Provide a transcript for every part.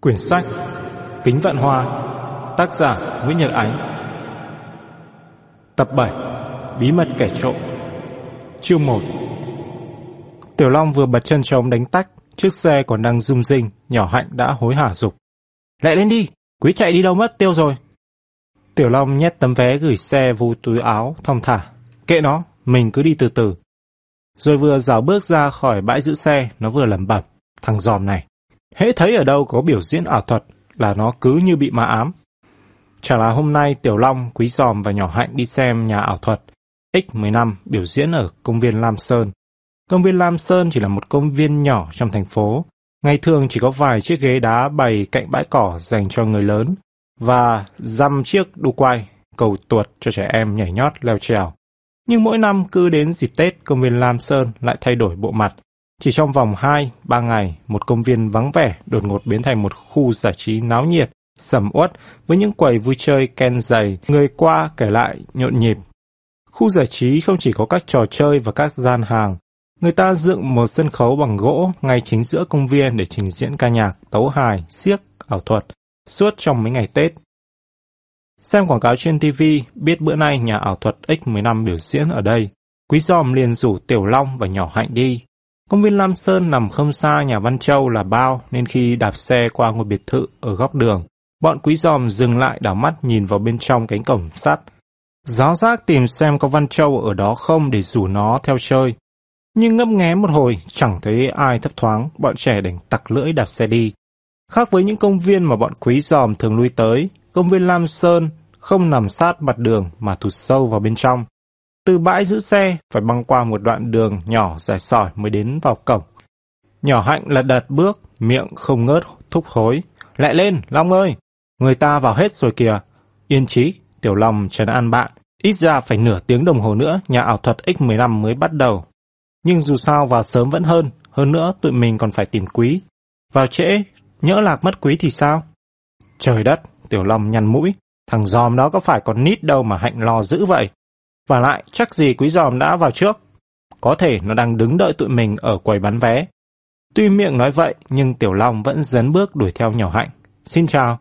Quyển sách Kính Vạn Hoa Tác giả Nguyễn Nhật Ánh. Tập 7 Bí mật kẻ trộm. Chương 1 Tiểu Long vừa bật chân trống đánh tách Chiếc xe còn đang rung rinh Nhỏ hạnh đã hối hả dục. Lại lên đi, quý chạy đi đâu mất tiêu rồi? Tiểu Long nhét tấm vé gửi xe vô túi áo thong thả. Kệ nó, mình cứ đi từ từ. Rồi vừa dào bước ra khỏi bãi giữ xe Nó vừa lẩm bẩm. Thằng giòm này Hễ thấy ở đâu có biểu diễn ảo thuật là nó cứ như bị ma ám. Chả là hôm nay Tiểu Long, Quý Giòm và Nhỏ Hạnh đi xem nhà ảo thuật X15 biểu diễn ở công viên Lam Sơn. Công viên Lam Sơn chỉ là một công viên nhỏ trong thành phố. Ngày thường chỉ có vài chiếc ghế đá bày cạnh bãi cỏ dành cho người lớn và dăm chiếc đu quay, cầu tuột cho trẻ em nhảy nhót leo trèo. Nhưng mỗi năm cứ đến dịp Tết, công viên Lam Sơn lại thay đổi bộ mặt, chỉ trong vòng 2-3 ngày, một công viên vắng vẻ đột ngột biến thành một khu giải trí náo nhiệt, sầm uất với những quầy vui chơi ken dày, người qua kể lại nhộn nhịp. Khu giải trí không chỉ có các trò chơi và các gian hàng, người ta dựng một sân khấu bằng gỗ ngay chính giữa công viên để trình diễn ca nhạc, tấu hài, siếc, ảo thuật, suốt trong mấy ngày Tết. Xem quảng cáo trên TV, biết bữa nay nhà ảo thuật X15 biểu diễn ở đây. Quý giòm liền rủ Tiểu Long và Nhỏ Hạnh đi, Công viên Lam Sơn nằm không xa nhà Văn Châu là bao nên khi đạp xe qua ngôi biệt thự ở góc đường, bọn quý giòm dừng lại đảo mắt nhìn vào bên trong cánh cổng sắt. Giáo giác tìm xem có Văn Châu ở đó không để rủ nó theo chơi. Nhưng ngấp nghé một hồi, chẳng thấy ai thấp thoáng, bọn trẻ đành tặc lưỡi đạp xe đi. Khác với những công viên mà bọn quý giòm thường lui tới, công viên Lam Sơn không nằm sát mặt đường mà thụt sâu vào bên trong. Từ bãi giữ xe, phải băng qua một đoạn đường nhỏ dài sỏi mới đến vào cổng. Nhỏ hạnh lật đật bước, miệng không ngớt, thúc hối. Lại lên, Long ơi! Người ta vào hết rồi kìa. Yên trí, Tiểu Long trấn an bạn. Ít ra phải nửa tiếng đồng hồ nữa, nhà ảo thuật X15 mới bắt đầu. Nhưng dù sao vào sớm vẫn hơn, hơn nữa tụi mình còn phải tìm quý. Vào trễ, nhỡ lạc mất quý thì sao? Trời đất, Tiểu Long nhăn mũi. Thằng giòm đó có phải còn nít đâu mà hạnh lo dữ vậy? Và lại, chắc gì quý giòm đã vào trước. Có thể nó đang đứng đợi tụi mình ở quầy bán vé. Tuy miệng nói vậy, nhưng Tiểu Long vẫn dấn bước đuổi theo nhỏ hạnh. Xin chào.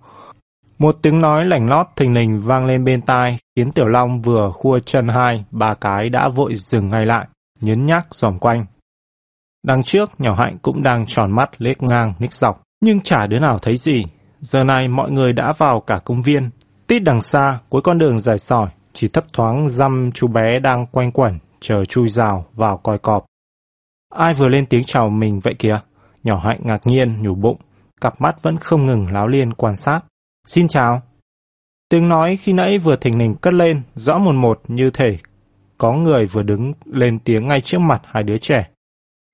Một tiếng nói lảnh lót thình lình vang lên bên tai, khiến Tiểu Long vừa khua chân hai, ba cái đã vội dừng ngay lại, nhấn nhác dòm quanh. Đằng trước, nhỏ hạnh cũng đang tròn mắt lết ngang, ních dọc, nhưng chả đứa nào thấy gì. Giờ này mọi người đã vào cả công viên. Tít đằng xa, cuối con đường dài sỏi, chỉ thấp thoáng dăm chú bé đang quanh quẩn, chờ chui rào vào coi cọp. Ai vừa lên tiếng chào mình vậy kìa? Nhỏ hạnh ngạc nhiên, nhủ bụng, cặp mắt vẫn không ngừng láo liên quan sát. Xin chào. Tiếng nói khi nãy vừa thình lình cất lên, rõ một một như thể có người vừa đứng lên tiếng ngay trước mặt hai đứa trẻ.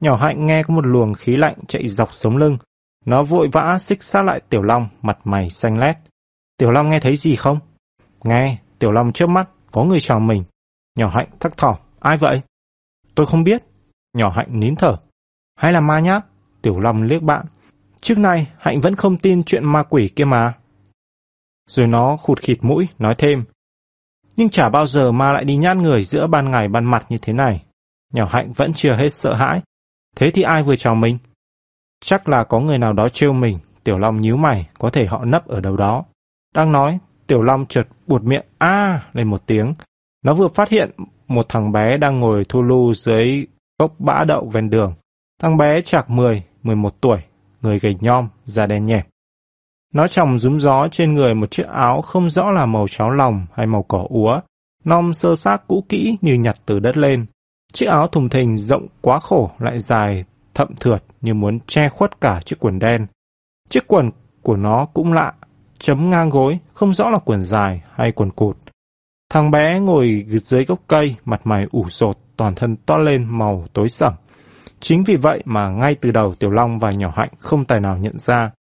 Nhỏ hạnh nghe có một luồng khí lạnh chạy dọc sống lưng. Nó vội vã xích sát lại Tiểu Long, mặt mày xanh lét. Tiểu Long nghe thấy gì không? Nghe, Tiểu Long trước mắt, có người chào mình. Nhỏ hạnh thắc thỏ, ai vậy? Tôi không biết. Nhỏ hạnh nín thở. Hay là ma nhát? Tiểu Long liếc bạn. Trước nay, hạnh vẫn không tin chuyện ma quỷ kia mà. Rồi nó khụt khịt mũi, nói thêm. Nhưng chả bao giờ ma lại đi nhát người giữa ban ngày ban mặt như thế này. Nhỏ hạnh vẫn chưa hết sợ hãi. Thế thì ai vừa chào mình? Chắc là có người nào đó trêu mình. Tiểu Long nhíu mày, có thể họ nấp ở đâu đó. Đang nói, Tiểu Long chợt buột miệng a lên một tiếng. Nó vừa phát hiện một thằng bé đang ngồi thu lu dưới gốc bã đậu ven đường. Thằng bé chạc 10, 11 tuổi, người gầy nhom, da đen nhẹm. Nó trồng rúm gió trên người một chiếc áo không rõ là màu cháo lòng hay màu cỏ úa, non sơ xác cũ kỹ như nhặt từ đất lên. Chiếc áo thùng thình rộng quá khổ lại dài, thậm thượt như muốn che khuất cả chiếc quần đen. Chiếc quần của nó cũng lạ, chấm ngang gối, không rõ là quần dài hay quần cụt. Thằng bé ngồi dưới gốc cây, mặt mày ủ rột, toàn thân to lên màu tối sẩm. Chính vì vậy mà ngay từ đầu Tiểu Long và Nhỏ Hạnh không tài nào nhận ra.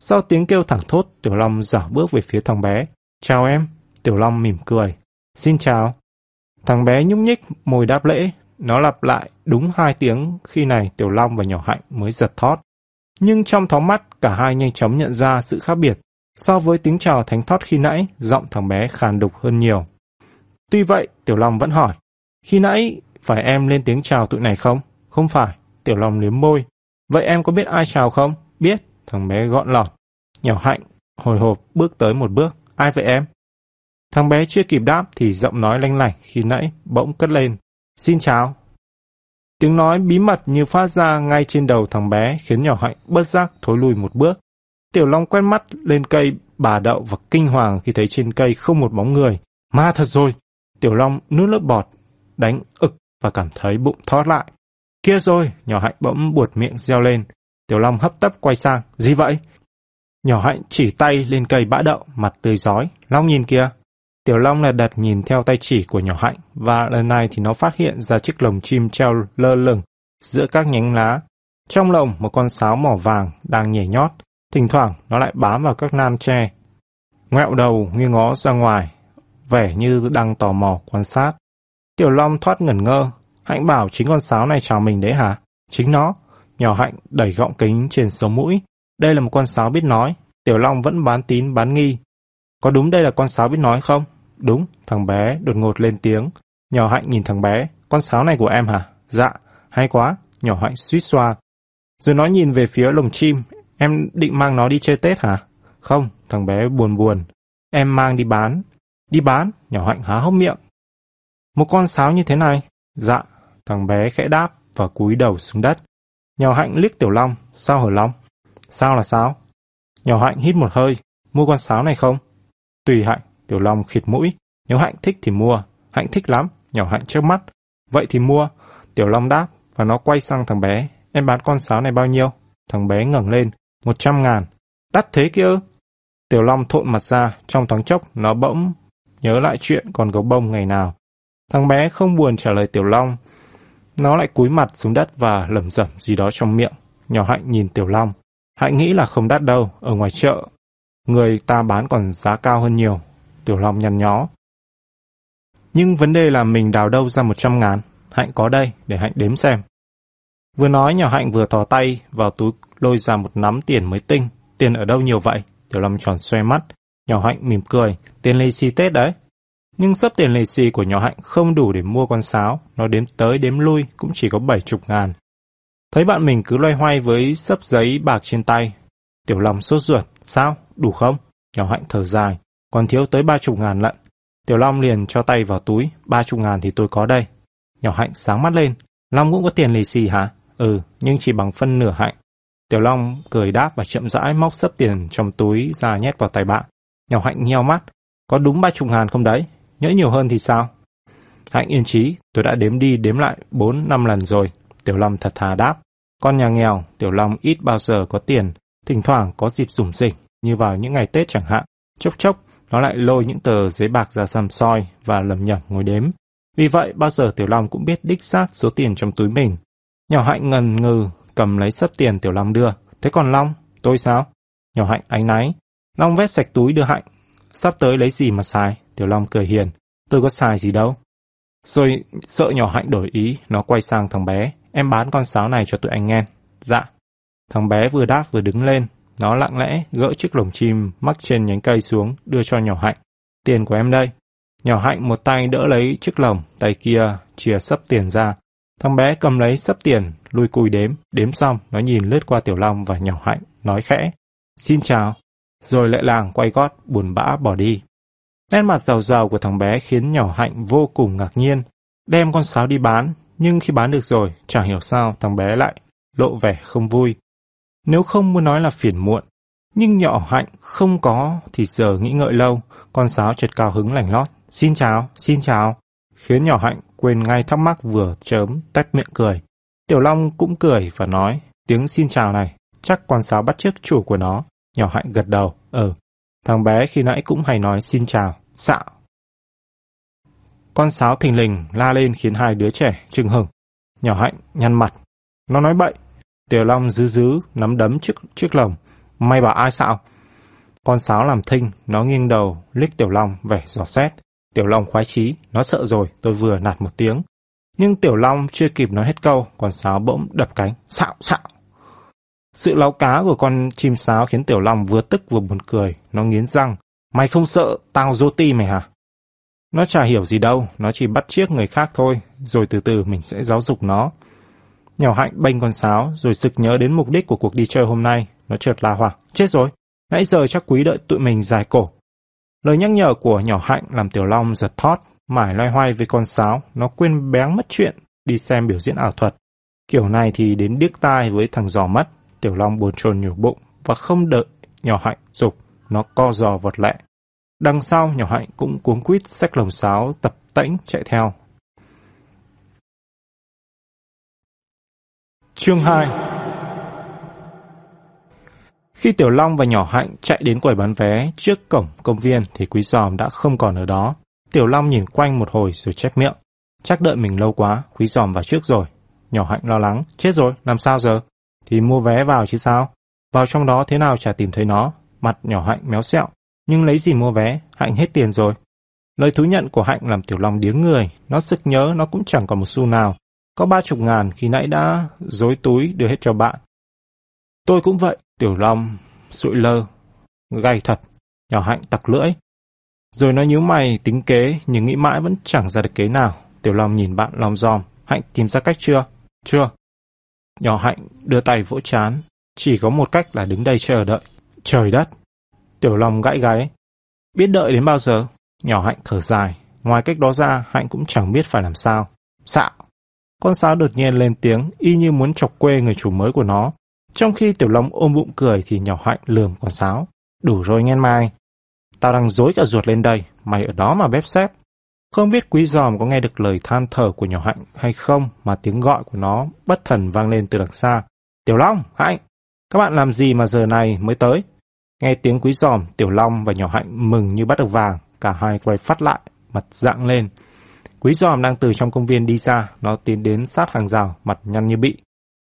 Sau tiếng kêu thẳng thốt, Tiểu Long giả bước về phía thằng bé. Chào em. Tiểu Long mỉm cười. Xin chào. Thằng bé nhúc nhích, môi đáp lễ. Nó lặp lại đúng hai tiếng, khi này Tiểu Long và Nhỏ Hạnh mới giật thót. Nhưng trong thóng mắt, cả hai nhanh chóng nhận ra sự khác biệt. So với tiếng chào thánh thót khi nãy, giọng thằng bé khàn đục hơn nhiều. Tuy vậy, Tiểu Long vẫn hỏi, khi nãy phải em lên tiếng chào tụi này không? Không phải, Tiểu Long liếm môi. Vậy em có biết ai chào không? Biết, thằng bé gọn lọt. Nhỏ hạnh, hồi hộp, bước tới một bước. Ai vậy em? Thằng bé chưa kịp đáp thì giọng nói lanh lảnh khi nãy bỗng cất lên. Xin chào. Tiếng nói bí mật như phát ra ngay trên đầu thằng bé khiến nhỏ hạnh bất giác thối lùi một bước. Tiểu Long quét mắt lên cây bà đậu và kinh hoàng khi thấy trên cây không một bóng người. Ma thật rồi! Tiểu Long nuốt lớp bọt, đánh ực và cảm thấy bụng thoát lại. Kia rồi! Nhỏ hạnh bỗng buột miệng reo lên. Tiểu Long hấp tấp quay sang. Gì vậy? Nhỏ hạnh chỉ tay lên cây bã đậu, mặt tươi giói. Long nhìn kìa! Tiểu Long là đặt nhìn theo tay chỉ của nhỏ hạnh và lần này thì nó phát hiện ra chiếc lồng chim treo lơ lửng giữa các nhánh lá. Trong lồng một con sáo mỏ vàng đang nhảy nhót, thỉnh thoảng nó lại bám vào các nan tre. Ngoẹo đầu nghiêng ngó ra ngoài, vẻ như đang tò mò quan sát. Tiểu Long thoát ngẩn ngơ, Hạnh bảo chính con sáo này chào mình đấy hả? Chính nó. Nhỏ Hạnh đẩy gọng kính trên sống mũi. Đây là một con sáo biết nói. Tiểu Long vẫn bán tín bán nghi. Có đúng đây là con sáo biết nói không? Đúng, thằng bé đột ngột lên tiếng. Nhỏ Hạnh nhìn thằng bé, con sáo này của em hả? Dạ, hay quá, nhỏ Hạnh suýt xoa. Rồi nó nhìn về phía lồng chim, em định mang nó đi chơi Tết hả? Không, thằng bé buồn buồn. Em mang đi bán. Đi bán, nhỏ Hạnh há hốc miệng. Một con sáo như thế này? Dạ, thằng bé khẽ đáp và cúi đầu xuống đất. Nhỏ Hạnh liếc Tiểu Long, sao hở Long? Sao là sáo? Nhỏ Hạnh hít một hơi, mua con sáo này không? Tùy Hạnh, Tiểu Long khịt mũi. Nếu Hạnh thích thì mua. Hạnh thích lắm. Nhỏ Hạnh trước mắt. Vậy thì mua. Tiểu Long đáp và nó quay sang thằng bé. Em bán con sáo này bao nhiêu? Thằng bé ngẩng lên. Một trăm ngàn. Đắt thế kia Tiểu Long thộn mặt ra. Trong thoáng chốc nó bỗng nhớ lại chuyện còn gấu bông ngày nào. Thằng bé không buồn trả lời Tiểu Long. Nó lại cúi mặt xuống đất và lẩm rẩm gì đó trong miệng. Nhỏ Hạnh nhìn Tiểu Long. Hạnh nghĩ là không đắt đâu, ở ngoài chợ. Người ta bán còn giá cao hơn nhiều. Tiểu Long nhăn nhó. Nhưng vấn đề là mình đào đâu ra một trăm ngàn. Hạnh có đây, để Hạnh đếm xem. Vừa nói nhỏ Hạnh vừa thò tay vào túi lôi ra một nắm tiền mới tinh. Tiền ở đâu nhiều vậy? Tiểu Long tròn xoay mắt. Nhỏ Hạnh mỉm cười. Tiền lì xì Tết đấy. Nhưng sắp tiền lì xì của nhỏ Hạnh không đủ để mua con sáo. Nó đếm tới đếm lui cũng chỉ có bảy chục ngàn. Thấy bạn mình cứ loay hoay với sấp giấy bạc trên tay. Tiểu Long sốt ruột. Sao? Đủ không? Nhỏ Hạnh thở dài còn thiếu tới ba chục ngàn lận. Tiểu Long liền cho tay vào túi, ba chục ngàn thì tôi có đây. Nhỏ Hạnh sáng mắt lên, Long cũng có tiền lì xì hả? Ừ, nhưng chỉ bằng phân nửa Hạnh. Tiểu Long cười đáp và chậm rãi móc sấp tiền trong túi ra nhét vào tay bạn. Nhỏ Hạnh nheo mắt, có đúng ba chục ngàn không đấy? Nhỡ nhiều hơn thì sao? Hạnh yên trí, tôi đã đếm đi đếm lại bốn năm lần rồi. Tiểu Long thật thà đáp. Con nhà nghèo, Tiểu Long ít bao giờ có tiền, thỉnh thoảng có dịp rủng rỉnh, như vào những ngày Tết chẳng hạn. Chốc chốc, nó lại lôi những tờ giấy bạc ra xăm soi và lầm nhầm ngồi đếm. Vì vậy, bao giờ Tiểu Long cũng biết đích xác số tiền trong túi mình. Nhỏ Hạnh ngần ngừ, cầm lấy sấp tiền Tiểu Long đưa. Thế còn Long, tôi sao? Nhỏ Hạnh ánh náy. Long vét sạch túi đưa Hạnh. Sắp tới lấy gì mà xài? Tiểu Long cười hiền. Tôi có xài gì đâu. Rồi sợ nhỏ Hạnh đổi ý, nó quay sang thằng bé. Em bán con sáo này cho tụi anh nghe. Dạ. Thằng bé vừa đáp vừa đứng lên, nó lặng lẽ gỡ chiếc lồng chim mắc trên nhánh cây xuống, đưa cho nhỏ hạnh. Tiền của em đây. Nhỏ hạnh một tay đỡ lấy chiếc lồng, tay kia chìa sấp tiền ra. Thằng bé cầm lấy sấp tiền, lui cùi đếm, đếm xong, nó nhìn lướt qua Tiểu Long và nhỏ hạnh, nói khẽ. Xin chào. Rồi lại làng quay gót, buồn bã bỏ đi. Nét mặt giàu giàu của thằng bé khiến nhỏ hạnh vô cùng ngạc nhiên. Đem con sáo đi bán, nhưng khi bán được rồi, chẳng hiểu sao thằng bé lại lộ vẻ không vui. Nếu không muốn nói là phiền muộn, nhưng nhỏ hạnh không có thì giờ nghĩ ngợi lâu, con sáo chợt cao hứng lành lót. Xin chào, xin chào. Khiến nhỏ hạnh quên ngay thắc mắc vừa chớm tách miệng cười. Tiểu Long cũng cười và nói, tiếng xin chào này, chắc con sáo bắt chước chủ của nó. Nhỏ hạnh gật đầu, ừ. Thằng bé khi nãy cũng hay nói xin chào, xạo. Con sáo thình lình la lên khiến hai đứa trẻ trừng hừng. Nhỏ hạnh nhăn mặt. Nó nói bậy, Tiểu Long dứ dứ, nắm đấm trước, trước lồng. May bảo ai xạo. Con sáo làm thinh, nó nghiêng đầu, liếc Tiểu Long, vẻ giỏ xét. Tiểu Long khoái chí, nó sợ rồi, tôi vừa nạt một tiếng. Nhưng Tiểu Long chưa kịp nói hết câu, con sáo bỗng đập cánh, xạo xạo. Sự láu cá của con chim sáo khiến Tiểu Long vừa tức vừa buồn cười, nó nghiến răng. Mày không sợ, tao dô ti mày hả? Nó chả hiểu gì đâu, nó chỉ bắt chiếc người khác thôi, rồi từ từ mình sẽ giáo dục nó. Nhỏ hạnh bênh con sáo rồi sực nhớ đến mục đích của cuộc đi chơi hôm nay. Nó trượt la hoảng. Chết rồi. Nãy giờ chắc quý đợi tụi mình dài cổ. Lời nhắc nhở của nhỏ hạnh làm Tiểu Long giật thót, mải loay hoay với con sáo, nó quên béng mất chuyện, đi xem biểu diễn ảo thuật. Kiểu này thì đến điếc tai với thằng giò mất, Tiểu Long buồn chồn nhủ bụng và không đợi nhỏ hạnh dục, nó co giò vọt lẹ. Đằng sau nhỏ hạnh cũng cuống quýt xách lồng sáo tập tễnh chạy theo. Chương 2 khi Tiểu Long và nhỏ hạnh chạy đến quầy bán vé trước cổng công viên thì Quý Giòm đã không còn ở đó. Tiểu Long nhìn quanh một hồi rồi chép miệng. Chắc đợi mình lâu quá, Quý Giòm vào trước rồi. Nhỏ hạnh lo lắng, chết rồi, làm sao giờ? Thì mua vé vào chứ sao? Vào trong đó thế nào chả tìm thấy nó. Mặt nhỏ hạnh méo xẹo, nhưng lấy gì mua vé, hạnh hết tiền rồi. Lời thú nhận của hạnh làm Tiểu Long điếng người, nó sực nhớ nó cũng chẳng còn một xu nào. Có ba chục ngàn khi nãy đã dối túi đưa hết cho bạn. Tôi cũng vậy, Tiểu Long sụi lơ, gay thật, nhỏ hạnh tặc lưỡi. Rồi nó nhíu mày tính kế nhưng nghĩ mãi vẫn chẳng ra được kế nào. Tiểu Long nhìn bạn lòng giòm, Hạnh tìm ra cách chưa? Chưa. Nhỏ Hạnh đưa tay vỗ chán, chỉ có một cách là đứng đây chờ đợi. Trời đất! Tiểu Long gãi gáy. Biết đợi đến bao giờ? Nhỏ Hạnh thở dài. Ngoài cách đó ra, Hạnh cũng chẳng biết phải làm sao. Xạo! Con sáo đột nhiên lên tiếng, y như muốn chọc quê người chủ mới của nó. Trong khi Tiểu Long ôm bụng cười thì nhỏ Hạnh lườm con sáo. Đủ rồi nghe mai. Tao đang dối cả ruột lên đây, mày ở đó mà bếp xếp. Không biết quý giòm có nghe được lời than thở của nhỏ Hạnh hay không mà tiếng gọi của nó bất thần vang lên từ đằng xa. Tiểu Long, Hạnh, các bạn làm gì mà giờ này mới tới? Nghe tiếng quý giòm, Tiểu Long và nhỏ Hạnh mừng như bắt được vàng, cả hai quay phát lại, mặt dạng lên. Quý giòm đang từ trong công viên đi ra, nó tiến đến sát hàng rào, mặt nhăn như bị.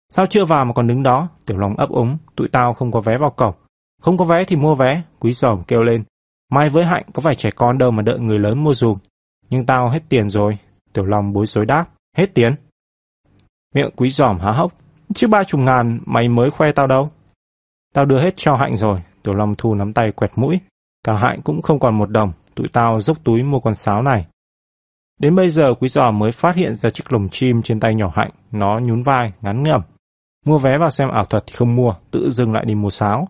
Sao chưa vào mà còn đứng đó? Tiểu Long ấp úng, tụi tao không có vé vào cổng. Không có vé thì mua vé, quý giòm kêu lên. Mai với Hạnh có phải trẻ con đâu mà đợi người lớn mua dùm. Nhưng tao hết tiền rồi. Tiểu Long bối rối đáp. Hết tiền? Miệng quý giòm há hốc. Chứ ba chục ngàn mày mới khoe tao đâu. Tao đưa hết cho Hạnh rồi. Tiểu Long thu nắm tay quẹt mũi. Cả Hạnh cũng không còn một đồng. Tụi tao dốc túi mua con sáo này. Đến bây giờ quý giò mới phát hiện ra chiếc lồng chim trên tay nhỏ Hạnh. Nó nhún vai, ngắn ngẩm. Mua vé vào xem ảo thuật thì không mua, tự dừng lại đi mua sáo.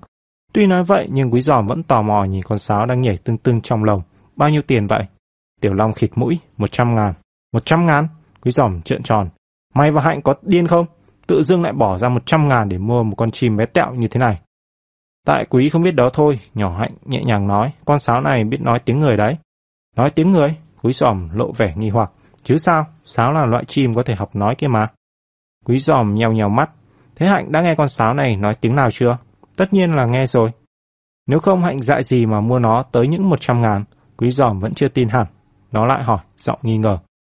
Tuy nói vậy nhưng quý giòm vẫn tò mò nhìn con sáo đang nhảy tưng tưng trong lồng. Bao nhiêu tiền vậy? Tiểu Long khịt mũi, một trăm ngàn. Một trăm ngàn? Quý giòm trợn tròn. Mày và Hạnh có điên không? Tự dưng lại bỏ ra một trăm ngàn để mua một con chim bé tẹo như thế này. Tại quý không biết đó thôi, nhỏ Hạnh nhẹ nhàng nói, con sáo này biết nói tiếng người đấy. Nói tiếng người? Quý giòm lộ vẻ nghi hoặc. Chứ sao? Sáo là loại chim có thể học nói kia mà. Quý giòm nhèo nhèo mắt. Thế Hạnh đã nghe con sáo này nói tiếng nào chưa? Tất nhiên là nghe rồi. Nếu không Hạnh dại gì mà mua nó tới những một trăm ngàn, quý giòm vẫn chưa tin hẳn. Nó lại hỏi, giọng nghi ngờ.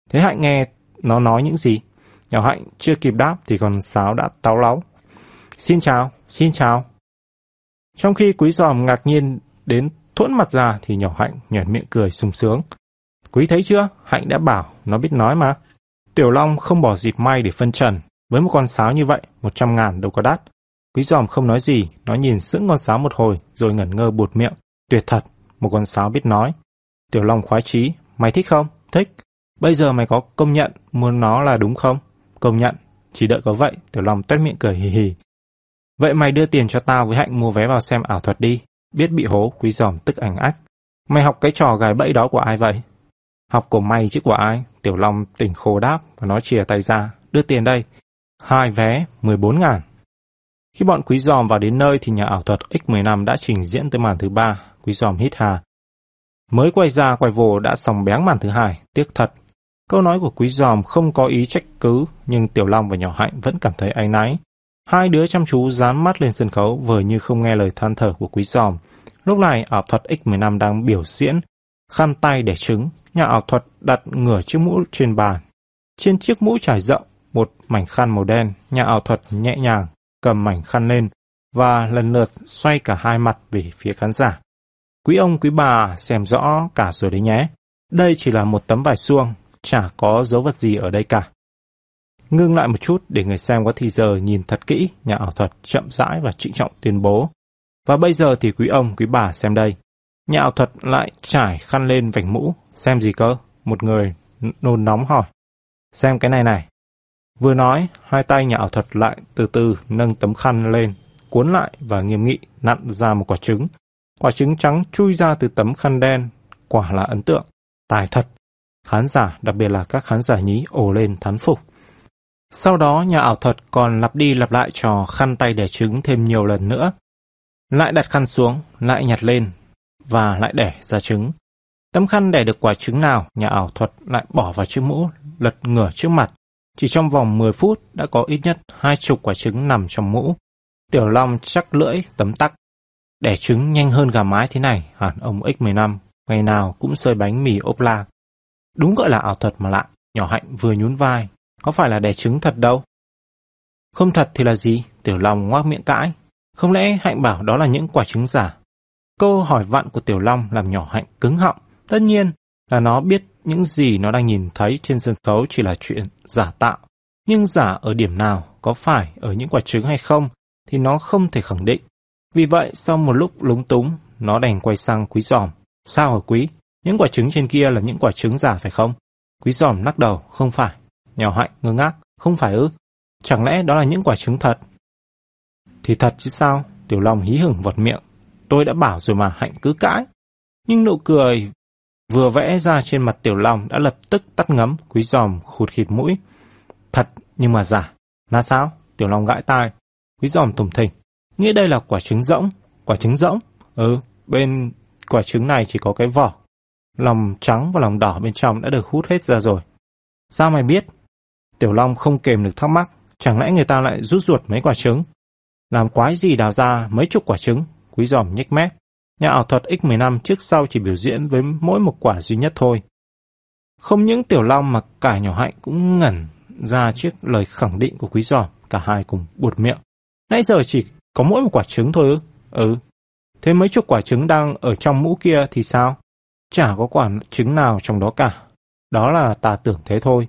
Thế Hạnh nghe nó nói những gì? Nhỏ Hạnh chưa kịp đáp thì con sáo đã táo láu. Xin chào, xin chào. Trong khi quý giòm ngạc nhiên đến thuẫn mặt ra thì nhỏ Hạnh nhảy miệng cười sung sướng. Quý thấy chưa? Hạnh đã bảo, nó biết nói mà. Tiểu Long không bỏ dịp may để phân trần. Với một con sáo như vậy, một trăm ngàn đâu có đắt. Quý giòm không nói gì, nó nhìn sững con sáo một hồi, rồi ngẩn ngơ buột miệng. Tuyệt thật, một con sáo biết nói. Tiểu Long khoái chí, mày thích không? Thích. Bây giờ mày có công nhận muốn nó là đúng không? Công nhận. Chỉ đợi có vậy, Tiểu Long tuét miệng cười hì hì. Vậy mày đưa tiền cho tao với Hạnh mua vé vào xem ảo thuật đi. Biết bị hố, quý giòm tức ảnh ách. Mày học cái trò gài bẫy đó của ai vậy? Học của mày chứ của ai? Tiểu Long tỉnh khô đáp và nó chìa tay ra. Đưa tiền đây. Hai vé, 14 ngàn. Khi bọn quý giòm vào đến nơi thì nhà ảo thuật X15 đã trình diễn tới màn thứ ba. Quý giòm hít hà. Mới quay ra quay vô đã xong béng màn thứ hai, tiếc thật. Câu nói của quý giòm không có ý trách cứ, nhưng Tiểu Long và Nhỏ Hạnh vẫn cảm thấy áy náy. Hai đứa chăm chú dán mắt lên sân khấu vờ như không nghe lời than thở của quý giòm. Lúc này ảo thuật X15 đang biểu diễn, khăn tay để trứng, nhà ảo thuật đặt ngửa chiếc mũ trên bàn. Trên chiếc mũ trải rộng, một mảnh khăn màu đen, nhà ảo thuật nhẹ nhàng cầm mảnh khăn lên và lần lượt xoay cả hai mặt về phía khán giả. Quý ông quý bà xem rõ cả rồi đấy nhé. Đây chỉ là một tấm vải suông, chả có dấu vật gì ở đây cả. Ngưng lại một chút để người xem có thì giờ nhìn thật kỹ, nhà ảo thuật chậm rãi và trịnh trọng tuyên bố. Và bây giờ thì quý ông, quý bà xem đây. Nhà ảo thuật lại trải khăn lên vành mũ, xem gì cơ? Một người nôn nóng hỏi. Xem cái này này. Vừa nói, hai tay nhà ảo thuật lại từ từ nâng tấm khăn lên, cuốn lại và nghiêm nghị nặn ra một quả trứng. Quả trứng trắng chui ra từ tấm khăn đen, quả là ấn tượng. Tài thật. Khán giả, đặc biệt là các khán giả nhí ồ lên thán phục. Sau đó nhà ảo thuật còn lặp đi lặp lại trò khăn tay đẻ trứng thêm nhiều lần nữa. Lại đặt khăn xuống, lại nhặt lên, và lại đẻ ra trứng. Tấm khăn đẻ được quả trứng nào, nhà ảo thuật lại bỏ vào chiếc mũ, lật ngửa trước mặt. Chỉ trong vòng 10 phút đã có ít nhất hai chục quả trứng nằm trong mũ. Tiểu Long chắc lưỡi, tấm tắc. Đẻ trứng nhanh hơn gà mái thế này, hẳn ông X15, ngày nào cũng sơi bánh mì ốp la. Đúng gọi là ảo thuật mà lạ, nhỏ hạnh vừa nhún vai, có phải là đẻ trứng thật đâu. Không thật thì là gì? Tiểu Long ngoác miệng cãi. Không lẽ Hạnh bảo đó là những quả trứng giả? Câu hỏi vặn của Tiểu Long làm nhỏ Hạnh cứng họng. Tất nhiên là nó biết những gì nó đang nhìn thấy trên sân khấu chỉ là chuyện giả tạo. Nhưng giả ở điểm nào, có phải ở những quả trứng hay không, thì nó không thể khẳng định. Vì vậy, sau một lúc lúng túng, nó đành quay sang quý giòm. Sao hả quý? Những quả trứng trên kia là những quả trứng giả phải không? Quý giòm lắc đầu, không phải. Nhỏ hạnh ngơ ngác, không phải ư? Chẳng lẽ đó là những quả trứng thật? Thì thật chứ sao? Tiểu Long hí hửng vọt miệng. Tôi đã bảo rồi mà hạnh cứ cãi. Nhưng nụ cười vừa vẽ ra trên mặt Tiểu Long đã lập tức tắt ngấm, quý giòm khụt khịt mũi. Thật nhưng mà giả. Là sao? Tiểu Long gãi tai. Quý giòm tủm thình. Nghĩ đây là quả trứng rỗng. Quả trứng rỗng? Ừ, bên quả trứng này chỉ có cái vỏ. Lòng trắng và lòng đỏ bên trong đã được hút hết ra rồi. Sao mày biết? Tiểu Long không kềm được thắc mắc. Chẳng lẽ người ta lại rút ruột mấy quả trứng? Làm quái gì đào ra mấy chục quả trứng? Quý giòm nhếch mép. Nhà ảo thuật X15 trước sau chỉ biểu diễn với mỗi một quả duy nhất thôi. Không những Tiểu Long mà cả nhỏ hạnh cũng ngẩn ra trước lời khẳng định của quý giòm. Cả hai cùng buột miệng. Nãy giờ chỉ có mỗi một quả trứng thôi ư? Ừ. Thế mấy chục quả trứng đang ở trong mũ kia thì sao? Chả có quả trứng nào trong đó cả. Đó là ta tưởng thế thôi.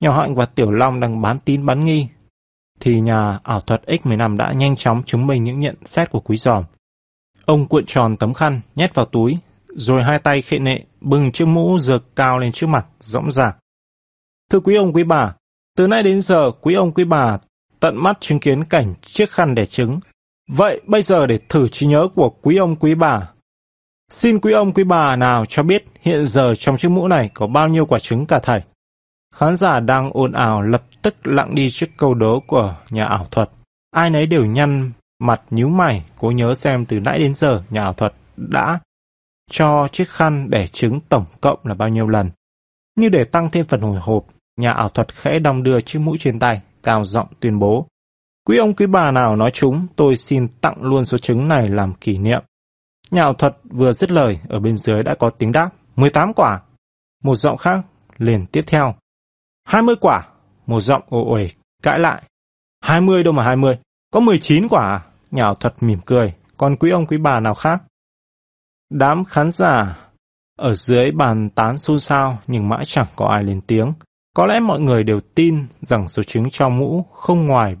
Nhỏ Hạnh và Tiểu Long đang bán tín bán nghi. Thì nhà ảo thuật X15 đã nhanh chóng chứng minh những nhận xét của quý giòm. Ông cuộn tròn tấm khăn, nhét vào túi, rồi hai tay khệ nệ, bừng chiếc mũ dược cao lên trước mặt, rõng rạc. Thưa quý ông quý bà, từ nay đến giờ quý ông quý bà tận mắt chứng kiến cảnh chiếc khăn đẻ trứng. Vậy bây giờ để thử trí nhớ của quý ông quý bà. Xin quý ông quý bà nào cho biết hiện giờ trong chiếc mũ này có bao nhiêu quả trứng cả thầy? Khán giả đang ồn ào lập tức lặng đi trước câu đố của nhà ảo thuật. Ai nấy đều nhăn mặt nhíu mày, cố nhớ xem từ nãy đến giờ nhà ảo thuật đã cho chiếc khăn để trứng tổng cộng là bao nhiêu lần. Như để tăng thêm phần hồi hộp, nhà ảo thuật khẽ đong đưa chiếc mũi trên tay, cao giọng tuyên bố. Quý ông quý bà nào nói chúng, tôi xin tặng luôn số trứng này làm kỷ niệm. Nhà ảo thuật vừa dứt lời, ở bên dưới đã có tiếng đáp, 18 quả. Một giọng khác liền tiếp theo, 20 quả. Một giọng ồ ồ cãi lại. 20 đâu mà 20, có 19 quả à? Nhào thật mỉm cười, còn quý ông quý bà nào khác? Đám khán giả ở dưới bàn tán xôn xao nhưng mãi chẳng có ai lên tiếng. Có lẽ mọi người đều tin rằng số trứng trong mũ không ngoài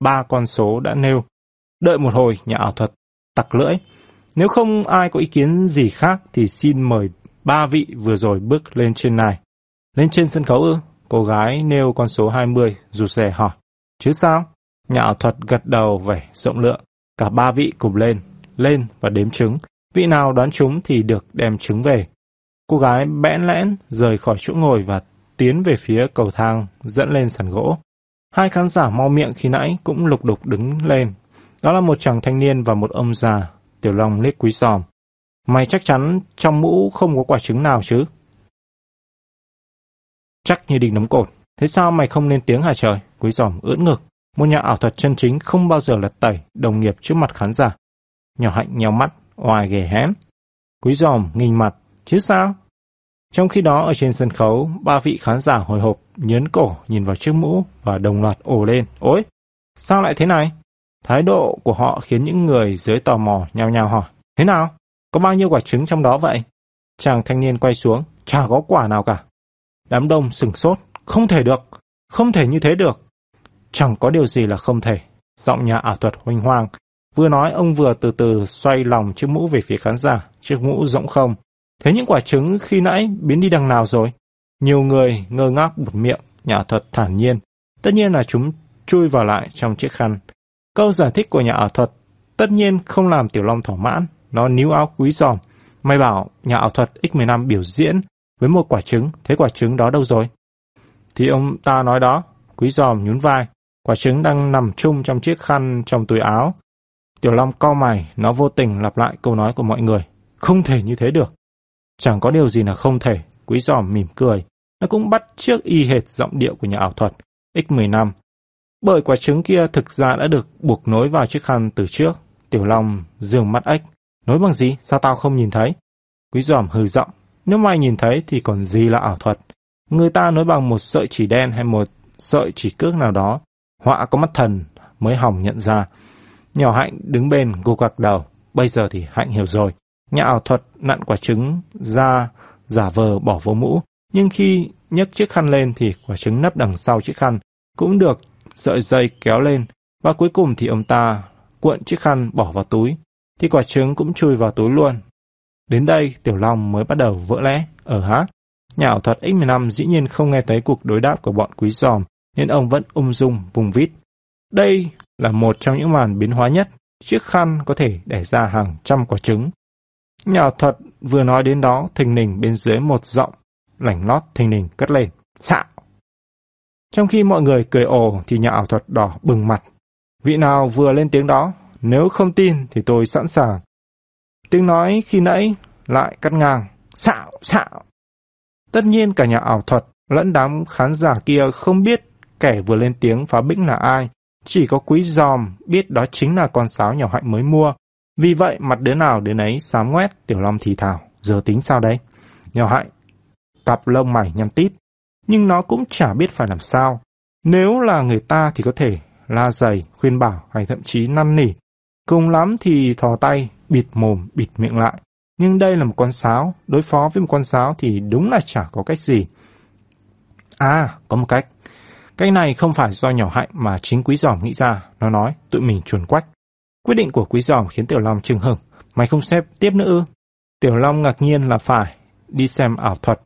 ba con số đã nêu. Đợi một hồi, nhà ảo thuật tặc lưỡi. Nếu không ai có ý kiến gì khác thì xin mời ba vị vừa rồi bước lên trên này. Lên trên sân khấu ư? Cô gái nêu con số 20, rụt rè hỏi. Chứ sao? Nhà ảo thuật gật đầu vẻ rộng lượng. Cả ba vị cùng lên, lên và đếm trứng. Vị nào đoán trúng thì được đem trứng về. Cô gái bẽn lẽn rời khỏi chỗ ngồi và tiến về phía cầu thang dẫn lên sàn gỗ. Hai khán giả mau miệng khi nãy cũng lục đục đứng lên. Đó là một chàng thanh niên và một ông già. Tiểu Long liếc quý giòm. Mày chắc chắn trong mũ không có quả trứng nào chứ? chắc như đinh nấm cột. Thế sao mày không lên tiếng hả trời? Quý giòm ưỡn ngực. Một nhà ảo thuật chân chính không bao giờ lật tẩy đồng nghiệp trước mặt khán giả. Nhỏ hạnh nheo mắt, oai ghề hém. Quý giòm nghinh mặt. Chứ sao? Trong khi đó ở trên sân khấu, ba vị khán giả hồi hộp, nhớn cổ nhìn vào chiếc mũ và đồng loạt ồ lên. Ôi, sao lại thế này? Thái độ của họ khiến những người dưới tò mò nhao nhao hỏi. Thế nào? Có bao nhiêu quả trứng trong đó vậy? Chàng thanh niên quay xuống, chả có quả nào cả. Đám đông sừng sốt. Không thể được. Không thể như thế được. Chẳng có điều gì là không thể. Giọng nhà ảo thuật hoành hoang. Vừa nói ông vừa từ từ xoay lòng chiếc mũ về phía khán giả. Chiếc mũ rỗng không. Thế những quả trứng khi nãy biến đi đằng nào rồi? Nhiều người ngơ ngác bụt miệng. Nhà thuật thản nhiên. Tất nhiên là chúng chui vào lại trong chiếc khăn. Câu giải thích của nhà ảo thuật tất nhiên không làm Tiểu Long thỏa mãn. nó níu áo quý giòm. Mày bảo nhà ảo thuật X15 biểu diễn với một quả trứng, thế quả trứng đó đâu rồi? Thì ông ta nói đó, quý giòm nhún vai, quả trứng đang nằm chung trong chiếc khăn trong túi áo. Tiểu Long co mày, nó vô tình lặp lại câu nói của mọi người. Không thể như thế được. Chẳng có điều gì là không thể, quý giòm mỉm cười. Nó cũng bắt trước y hệt giọng điệu của nhà ảo thuật X15. Bởi quả trứng kia thực ra đã được buộc nối vào chiếc khăn từ trước. Tiểu Long dường mắt ếch. Nối bằng gì? Sao tao không nhìn thấy? Quý giòm hừ giọng. Nếu mày nhìn thấy thì còn gì là ảo thuật. Người ta nối bằng một sợi chỉ đen hay một sợi chỉ cước nào đó. Họa có mắt thần mới hỏng nhận ra. Nhỏ Hạnh đứng bên gục gạc đầu. Bây giờ thì Hạnh hiểu rồi. Nhà ảo thuật nặn quả trứng ra giả vờ bỏ vô mũ. Nhưng khi nhấc chiếc khăn lên thì quả trứng nấp đằng sau chiếc khăn cũng được sợi dây kéo lên. Và cuối cùng thì ông ta cuộn chiếc khăn bỏ vào túi. Thì quả trứng cũng chui vào túi luôn. Đến đây Tiểu Long mới bắt đầu vỡ lẽ. Ờ Ở hát, nhà ảo thuật X15 dĩ nhiên không nghe thấy cuộc đối đáp của bọn quý giòm nên ông vẫn ung dung vùng vít. Đây là một trong những màn biến hóa nhất. Chiếc khăn có thể đẻ ra hàng trăm quả trứng. Nhà ảo thuật vừa nói đến đó, thình lình bên dưới một giọng, lảnh lót thình lình cất lên. Xạo! Trong khi mọi người cười ồ thì nhà ảo thuật đỏ bừng mặt. Vị nào vừa lên tiếng đó, nếu không tin thì tôi sẵn sàng. Tiếng nói khi nãy lại cắt ngang. Xạo! Xạo! Tất nhiên cả nhà ảo thuật lẫn đám khán giả kia không biết kẻ vừa lên tiếng phá bĩnh là ai. Chỉ có quý giòm biết đó chính là con sáo nhỏ hạnh mới mua. Vì vậy mặt đứa nào đứa nấy sám ngoét tiểu long thì thảo. Giờ tính sao đây? Nhỏ hạnh, cặp lông mày nhăn tít. Nhưng nó cũng chả biết phải làm sao. Nếu là người ta thì có thể la dày, khuyên bảo hay thậm chí năn nỉ. Cùng lắm thì thò tay, bịt mồm, bịt miệng lại. Nhưng đây là một con sáo, đối phó với một con sáo thì đúng là chả có cách gì. À, có một cách. Cái này không phải do nhỏ hạnh mà chính quý giòm nghĩ ra. Nó nói, tụi mình chuồn quách. Quyết định của quý giòm khiến Tiểu Long chừng hừng. Mày không xếp tiếp nữa ư? Tiểu Long ngạc nhiên là phải. Đi xem ảo thuật.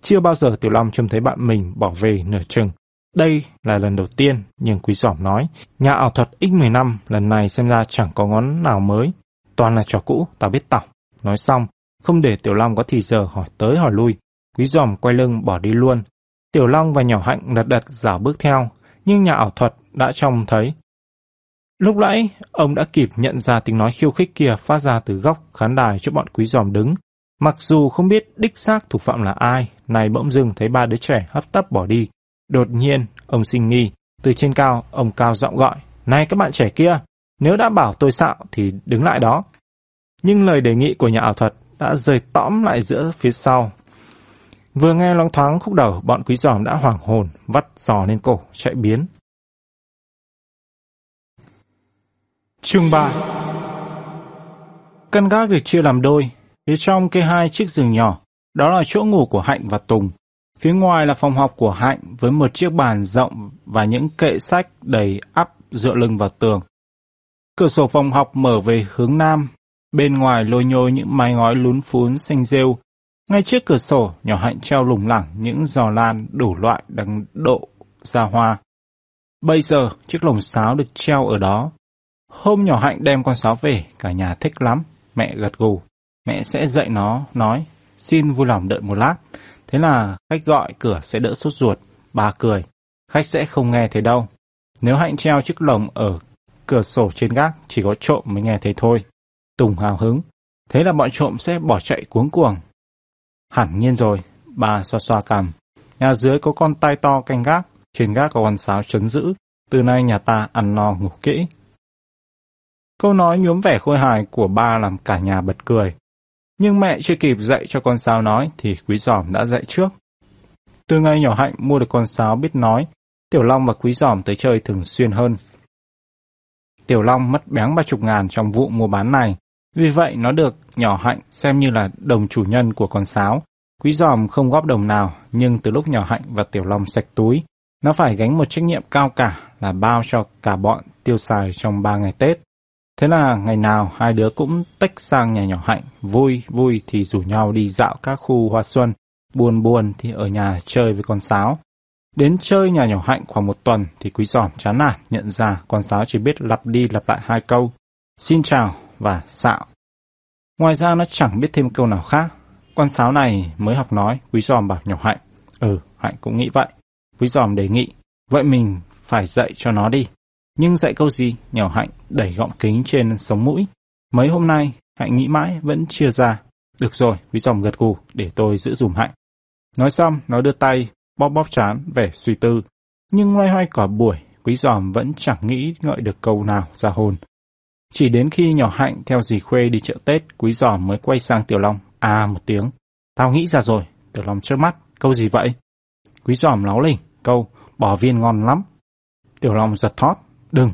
Chưa bao giờ Tiểu Long trông thấy bạn mình bỏ về nửa chừng. Đây là lần đầu tiên, nhưng quý giỏm nói, nhà ảo thuật X15 lần này xem ra chẳng có ngón nào mới. Toàn là trò cũ, tao biết tỏng. Nói xong, không để Tiểu Long có thì giờ hỏi tới hỏi lui. Quý giòm quay lưng bỏ đi luôn. Tiểu Long và nhỏ hạnh đật đật dảo bước theo, nhưng nhà ảo thuật đã trông thấy. Lúc nãy, ông đã kịp nhận ra tiếng nói khiêu khích kia phát ra từ góc khán đài cho bọn quý giòm đứng. Mặc dù không biết đích xác thủ phạm là ai, này bỗng dưng thấy ba đứa trẻ hấp tấp bỏ đi. Đột nhiên, ông sinh nghi. Từ trên cao, ông cao giọng gọi. Này các bạn trẻ kia, nếu đã bảo tôi xạo thì đứng lại đó. Nhưng lời đề nghị của nhà ảo thuật đã rơi tõm lại giữa phía sau. Vừa nghe loáng thoáng khúc đầu, bọn quý giòm đã hoảng hồn, vắt giò lên cổ, chạy biến. Chương 3 Căn gác được chia làm đôi, phía trong kê hai chiếc giường nhỏ, đó là chỗ ngủ của Hạnh và Tùng. Phía ngoài là phòng học của Hạnh với một chiếc bàn rộng và những kệ sách đầy ắp dựa lưng vào tường. Cửa sổ phòng học mở về hướng nam, bên ngoài lôi nhôi những mái ngói lún phún xanh rêu. Ngay trước cửa sổ, nhỏ Hạnh treo lủng lẳng những giò lan đủ loại đằng độ ra hoa. Bây giờ, chiếc lồng sáo được treo ở đó. Hôm nhỏ Hạnh đem con sáo về, cả nhà thích lắm. Mẹ gật gù. Mẹ sẽ dạy nó, nói, xin vui lòng đợi một lát. Thế là khách gọi cửa sẽ đỡ sốt ruột. Bà cười. Khách sẽ không nghe thấy đâu. Nếu Hạnh treo chiếc lồng ở cửa sổ trên gác, chỉ có trộm mới nghe thấy thôi. Tùng hào hứng. Thế là bọn trộm sẽ bỏ chạy cuống cuồng. Hẳn nhiên rồi, bà xoa xoa cằm. Nhà dưới có con tai to canh gác, trên gác có con sáo chấn giữ. Từ nay nhà ta ăn no ngủ kỹ. Câu nói nhuốm vẻ khôi hài của ba làm cả nhà bật cười. Nhưng mẹ chưa kịp dạy cho con sáo nói thì quý giòm đã dạy trước. Từ ngày nhỏ hạnh mua được con sáo biết nói, Tiểu Long và quý giòm tới chơi thường xuyên hơn. Tiểu Long mất bén ba chục ngàn trong vụ mua bán này, vì vậy nó được nhỏ hạnh xem như là đồng chủ nhân của con sáo. Quý giòm không góp đồng nào, nhưng từ lúc nhỏ hạnh và Tiểu Long sạch túi, nó phải gánh một trách nhiệm cao cả là bao cho cả bọn tiêu xài trong ba ngày Tết. Thế là ngày nào hai đứa cũng tách sang nhà nhỏ hạnh, vui vui thì rủ nhau đi dạo các khu hoa xuân, buồn buồn thì ở nhà chơi với con sáo. Đến chơi nhà nhỏ hạnh khoảng một tuần thì quý giòm chán nản nhận ra con sáo chỉ biết lặp đi lặp lại hai câu. Xin chào và xạo. Ngoài ra nó chẳng biết thêm câu nào khác. Con sáo này mới học nói, quý giòm bảo nhỏ Hạnh. Ừ, Hạnh cũng nghĩ vậy. Quý giòm đề nghị, vậy mình phải dạy cho nó đi. Nhưng dạy câu gì, nhỏ Hạnh đẩy gọng kính trên sống mũi. Mấy hôm nay, Hạnh nghĩ mãi vẫn chưa ra. Được rồi, quý giòm gật gù để tôi giữ dùm Hạnh. Nói xong, nó đưa tay, bóp bóp chán, vẻ suy tư. Nhưng loay hoay cả buổi, quý giòm vẫn chẳng nghĩ ngợi được câu nào ra hồn. Chỉ đến khi nhỏ hạnh theo dì Khuê đi chợ Tết, quý giò mới quay sang Tiểu Long. À một tiếng. Tao nghĩ ra rồi. Tiểu Long trước mắt. Câu gì vậy? Quý giòm láo lỉnh. Câu, bỏ viên ngon lắm. Tiểu Long giật thót. Đừng.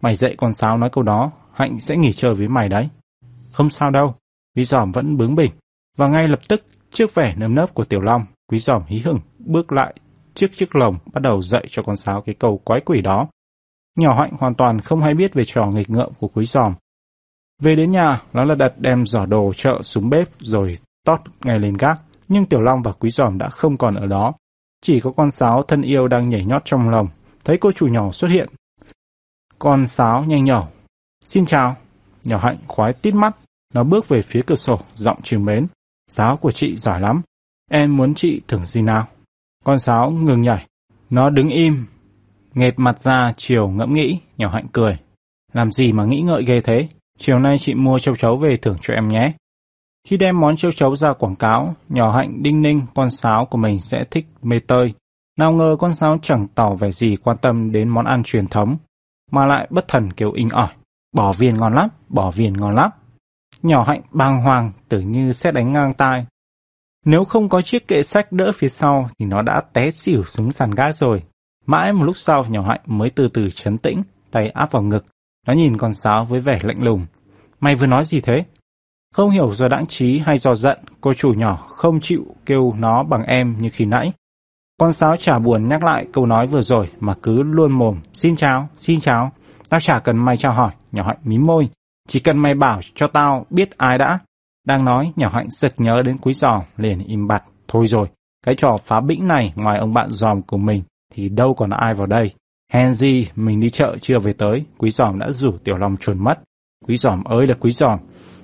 Mày dạy con sáo nói câu đó, Hạnh sẽ nghỉ chơi với mày đấy. Không sao đâu. Quý giòm vẫn bướng bỉnh. Và ngay lập tức, trước vẻ nơm nớp của Tiểu Long, quý giòm hí hửng, bước lại trước chiếc lồng bắt đầu dạy cho con sáo cái câu quái quỷ đó. Nhỏ hạnh hoàn toàn không hay biết về trò nghịch ngợm của quý giòm. Về đến nhà, nó là đặt đem giỏ đồ chợ xuống bếp rồi tót ngay lên gác. Nhưng Tiểu Long và quý giòm đã không còn ở đó. Chỉ có con sáo thân yêu đang nhảy nhót trong lòng Thấy cô chủ nhỏ xuất hiện. Con sáo nhanh nhỏ. Xin chào. Nhỏ hạnh khoái tít mắt. Nó bước về phía cửa sổ, giọng trìu mến. Sáo của chị giỏi lắm. Em muốn chị thưởng gì nào? Con sáo ngừng nhảy. Nó đứng im, nghệt mặt ra chiều ngẫm nghĩ, nhỏ hạnh cười. Làm gì mà nghĩ ngợi ghê thế? Chiều nay chị mua châu chấu về thưởng cho em nhé. Khi đem món châu chấu ra quảng cáo, nhỏ hạnh đinh ninh con sáo của mình sẽ thích mê tơi. Nào ngờ con sáo chẳng tỏ vẻ gì quan tâm đến món ăn truyền thống, mà lại bất thần kêu inh ỏi. Bỏ viên ngon lắm, bỏ viên ngon lắm. Nhỏ hạnh bàng hoàng, tưởng như sẽ đánh ngang tai, nếu không có chiếc kệ sách đỡ phía sau thì nó đã té xỉu xuống sàn gác rồi. Mãi một lúc sau nhỏ hạnh mới từ từ chấn tĩnh, tay áp vào ngực. Nó nhìn con sáo với vẻ lạnh lùng. Mày vừa nói gì thế? Không hiểu do đãng trí hay do giận, cô chủ nhỏ không chịu kêu nó bằng em như khi nãy. Con sáo chả buồn nhắc lại câu nói vừa rồi mà cứ luôn mồm. Xin chào, xin chào. Tao chả cần mày chào hỏi, nhỏ hạnh mím môi. Chỉ cần mày bảo cho tao biết ai đã. Đang nói, nhỏ hạnh sực nhớ đến quý giò liền im bặt. Thôi rồi, cái trò phá bĩnh này ngoài ông bạn giòm của mình thì đâu còn ai vào đây. Hèn gì, mình đi chợ chưa về tới, quý giòm đã rủ tiểu long chuồn mất. Quý giòm ơi là quý giòm,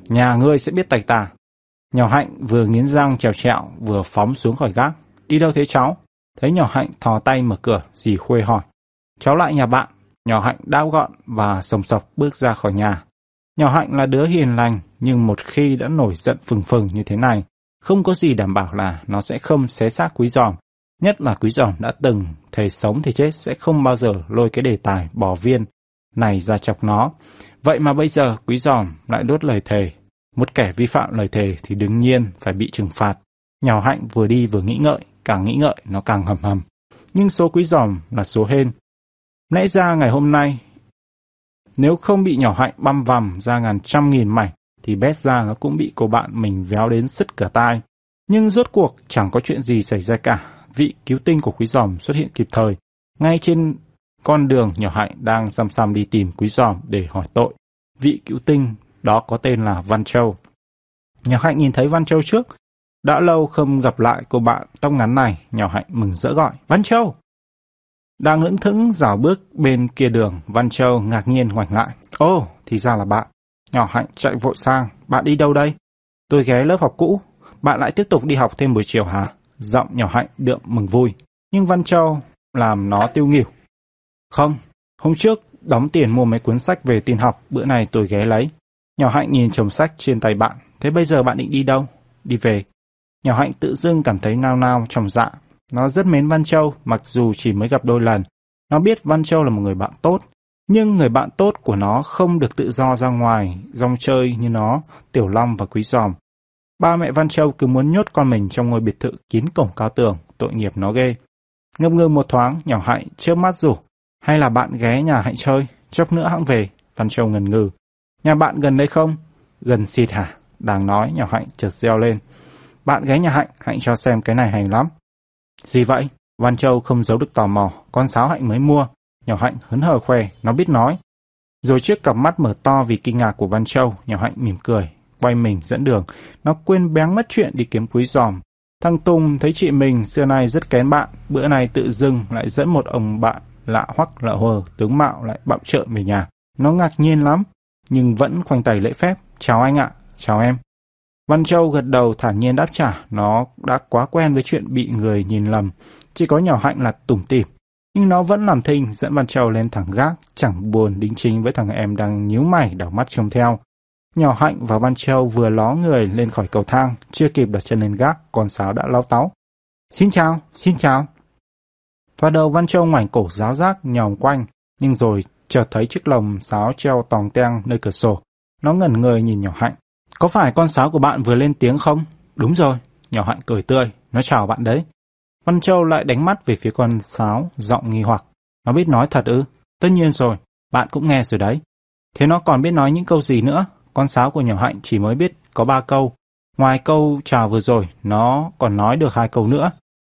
nhà ngươi sẽ biết tạch ta. Nhỏ hạnh vừa nghiến răng trèo trẹo, vừa phóng xuống khỏi gác. Đi đâu thế cháu? Thấy nhỏ hạnh thò tay mở cửa, dì khuê hỏi. Cháu lại nhà bạn. Nhỏ hạnh đao gọn và sồng sọc bước ra khỏi nhà. Nhỏ hạnh là đứa hiền lành, nhưng một khi đã nổi giận phừng phừng như thế này, không có gì đảm bảo là nó sẽ không xé xác quý giòm. Nhất là quý giòm đã từng thầy sống thì chết sẽ không bao giờ lôi cái đề tài bỏ viên này ra chọc nó. Vậy mà bây giờ quý giòm lại đốt lời thề. Một kẻ vi phạm lời thề thì đương nhiên phải bị trừng phạt. Nhào hạnh vừa đi vừa nghĩ ngợi, càng nghĩ ngợi nó càng hầm hầm. Nhưng số quý giòm là số hên. Lẽ ra ngày hôm nay nếu không bị nhỏ hạnh băm vằm ra ngàn trăm nghìn mảnh, thì bét ra nó cũng bị cô bạn mình véo đến sứt cả tai. Nhưng rốt cuộc chẳng có chuyện gì xảy ra cả. Vị cứu tinh của quý giòm xuất hiện kịp thời. Ngay trên con đường nhỏ hạnh đang xăm xăm đi tìm quý giòm để hỏi tội. Vị cứu tinh đó có tên là Văn Châu. Nhỏ hạnh nhìn thấy Văn Châu trước. Đã lâu không gặp lại cô bạn tóc ngắn này, nhỏ hạnh mừng rỡ gọi. Văn Châu! Đang lững thững dào bước bên kia đường, Văn Châu ngạc nhiên ngoảnh lại. Ô, thì ra là bạn. Nhỏ Hạnh chạy vội sang. Bạn đi đâu đây? Tôi ghé lớp học cũ. Bạn lại tiếp tục đi học thêm buổi chiều hả? Giọng nhỏ Hạnh đượm mừng vui. Nhưng Văn Châu làm nó tiêu nghỉu. Không, hôm trước đóng tiền mua mấy cuốn sách về tin học, bữa này tôi ghé lấy. Nhỏ Hạnh nhìn chồng sách trên tay bạn. Thế bây giờ bạn định đi đâu? Đi về. Nhỏ Hạnh tự dưng cảm thấy nao nao trong dạ nó rất mến Văn Châu, mặc dù chỉ mới gặp đôi lần. Nó biết Văn Châu là một người bạn tốt, nhưng người bạn tốt của nó không được tự do ra ngoài, rong chơi như nó, Tiểu Long và Quý Giòm. Ba mẹ Văn Châu cứ muốn nhốt con mình trong ngôi biệt thự kín cổng cao tường, tội nghiệp nó ghê. Ngâm ngơ một thoáng, nhỏ hạnh trước mắt rủ. Hay là bạn ghé nhà hạnh chơi, chốc nữa hãng về. Văn Châu ngần ngừ. Nhà bạn gần đây không? Gần xịt hả? Đang nói, nhỏ hạnh chợt reo lên. Bạn ghé nhà hạnh, hạnh cho xem cái này hay lắm. Gì vậy? Văn Châu không giấu được tò mò, con sáo hạnh mới mua. Nhỏ hạnh hớn hở khoe, nó biết nói. Rồi chiếc cặp mắt mở to vì kinh ngạc của Văn Châu, nhỏ hạnh mỉm cười, quay mình dẫn đường. Nó quên bén mất chuyện đi kiếm quý giòm. Thằng Tùng thấy chị mình xưa nay rất kén bạn, bữa nay tự dưng lại dẫn một ông bạn lạ hoắc lạ hờ, tướng mạo lại bạo trợn về nhà. Nó ngạc nhiên lắm, nhưng vẫn khoanh tay lễ phép. Chào anh ạ, chào em. Văn Châu gật đầu thản nhiên đáp trả, nó đã quá quen với chuyện bị người nhìn lầm, chỉ có nhỏ hạnh là tủm tỉm. Nhưng nó vẫn làm thinh dẫn Văn Châu lên thẳng gác, chẳng buồn đính chính với thằng em đang nhíu mày đảo mắt trông theo. Nhỏ hạnh và Văn Châu vừa ló người lên khỏi cầu thang, chưa kịp đặt chân lên gác, con sáo đã lao táo Xin chào, xin chào. Thoạt đầu Văn Châu ngoảnh cổ giáo giác nhòm quanh, nhưng rồi chợt thấy chiếc lồng sáo treo tòng teng nơi cửa sổ. Nó ngẩn người nhìn nhỏ hạnh. Có phải con sáo của bạn vừa lên tiếng không? Đúng rồi, nhỏ hạnh cười tươi, nó chào bạn đấy. Văn Châu lại đánh mắt về phía con sáo, giọng nghi hoặc. Nó biết nói thật ư? Tất nhiên rồi, bạn cũng nghe rồi đấy. Thế nó còn biết nói những câu gì nữa? Con sáo của nhỏ hạnh chỉ mới biết có ba câu. Ngoài câu chào vừa rồi, nó còn nói được hai câu nữa.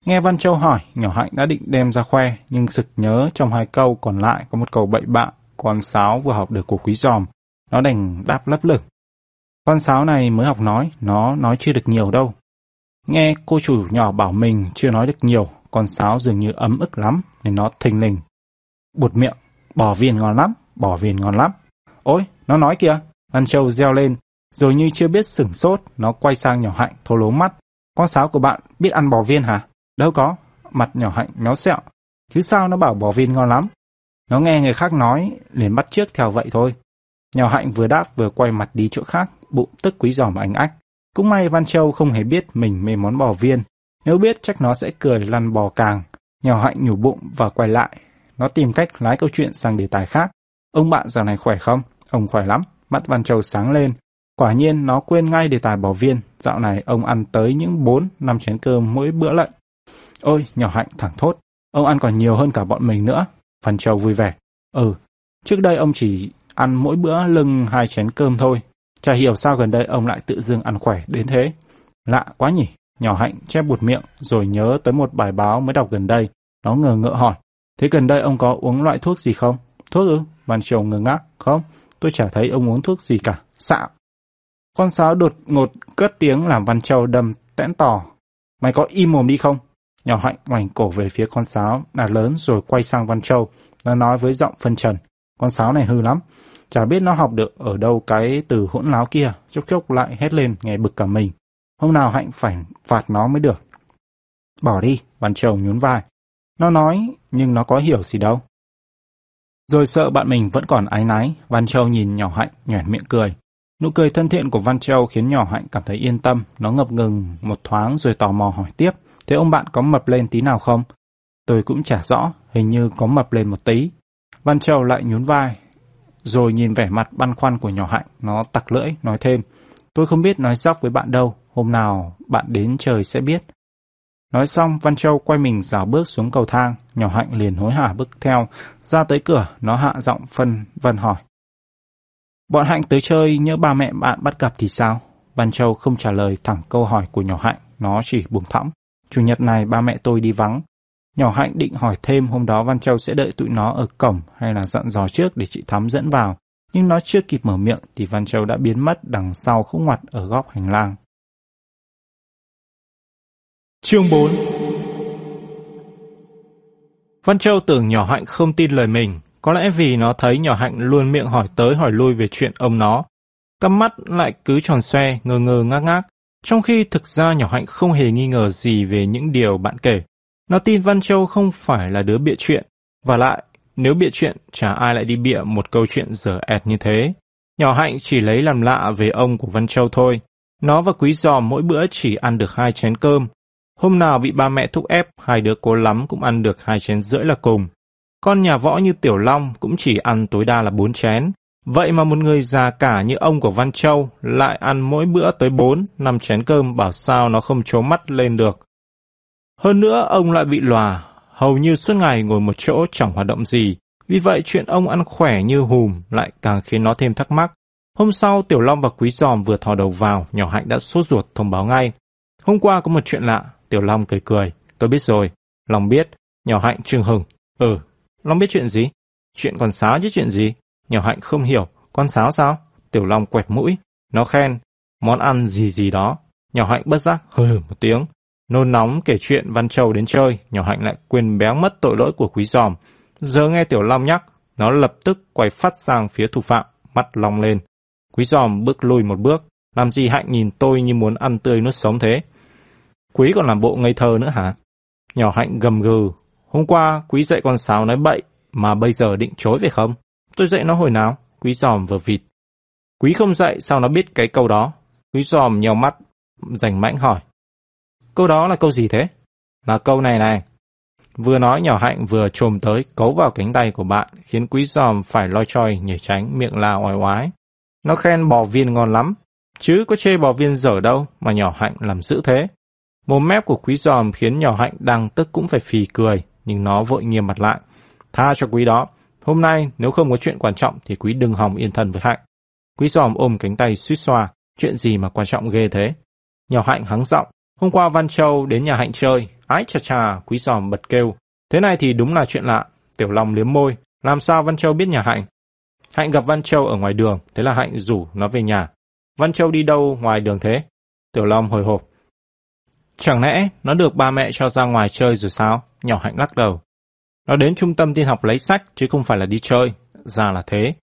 Nghe Văn Châu hỏi, nhỏ hạnh đã định đem ra khoe, nhưng sực nhớ trong hai câu còn lại có một câu bậy bạ, con sáo vừa học được của quý giòm. Nó đành đáp lấp lửng. Con sáo này mới học nói, nó nói chưa được nhiều đâu. Nghe cô chủ nhỏ bảo mình chưa nói được nhiều, con sáo dường như ấm ức lắm, nên nó thình lình. Bụt miệng, bò viên ngon lắm, bò viên ngon lắm. Ôi, nó nói kìa, Văn Châu reo lên, rồi như chưa biết sửng sốt, nó quay sang nhỏ hạnh thô lố mắt. Con sáo của bạn biết ăn bò viên hả? Đâu có, mặt nhỏ hạnh méo sẹo. Chứ sao nó bảo bò viên ngon lắm. Nó nghe người khác nói, liền bắt trước theo vậy thôi. Nhỏ hạnh vừa đáp vừa quay mặt đi chỗ khác, bụng tức quý giòm anh ách. Cũng may Văn Châu không hề biết mình mê món bò viên. Nếu biết chắc nó sẽ cười lăn bò càng. Nhỏ hạnh nhủ bụng và quay lại. Nó tìm cách lái câu chuyện sang đề tài khác. Ông bạn giờ này khỏe không? Ông khỏe lắm. Mắt Văn Châu sáng lên. Quả nhiên nó quên ngay đề tài bỏ viên. Dạo này ông ăn tới những 4 năm chén cơm mỗi bữa lận. Ôi, nhỏ hạnh thẳng thốt. Ông ăn còn nhiều hơn cả bọn mình nữa. Văn Châu vui vẻ. Ừ, trước đây ông chỉ ăn mỗi bữa lưng hai chén cơm thôi. Chả hiểu sao gần đây ông lại tự dưng ăn khỏe đến thế. Lạ quá nhỉ. Nhỏ hạnh che bụt miệng rồi nhớ tới một bài báo mới đọc gần đây. Nó ngờ ngợ hỏi. Thế gần đây ông có uống loại thuốc gì không? Thuốc ư? Văn Châu ngơ ngác. Không, tôi chả thấy ông uống thuốc gì cả. Xạo. Con sáo đột ngột cất tiếng làm Văn Châu đâm tẽn tỏ. Mày có im mồm đi không? Nhỏ hạnh ngoảnh cổ về phía con sáo, đã lớn rồi quay sang Văn Châu. Nó nói với giọng phân trần. Con sáo này hư lắm. Chả biết nó học được ở đâu cái từ hỗn láo kia. Chốc chốc lại hét lên, nghe bực cả mình. Hôm nào hạnh phải phạt nó mới được. Bỏ đi, Văn Châu nhún vai. Nó nói, nhưng nó có hiểu gì đâu. Rồi sợ bạn mình vẫn còn ái náy, Văn Châu nhìn nhỏ hạnh, nhoẻn miệng cười. Nụ cười thân thiện của Văn Châu khiến nhỏ hạnh cảm thấy yên tâm, nó ngập ngừng một thoáng rồi tò mò hỏi tiếp. Thế ông bạn có mập lên tí nào không? Tôi cũng chả rõ, hình như có mập lên một tí. Văn Châu lại nhún vai, rồi nhìn vẻ mặt băn khoăn của nhỏ hạnh, nó tặc lưỡi, nói thêm. Tôi không biết nói dóc với bạn đâu, hôm nào bạn đến trời sẽ biết. Nói xong, Văn Châu quay mình dào bước xuống cầu thang, nhỏ hạnh liền hối hả bước theo, ra tới cửa, nó hạ giọng phân vân hỏi. Bọn hạnh tới chơi nhớ ba mẹ bạn bắt gặp thì sao? Văn Châu không trả lời thẳng câu hỏi của nhỏ hạnh, nó chỉ buông thõng. Chủ nhật này ba mẹ tôi đi vắng. Nhỏ Hạnh định hỏi thêm hôm đó Văn Châu sẽ đợi tụi nó ở cổng hay là dặn dò trước để chị Thắm dẫn vào. Nhưng nó chưa kịp mở miệng thì Văn Châu đã biến mất đằng sau khúc ngoặt ở góc hành lang. Chương 4 Văn Châu tưởng nhỏ Hạnh không tin lời mình, có lẽ vì nó thấy nhỏ Hạnh luôn miệng hỏi tới hỏi lui về chuyện ông nó. Căm mắt lại cứ tròn xoe, ngơ ngơ ngác ngác, trong khi thực ra nhỏ hạnh không hề nghi ngờ gì về những điều bạn kể. Nó tin Văn Châu không phải là đứa bịa chuyện. Và lại, nếu bịa chuyện, chả ai lại đi bịa một câu chuyện dở ẹt như thế. Nhỏ hạnh chỉ lấy làm lạ về ông của Văn Châu thôi. Nó và Quý Giò mỗi bữa chỉ ăn được hai chén cơm. Hôm nào bị ba mẹ thúc ép, hai đứa cố lắm cũng ăn được hai chén rưỡi là cùng. Con nhà võ như Tiểu Long cũng chỉ ăn tối đa là bốn chén. Vậy mà một người già cả như ông của Văn Châu lại ăn mỗi bữa tới bốn năm chén cơm bảo sao nó không trố mắt lên được. Hơn nữa ông lại bị lòa, hầu như suốt ngày ngồi một chỗ chẳng hoạt động gì. Vì vậy chuyện ông ăn khỏe như hùm lại càng khiến nó thêm thắc mắc. Hôm sau Tiểu Long và Quý Giòm vừa thò đầu vào, nhỏ hạnh đã sốt ruột thông báo ngay. Hôm qua có một chuyện lạ, Tiểu Long cười cười. Tôi biết rồi. Long biết. Nhỏ hạnh trừng hừng. Ừ. Long biết chuyện gì? Chuyện con sáo chứ chuyện gì? Nhỏ hạnh không hiểu, con sáo sao? Tiểu Long quẹt mũi, nó khen, món ăn gì gì đó. Nhỏ hạnh bất giác hừ một tiếng. Nôn nóng kể chuyện Văn Châu đến chơi, nhỏ hạnh lại quên béo mất tội lỗi của quý giòm. Giờ nghe Tiểu Long nhắc, nó lập tức quay phát sang phía thủ phạm, mắt long lên. Quý giòm bước lùi một bước, Làm gì Hạnh nhìn tôi như muốn ăn tươi nuốt sống thế? Quý còn làm bộ ngây thơ nữa hả? Nhỏ Hạnh gầm gừ. Hôm qua quý dạy con sáo nói bậy, mà bây giờ định chối phải không? Tôi dạy nó hồi nào? Quý giòm vừa vịt. Quý không dạy sao nó biết cái câu đó? Quý giòm nhèo mắt, rành mãnh hỏi. Câu đó là câu gì thế? Là câu này này. Vừa nói nhỏ hạnh vừa trồm tới cấu vào cánh tay của bạn, khiến quý giòm phải loi choi nhảy tránh miệng la oai oái. Nó khen bò viên ngon lắm, chứ có chê bò viên dở đâu mà nhỏ hạnh làm dữ thế. Mồm mép của quý giòm khiến nhỏ hạnh đang tức cũng phải phì cười, nhưng nó vội nghiêm mặt lại. Tha cho quý đó, hôm nay nếu không có chuyện quan trọng thì quý đừng hòng yên thân với hạnh. Quý giòm ôm cánh tay suýt xoa, chuyện gì mà quan trọng ghê thế. Nhỏ hạnh hắng giọng, hôm qua Văn Châu đến nhà hạnh chơi, ái chà chà, quý giòm bật kêu. Thế này thì đúng là chuyện lạ, tiểu long liếm môi, làm sao Văn Châu biết nhà hạnh? Hạnh gặp Văn Châu ở ngoài đường, thế là Hạnh rủ nó về nhà. Văn Châu đi đâu ngoài đường thế? Tiểu Long hồi hộp. Chẳng lẽ nó được ba mẹ cho ra ngoài chơi rồi sao? Nhỏ Hạnh lắc đầu. Nó đến trung tâm tin học lấy sách chứ không phải là đi chơi. Ra là thế.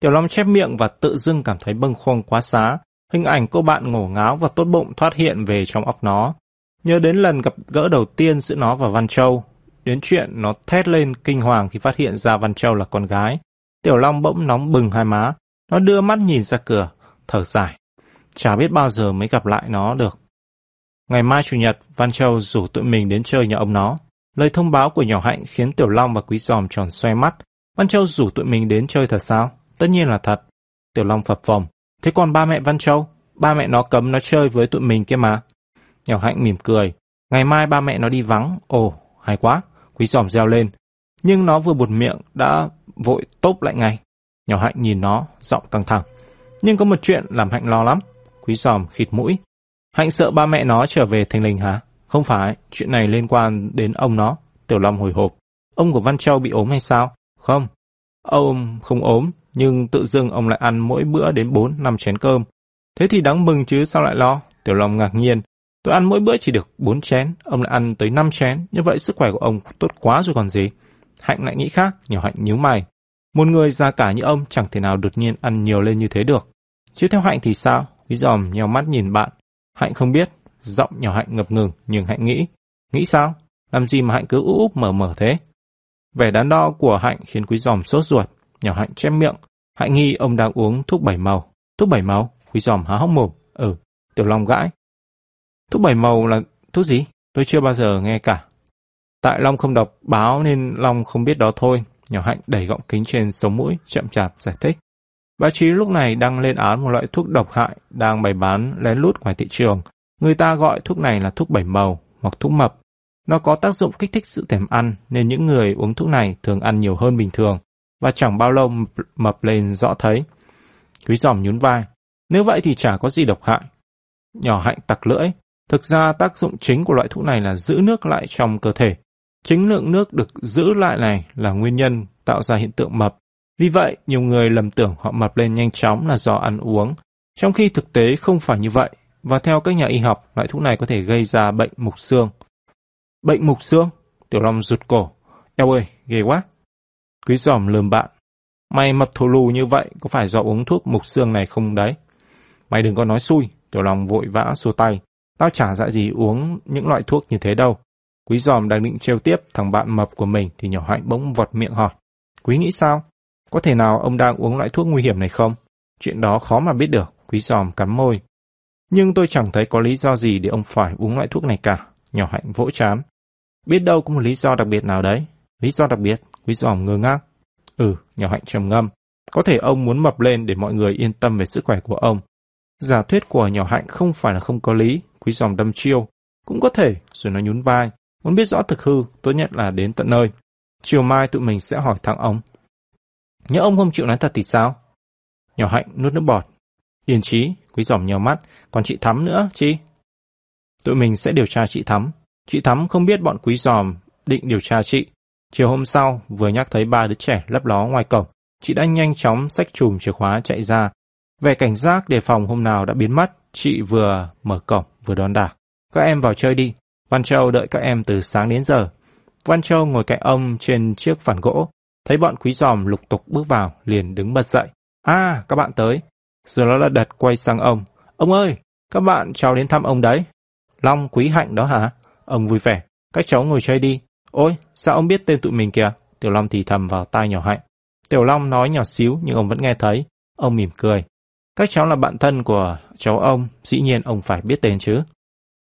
Tiểu Long chép miệng và tự dưng cảm thấy bâng khuâng quá xá. Hình ảnh cô bạn ngổ ngáo và tốt bụng thoát hiện về trong óc nó. Nhớ đến lần gặp gỡ đầu tiên giữa nó và Văn Châu. Đến chuyện nó thét lên kinh hoàng khi phát hiện ra Văn Châu là con gái. Tiểu Long bỗng nóng bừng hai má. Nó đưa mắt nhìn ra cửa, thở dài. Chả biết bao giờ mới gặp lại nó được. Ngày mai Chủ nhật, Văn Châu rủ tụi mình đến chơi nhà ông nó. Lời thông báo của nhỏ hạnh khiến Tiểu Long và Quý Giòm tròn xoay mắt. Văn Châu rủ tụi mình đến chơi thật sao? Tất nhiên là thật. Tiểu Long phập phồng. Thế còn ba mẹ Văn Châu? Ba mẹ nó cấm nó chơi với tụi mình kia mà. Nhỏ hạnh mỉm cười. Ngày mai ba mẹ nó đi vắng. Ồ, hay quá. Quý Giòm reo lên. Nhưng nó vừa buột miệng đã vội tốp lại ngay. Nhỏ Hạnh nhìn nó, giọng căng thẳng. Nhưng có một chuyện làm Hạnh lo lắm. Quý giòm khịt mũi. Hạnh sợ ba mẹ nó trở về thành linh hả? Không phải, chuyện này liên quan đến ông nó. Tiểu Long hồi hộp. Ông của Văn Châu bị ốm hay sao? Không. Ông không ốm, nhưng tự dưng ông lại ăn mỗi bữa đến 4 năm chén cơm. Thế thì đáng mừng chứ sao lại lo? Tiểu Long ngạc nhiên. Tôi ăn mỗi bữa chỉ được 4 chén, ông lại ăn tới 5 chén, như vậy sức khỏe của ông tốt quá rồi còn gì. Hạnh lại nghĩ khác, nhỏ Hạnh nhíu mày. Một người già cả như ông chẳng thể nào đột nhiên ăn nhiều lên như thế được. Chứ theo Hạnh thì sao? Quý giòm nheo mắt nhìn bạn. Hạnh không biết, giọng nhỏ Hạnh ngập ngừng, nhưng Hạnh nghĩ. Nghĩ sao? Làm gì mà Hạnh cứ úp úp mở mở thế? Vẻ đắn đo của Hạnh khiến quý giòm sốt ruột. Nhỏ Hạnh chép miệng. Hạnh nghi ông đang uống thuốc bảy màu. Thuốc bảy màu? Quý giòm há hốc mồm. Ừ, tiểu long gãi. Thuốc bảy màu là thuốc gì? Tôi chưa bao giờ nghe cả. Tại Long không đọc báo nên Long không biết đó thôi. Nhỏ Hạnh đẩy gọng kính trên sống mũi, chậm chạp giải thích. Báo chí lúc này đang lên án một loại thuốc độc hại đang bày bán lén lút ngoài thị trường. Người ta gọi thuốc này là thuốc bảy màu hoặc thuốc mập. Nó có tác dụng kích thích sự thèm ăn nên những người uống thuốc này thường ăn nhiều hơn bình thường và chẳng bao lâu mập lên rõ thấy. Quý giòm nhún vai. Nếu vậy thì chả có gì độc hại. Nhỏ hạnh tặc lưỡi. Thực ra tác dụng chính của loại thuốc này là giữ nước lại trong cơ thể. Chính lượng nước được giữ lại này là nguyên nhân tạo ra hiện tượng mập. Vì vậy, nhiều người lầm tưởng họ mập lên nhanh chóng là do ăn uống, trong khi thực tế không phải như vậy. Và theo các nhà y học, loại thuốc này có thể gây ra bệnh mục xương. Bệnh mục xương? Tiểu Long rụt cổ. Eo ơi, ghê quá. Quý giòm lườm bạn. Mày mập thù lù như vậy có phải do uống thuốc mục xương này không đấy? Mày đừng có nói xui. Tiểu Long vội vã xua tay. Tao chả dạ gì uống những loại thuốc như thế đâu. Quý giòm đang định trêu tiếp thằng bạn mập của mình thì nhỏ hạnh bỗng vọt miệng hỏi. Quý nghĩ sao? Có thể nào ông đang uống loại thuốc nguy hiểm này không? Chuyện đó khó mà biết được, quý giòm cắn môi. Nhưng tôi chẳng thấy có lý do gì để ông phải uống loại thuốc này cả. Nhỏ hạnh vỗ chán. Biết đâu có một lý do đặc biệt nào đấy. Lý do đặc biệt, quý giòm ngơ ngác. Ừ, nhỏ hạnh trầm ngâm. Có thể ông muốn mập lên để mọi người yên tâm về sức khỏe của ông. Giả thuyết của nhỏ hạnh không phải là không có lý, quý giòm đâm chiêu. Cũng có thể, rồi nó nhún vai. Muốn biết rõ thực hư, tốt nhất là đến tận nơi. Chiều mai tụi mình sẽ hỏi thằng ông. Nhớ ông không chịu nói thật thì sao? Nhỏ hạnh nuốt nước bọt. Yên trí, quý giỏm nhiều mắt, còn chị Thắm nữa, chi? Tụi mình sẽ điều tra chị Thắm. Chị Thắm không biết bọn quý giòm định điều tra chị. Chiều hôm sau, vừa nhắc thấy ba đứa trẻ lấp ló ngoài cổng, chị đã nhanh chóng xách chùm chìa khóa chạy ra. Về cảnh giác đề phòng hôm nào đã biến mất, chị vừa mở cổng vừa đón đà. Các em vào chơi đi, Văn Châu đợi các em từ sáng đến giờ. Văn Châu ngồi cạnh ông trên chiếc phản gỗ, thấy bọn quý giòm lục tục bước vào, liền đứng bật dậy. À, các bạn tới. Rồi nó là đặt quay sang ông. Ông ơi, các bạn cháu đến thăm ông đấy. Long, Quý Hạnh đó hả? Ông vui vẻ. Các cháu ngồi chơi đi. Ôi, sao ông biết tên tụi mình kìa? Tiểu Long thì thầm vào tai nhỏ Hạnh. Tiểu Long nói nhỏ xíu nhưng ông vẫn nghe thấy. Ông mỉm cười. Các cháu là bạn thân của cháu ông, dĩ nhiên ông phải biết tên chứ.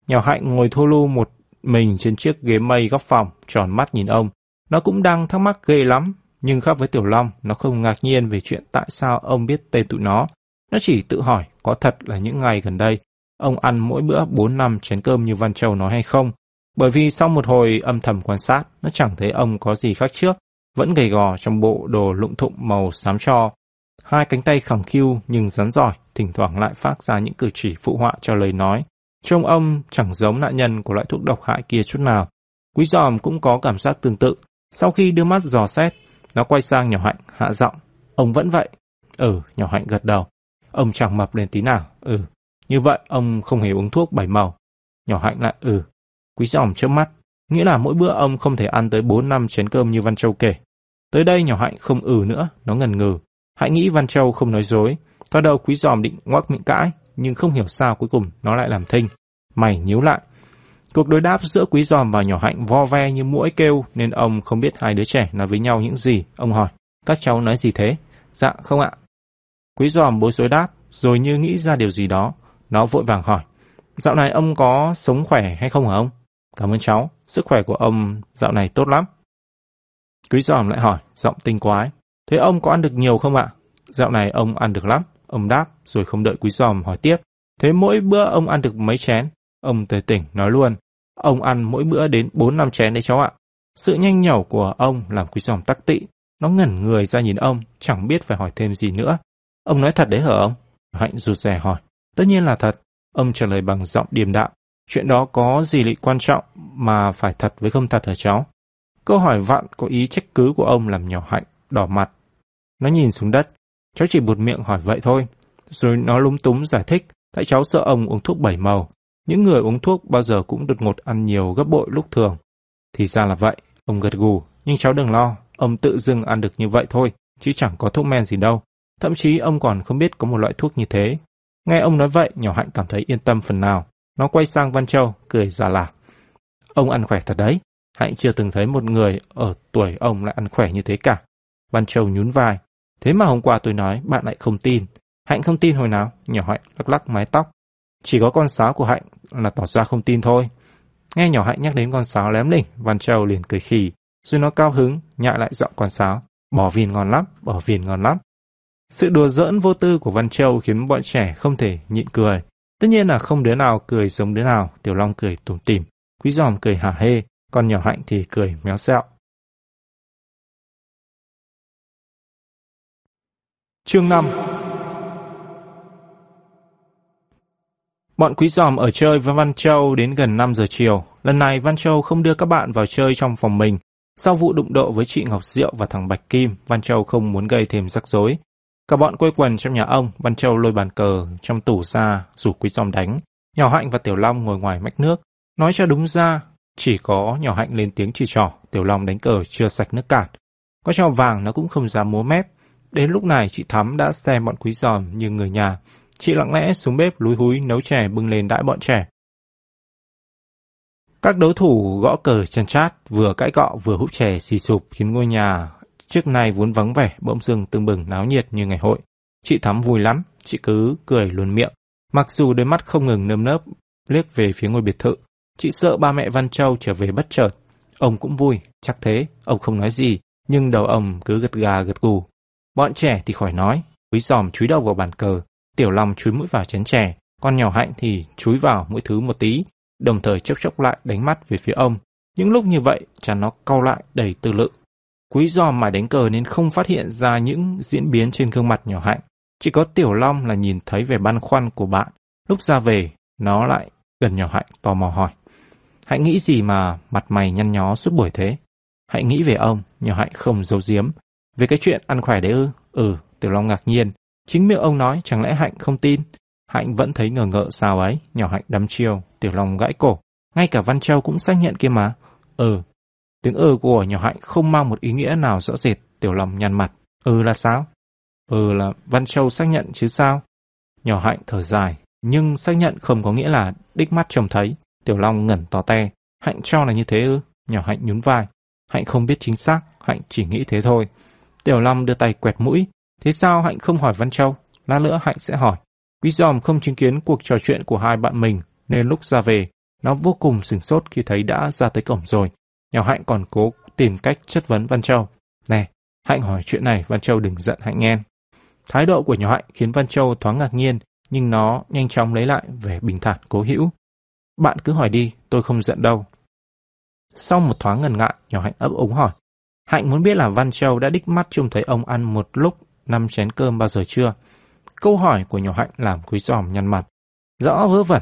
Nhỏ Hạnh ngồi thu lu một mình trên chiếc ghế mây góc phòng, tròn mắt nhìn ông. Nó cũng đang thắc mắc ghê lắm, nhưng khác với Tiểu Long, nó không ngạc nhiên về chuyện tại sao ông biết tên tụi nó. Nó chỉ tự hỏi có thật là những ngày gần đây, ông ăn mỗi bữa 4 năm chén cơm như Văn Châu nói hay không. Bởi vì sau một hồi âm thầm quan sát, nó chẳng thấy ông có gì khác trước, vẫn gầy gò trong bộ đồ lụng thụng màu xám cho. Hai cánh tay khẳng khiu nhưng rắn giỏi, thỉnh thoảng lại phát ra những cử chỉ phụ họa cho lời nói. Trông ông chẳng giống nạn nhân của loại thuốc độc hại kia chút nào. Quý giòm cũng có cảm giác tương tự. Sau khi đưa mắt dò xét, nó quay sang nhỏ hạnh, hạ giọng. Ông vẫn vậy. Ừ, nhỏ hạnh gật đầu. Ông chẳng mập lên tí nào. Ừ. Như vậy ông không hề uống thuốc bảy màu. Nhỏ hạnh lại ừ. Quý giòm trước mắt. Nghĩa là mỗi bữa ông không thể ăn tới 4 năm chén cơm như Văn Châu kể. Tới đây nhỏ hạnh không ừ nữa, nó ngần ngừ. hãy nghĩ Văn Châu không nói dối. Thoát đầu quý giòm định ngoắc miệng cãi, nhưng không hiểu sao cuối cùng nó lại làm thinh. Mày nhíu lại. Cuộc đối đáp giữa quý giòm và nhỏ hạnh vo ve như mũi kêu nên ông không biết hai đứa trẻ nói với nhau những gì. Ông hỏi, các cháu nói gì thế? Dạ không ạ. Quý giòm bối rối đáp, rồi như nghĩ ra điều gì đó. Nó vội vàng hỏi, dạo này ông có sống khỏe hay không hả ông? Cảm ơn cháu, sức khỏe của ông dạo này tốt lắm. Quý giòm lại hỏi, giọng tinh quái, thế ông có ăn được nhiều không ạ? Dạo này ông ăn được lắm. Ông đáp, rồi không đợi quý giòm hỏi tiếp. Thế mỗi bữa ông ăn được mấy chén? Ông tề tỉnh nói luôn. Ông ăn mỗi bữa đến 4 năm chén đấy cháu ạ. Sự nhanh nhẩu của ông làm quý giòm tắc tị. Nó ngẩn người ra nhìn ông, chẳng biết phải hỏi thêm gì nữa. Ông nói thật đấy hả ông? Hạnh rụt rè hỏi. Tất nhiên là thật. Ông trả lời bằng giọng điềm đạm. Chuyện đó có gì lị quan trọng mà phải thật với không thật hả cháu? Câu hỏi vặn có ý trách cứ của ông làm nhỏ Hạnh, đỏ mặt. Nó nhìn xuống đất, Cháu chỉ buột miệng hỏi vậy thôi. Rồi nó lúng túng giải thích, tại cháu sợ ông uống thuốc bảy màu. Những người uống thuốc bao giờ cũng đột ngột ăn nhiều gấp bội lúc thường. Thì ra là vậy, ông gật gù. Nhưng cháu đừng lo, ông tự dưng ăn được như vậy thôi, chứ chẳng có thuốc men gì đâu. Thậm chí ông còn không biết có một loại thuốc như thế. Nghe ông nói vậy, nhỏ hạnh cảm thấy yên tâm phần nào. Nó quay sang Văn Châu, cười giả lả. Ông ăn khỏe thật đấy. Hạnh chưa từng thấy một người ở tuổi ông lại ăn khỏe như thế cả. Văn Châu nhún vai, Thế mà hôm qua tôi nói bạn lại không tin. Hạnh không tin hồi nào? Nhỏ Hạnh lắc lắc mái tóc. Chỉ có con sáo của Hạnh là tỏ ra không tin thôi. Nghe nhỏ Hạnh nhắc đến con sáo lém lỉnh, Văn Châu liền cười khì. Rồi nó cao hứng, nhại lại dọn con sáo. Bỏ viền ngon lắm, bỏ viền ngon lắm. Sự đùa giỡn vô tư của Văn Châu khiến bọn trẻ không thể nhịn cười. Tất nhiên là không đứa nào cười giống đứa nào, Tiểu Long cười tủm tỉm, Quý Giòm cười hả hê, còn nhỏ Hạnh thì cười méo xẹo. Chương 5 Bọn quý giòm ở chơi với Văn Châu đến gần 5 giờ chiều. Lần này Văn Châu không đưa các bạn vào chơi trong phòng mình. Sau vụ đụng độ với chị Ngọc Diệu và thằng Bạch Kim, Văn Châu không muốn gây thêm rắc rối. Cả bọn quây quần trong nhà ông, Văn Châu lôi bàn cờ trong tủ ra, rủ quý giòm đánh. Nhỏ Hạnh và Tiểu Long ngồi ngoài mách nước. Nói cho đúng ra, chỉ có nhỏ Hạnh lên tiếng chỉ trỏ, Tiểu Long đánh cờ chưa sạch nước cạn. Có trò vàng nó cũng không dám múa mép, Đến lúc này chị Thắm đã xem bọn quý giòm như người nhà. Chị lặng lẽ xuống bếp lúi húi nấu chè bưng lên đãi bọn trẻ. Các đấu thủ gõ cờ chân chát, vừa cãi cọ vừa hút chè xì sụp khiến ngôi nhà trước nay vốn vắng vẻ bỗng dưng tưng bừng náo nhiệt như ngày hội. Chị Thắm vui lắm, chị cứ cười luôn miệng. Mặc dù đôi mắt không ngừng nơm nớp liếc về phía ngôi biệt thự. Chị sợ ba mẹ Văn Châu trở về bất chợt. Ông cũng vui, chắc thế, ông không nói gì, nhưng đầu ông cứ gật gà gật gù. Bọn trẻ thì khỏi nói, quý giòm chúi đầu vào bàn cờ, tiểu long chúi mũi vào chén chè, con nhỏ hạnh thì chúi vào mỗi thứ một tí, đồng thời chốc chốc lại đánh mắt về phía ông. Những lúc như vậy, chán nó cau lại đầy tư lự. Quý do mải đánh cờ nên không phát hiện ra những diễn biến trên gương mặt nhỏ hạnh. Chỉ có tiểu long là nhìn thấy vẻ băn khoăn của bạn. Lúc ra về, nó lại gần nhỏ hạnh tò mò hỏi. "Hãy nghĩ gì mà mặt mày nhăn nhó suốt buổi thế? Hãy nghĩ về ông, nhỏ hạnh không giấu giếm, về cái chuyện ăn khỏe đấy ư? Ừ, Tiểu Long ngạc nhiên. Chính miệng ông nói, chẳng lẽ Hạnh không tin? Hạnh vẫn thấy ngờ ngợ sao ấy, nhỏ Hạnh đắm chiêu, Tiểu Long gãi cổ. Ngay cả Văn Châu cũng xác nhận kia mà. Ừ. Tiếng ừ của nhỏ Hạnh không mang một ý nghĩa nào rõ rệt, Tiểu Long nhăn mặt. Ừ là sao? Ừ là Văn Châu xác nhận chứ sao? Nhỏ Hạnh thở dài, Nhưng xác nhận không có nghĩa là đích mắt trông thấy. Tiểu Long ngẩn tỏ te. Hạnh cho là như thế ư? Nhỏ Hạnh nhún vai. Hạnh không biết chính xác, Hạnh chỉ nghĩ thế thôi. Tiểu Long đưa tay quẹt mũi. Thế sao Hạnh không hỏi Văn Châu? Lát nữa Hạnh sẽ hỏi. Quý giòm không chứng kiến cuộc trò chuyện của hai bạn mình, nên lúc ra về, nó vô cùng sửng sốt khi thấy đã ra tới cổng rồi. Nhỏ Hạnh còn cố tìm cách chất vấn Văn Châu. Nè, Hạnh hỏi chuyện này, Văn Châu đừng giận Hạnh nghe. Thái độ của nhỏ Hạnh khiến Văn Châu thoáng ngạc nhiên, nhưng nó nhanh chóng lấy lại vẻ bình thản cố hữu. Bạn cứ hỏi đi, tôi không giận đâu. Sau một thoáng ngần ngại, nhỏ Hạnh ấp úng hỏi. Hạnh muốn biết là Văn Châu đã đích mắt trông thấy ông ăn một lúc năm chén cơm bao giờ chưa? Câu hỏi của nhỏ Hạnh làm quý giòm nhăn mặt. Rõ vớ vẩn,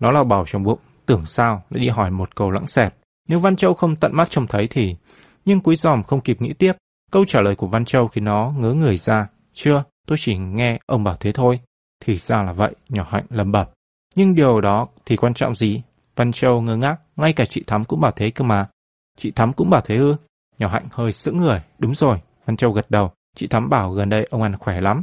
nó lao bảo trong bụng, tưởng sao lại đi hỏi một câu lãng xẹt. Nếu Văn Châu không tận mắt trông thấy thì... Nhưng quý giòm không kịp nghĩ tiếp, câu trả lời của Văn Châu khi nó ngớ người ra. Chưa, tôi chỉ nghe ông bảo thế thôi. Thì ra là vậy, nhỏ Hạnh lầm bẩm. Nhưng điều đó thì quan trọng gì? Văn Châu ngơ ngác, ngay cả chị Thắm cũng bảo thế cơ mà. Chị Thắm cũng bảo thế ư? Nhỏ Hạnh hơi sững người, đúng rồi. Văn Châu gật đầu, chị Thắm bảo gần đây ông ăn khỏe lắm.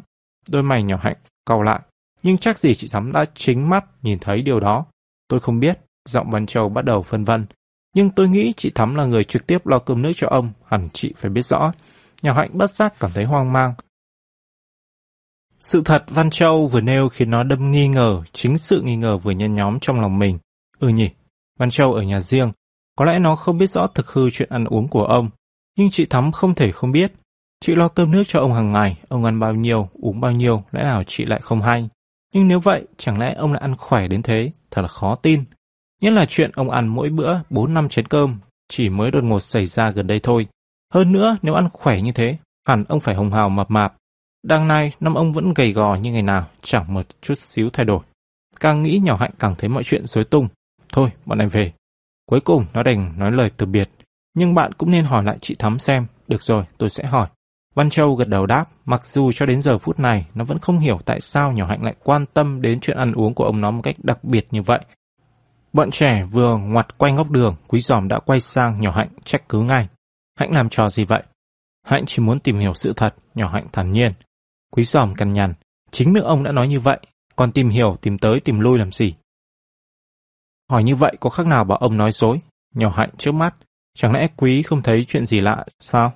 Đôi mày nhỏ Hạnh cau lại, nhưng chắc gì chị Thắm đã chính mắt nhìn thấy điều đó. Tôi không biết, giọng Văn Châu bắt đầu phân vân. Nhưng tôi nghĩ chị Thắm là người trực tiếp lo cơm nước cho ông, hẳn chị phải biết rõ. Nhỏ Hạnh bất giác cảm thấy hoang mang. Sự thật Văn Châu vừa nêu khiến nó đâm nghi ngờ, chính sự nghi ngờ vừa nhen nhóm trong lòng mình. Ừ nhỉ, Văn Châu ở nhà riêng, có lẽ nó không biết rõ thực hư chuyện ăn uống của ông, nhưng chị Thắm không thể không biết. Chị lo cơm nước cho ông hàng ngày, ông ăn bao nhiêu, uống bao nhiêu, lẽ nào chị lại không hay. Nhưng nếu vậy, chẳng lẽ ông lại ăn khỏe đến thế, thật là khó tin. Nhất là chuyện ông ăn mỗi bữa 4 năm chén cơm, chỉ mới đột ngột xảy ra gần đây thôi. Hơn nữa, nếu ăn khỏe như thế, hẳn ông phải hồng hào mập mạp. Đằng này, năm ông vẫn gầy gò như ngày nào, chẳng một chút xíu thay đổi. Càng nghĩ nhỏ hạnh càng thấy mọi chuyện rối tung. Thôi, bọn em về. Cuối cùng, nó đành nói lời từ biệt. Nhưng bạn cũng nên hỏi lại chị Thắm xem. Được rồi, tôi sẽ hỏi. Văn Châu gật đầu đáp, mặc dù cho đến giờ phút này, nó vẫn không hiểu tại sao nhỏ hạnh lại quan tâm đến chuyện ăn uống của ông nó một cách đặc biệt như vậy. Bọn trẻ vừa ngoặt quanh góc đường, quý giòm đã quay sang nhỏ hạnh trách cứ ngay. Hạnh làm trò gì vậy? Hạnh chỉ muốn tìm hiểu sự thật, nhỏ hạnh thản nhiên. Quý giòm cằn nhằn, chính miệng ông đã nói như vậy, còn tìm hiểu, tìm tới, tìm lui làm gì? Hỏi như vậy có khác nào bảo ông nói dối? Nhỏ hạnh trước mắt, chẳng lẽ quý không thấy chuyện gì lạ sao?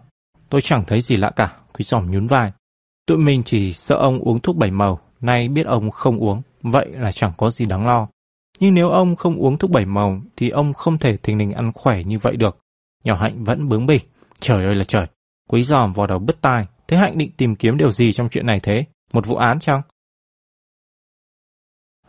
Tôi chẳng thấy gì lạ cả, quý giòm nhún vai. Tụi mình chỉ sợ ông uống thuốc bảy màu, nay biết ông không uống, vậy là chẳng có gì đáng lo. Nhưng nếu ông không uống thuốc bảy màu thì ông không thể thình lình ăn khỏe như vậy được. Nhỏ Hạnh vẫn bướng bỉnh. Trời ơi là trời. Quý giòm vào đầu bứt tai. Thế Hạnh định tìm kiếm điều gì trong chuyện này thế? Một vụ án chăng?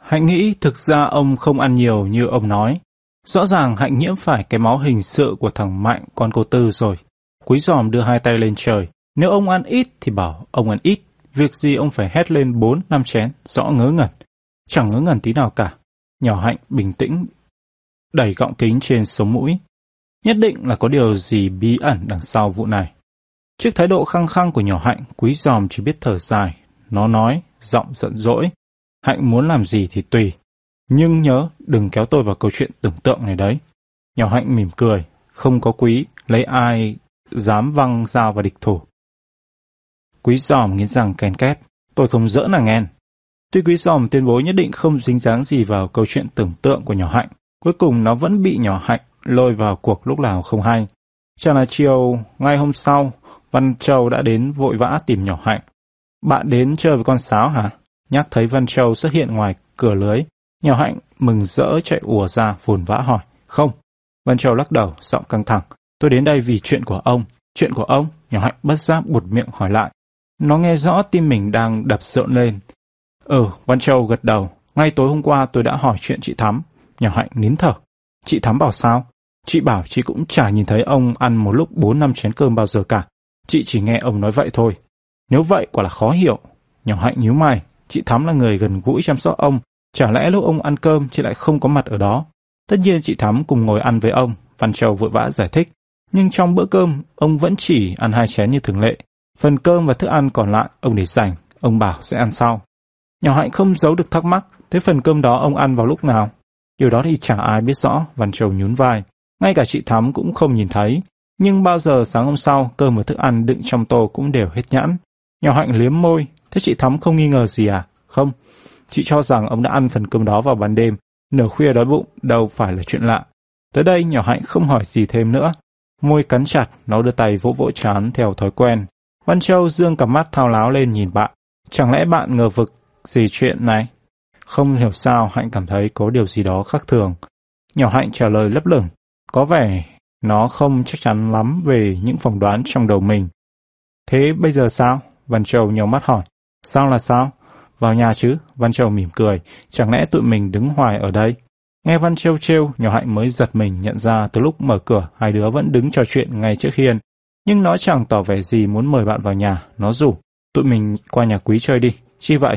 Hạnh nghĩ thực ra ông không ăn nhiều như ông nói. Rõ ràng Hạnh nhiễm phải cái máu hình sự của thằng Mạnh con cô Tư rồi. Quý giòm đưa hai tay lên trời. Nếu ông ăn ít thì bảo ông ăn ít. Việc gì ông phải hét lên bốn năm chén, rõ ngớ ngẩn. Chẳng ngớ ngẩn tí nào cả. Nhỏ Hạnh bình tĩnh, đẩy gọng kính trên sống mũi. Nhất định là có điều gì bí ẩn đằng sau vụ này. Trước thái độ khăng khăng của nhỏ Hạnh, quý giòm chỉ biết thở dài. Nó nói, giọng giận dỗi. Hạnh muốn làm gì thì tùy. Nhưng nhớ, đừng kéo tôi vào câu chuyện tưởng tượng này đấy. Nhỏ Hạnh mỉm cười, không có quý, lấy ai dám văng dao vào địch thủ. Quý giòm nghiến rằng ken két, tôi không dỡ là nghen. Tuy quý giòm tuyên bố nhất định không dính dáng gì vào câu chuyện tưởng tượng của nhỏ Hạnh, cuối cùng nó vẫn bị nhỏ Hạnh lôi vào cuộc lúc nào không hay. Chẳng là chiều, ngay hôm sau, Văn Châu đã đến vội vã tìm nhỏ Hạnh. Bạn đến chơi với con sáo hả? Nhắc thấy Văn Châu xuất hiện ngoài cửa lưới, nhỏ Hạnh mừng rỡ chạy ùa ra vồn vã hỏi. Không. Văn Châu lắc đầu, giọng căng thẳng. Tôi đến đây vì chuyện của ông. Chuyện của ông? Nhỏ Hạnh bất giác bụt miệng hỏi lại. Nó nghe rõ tim mình đang đập rộn lên. Ừ, Văn Châu gật đầu. Ngay tối hôm qua tôi đã hỏi chuyện chị Thắm. Nhỏ Hạnh nín thở. Chị Thắm bảo sao? Chị bảo chị cũng chả nhìn thấy ông ăn một lúc bốn năm chén cơm bao giờ cả. Chị chỉ nghe ông nói vậy thôi. Nếu vậy quả là khó hiểu. Nhỏ Hạnh nhíu mày. Chị Thắm là người gần gũi chăm sóc ông. Chả lẽ lúc ông ăn cơm chị lại không có mặt ở đó? Tất nhiên chị Thắm cùng ngồi ăn với ông. Văn Châu vội vã giải thích. Nhưng trong bữa cơm, ông vẫn chỉ ăn hai chén như thường lệ. Phần cơm và thức ăn còn lại, ông để dành. Ông bảo sẽ ăn sau. Nhỏ Hạnh không giấu được thắc mắc. Thế phần cơm đó ông ăn vào lúc nào? Điều đó thì chẳng ai biết rõ. Văn Châu nhún vai. Ngay cả chị Thắm cũng không nhìn thấy. Nhưng bao giờ sáng hôm sau, cơm và thức ăn đựng trong tô cũng đều hết nhãn. Nhỏ Hạnh liếm môi. Thế chị Thắm không nghi ngờ gì à? Không. Chị cho rằng ông đã ăn phần cơm đó vào ban đêm, nửa khuya đói bụng đâu phải là chuyện lạ. Tới đây nhỏ hạnh không hỏi gì thêm nữa. Môi cắn chặt, nó đưa tay vỗ vỗ chán theo thói quen. Văn Châu dương cả mắt thao láo lên nhìn bạn. Chẳng lẽ bạn ngờ vực gì chuyện này? Không hiểu sao Hạnh cảm thấy có điều gì đó khác thường. Nhỏ Hạnh trả lời lấp lửng. Có vẻ nó không chắc chắn lắm về những phỏng đoán trong đầu mình. Thế bây giờ sao? Văn Châu nhau mắt hỏi. Sao là sao? Vào nhà chứ? Văn Châu mỉm cười. Chẳng lẽ tụi mình đứng hoài ở đây? Nghe Văn trêu trêu, nhỏ hạnh mới giật mình nhận ra từ lúc mở cửa, hai đứa vẫn đứng trò chuyện ngay trước hiên. Nhưng nó chẳng tỏ vẻ gì muốn mời bạn vào nhà, nó rủ. Tụi mình qua nhà quý chơi đi. Chi vậy?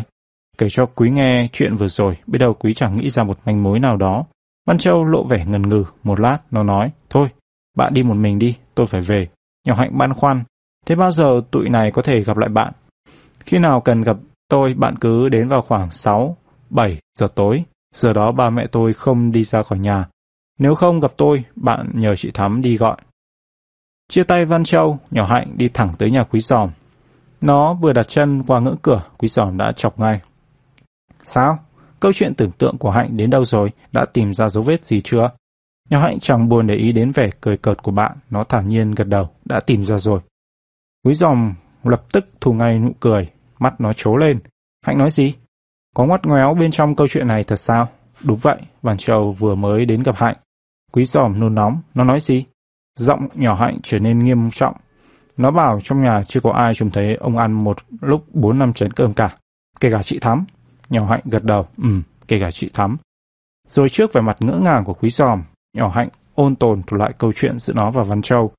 Kể cho quý nghe chuyện vừa rồi, biết đâu quý chẳng nghĩ ra một manh mối nào đó. Văn Châu lộ vẻ ngần ngừ, một lát, nó nói, thôi, bạn đi một mình đi, tôi phải về. Nhỏ hạnh băn khoăn, thế bao giờ tụi này có thể gặp lại bạn? Khi nào cần gặp tôi, bạn cứ đến vào khoảng 6, 7 giờ tối. Giờ đó ba mẹ tôi không đi ra khỏi nhà. Nếu không gặp tôi, bạn nhờ chị Thắm đi gọi. Chia tay Văn Châu, nhỏ hạnh đi thẳng tới nhà quý giòm. Nó vừa đặt chân qua ngưỡng cửa, quý giòm đã chọc ngay. Sao? Câu chuyện tưởng tượng của Hạnh đến đâu rồi? Đã tìm ra dấu vết gì chưa? Nhỏ Hạnh chẳng buồn để ý đến vẻ cười cợt của bạn, nó thản nhiên gật đầu, đã tìm ra rồi. Quý giòm lập tức thu ngay nụ cười, mắt nó trố lên. Hạnh nói gì? Có ngoắt ngoéo bên trong câu chuyện này thật sao? Đúng vậy, Văn Trầu vừa mới đến gặp Hạnh. Quý giòm nôn nóng, nó nói gì? Giọng nhỏ Hạnh trở nên nghiêm trọng. Nó bảo trong nhà chưa có ai trông thấy ông ăn một lúc bốn năm chén cơm cả. Kể cả chị Thắm. Nhỏ Hạnh gật đầu, ừ, kể cả chị Thắm. Rồi trước vẻ mặt ngỡ ngàng của quý giòm, nhỏ Hạnh ôn tồn thuật lại câu chuyện giữa nó và Văn Châu.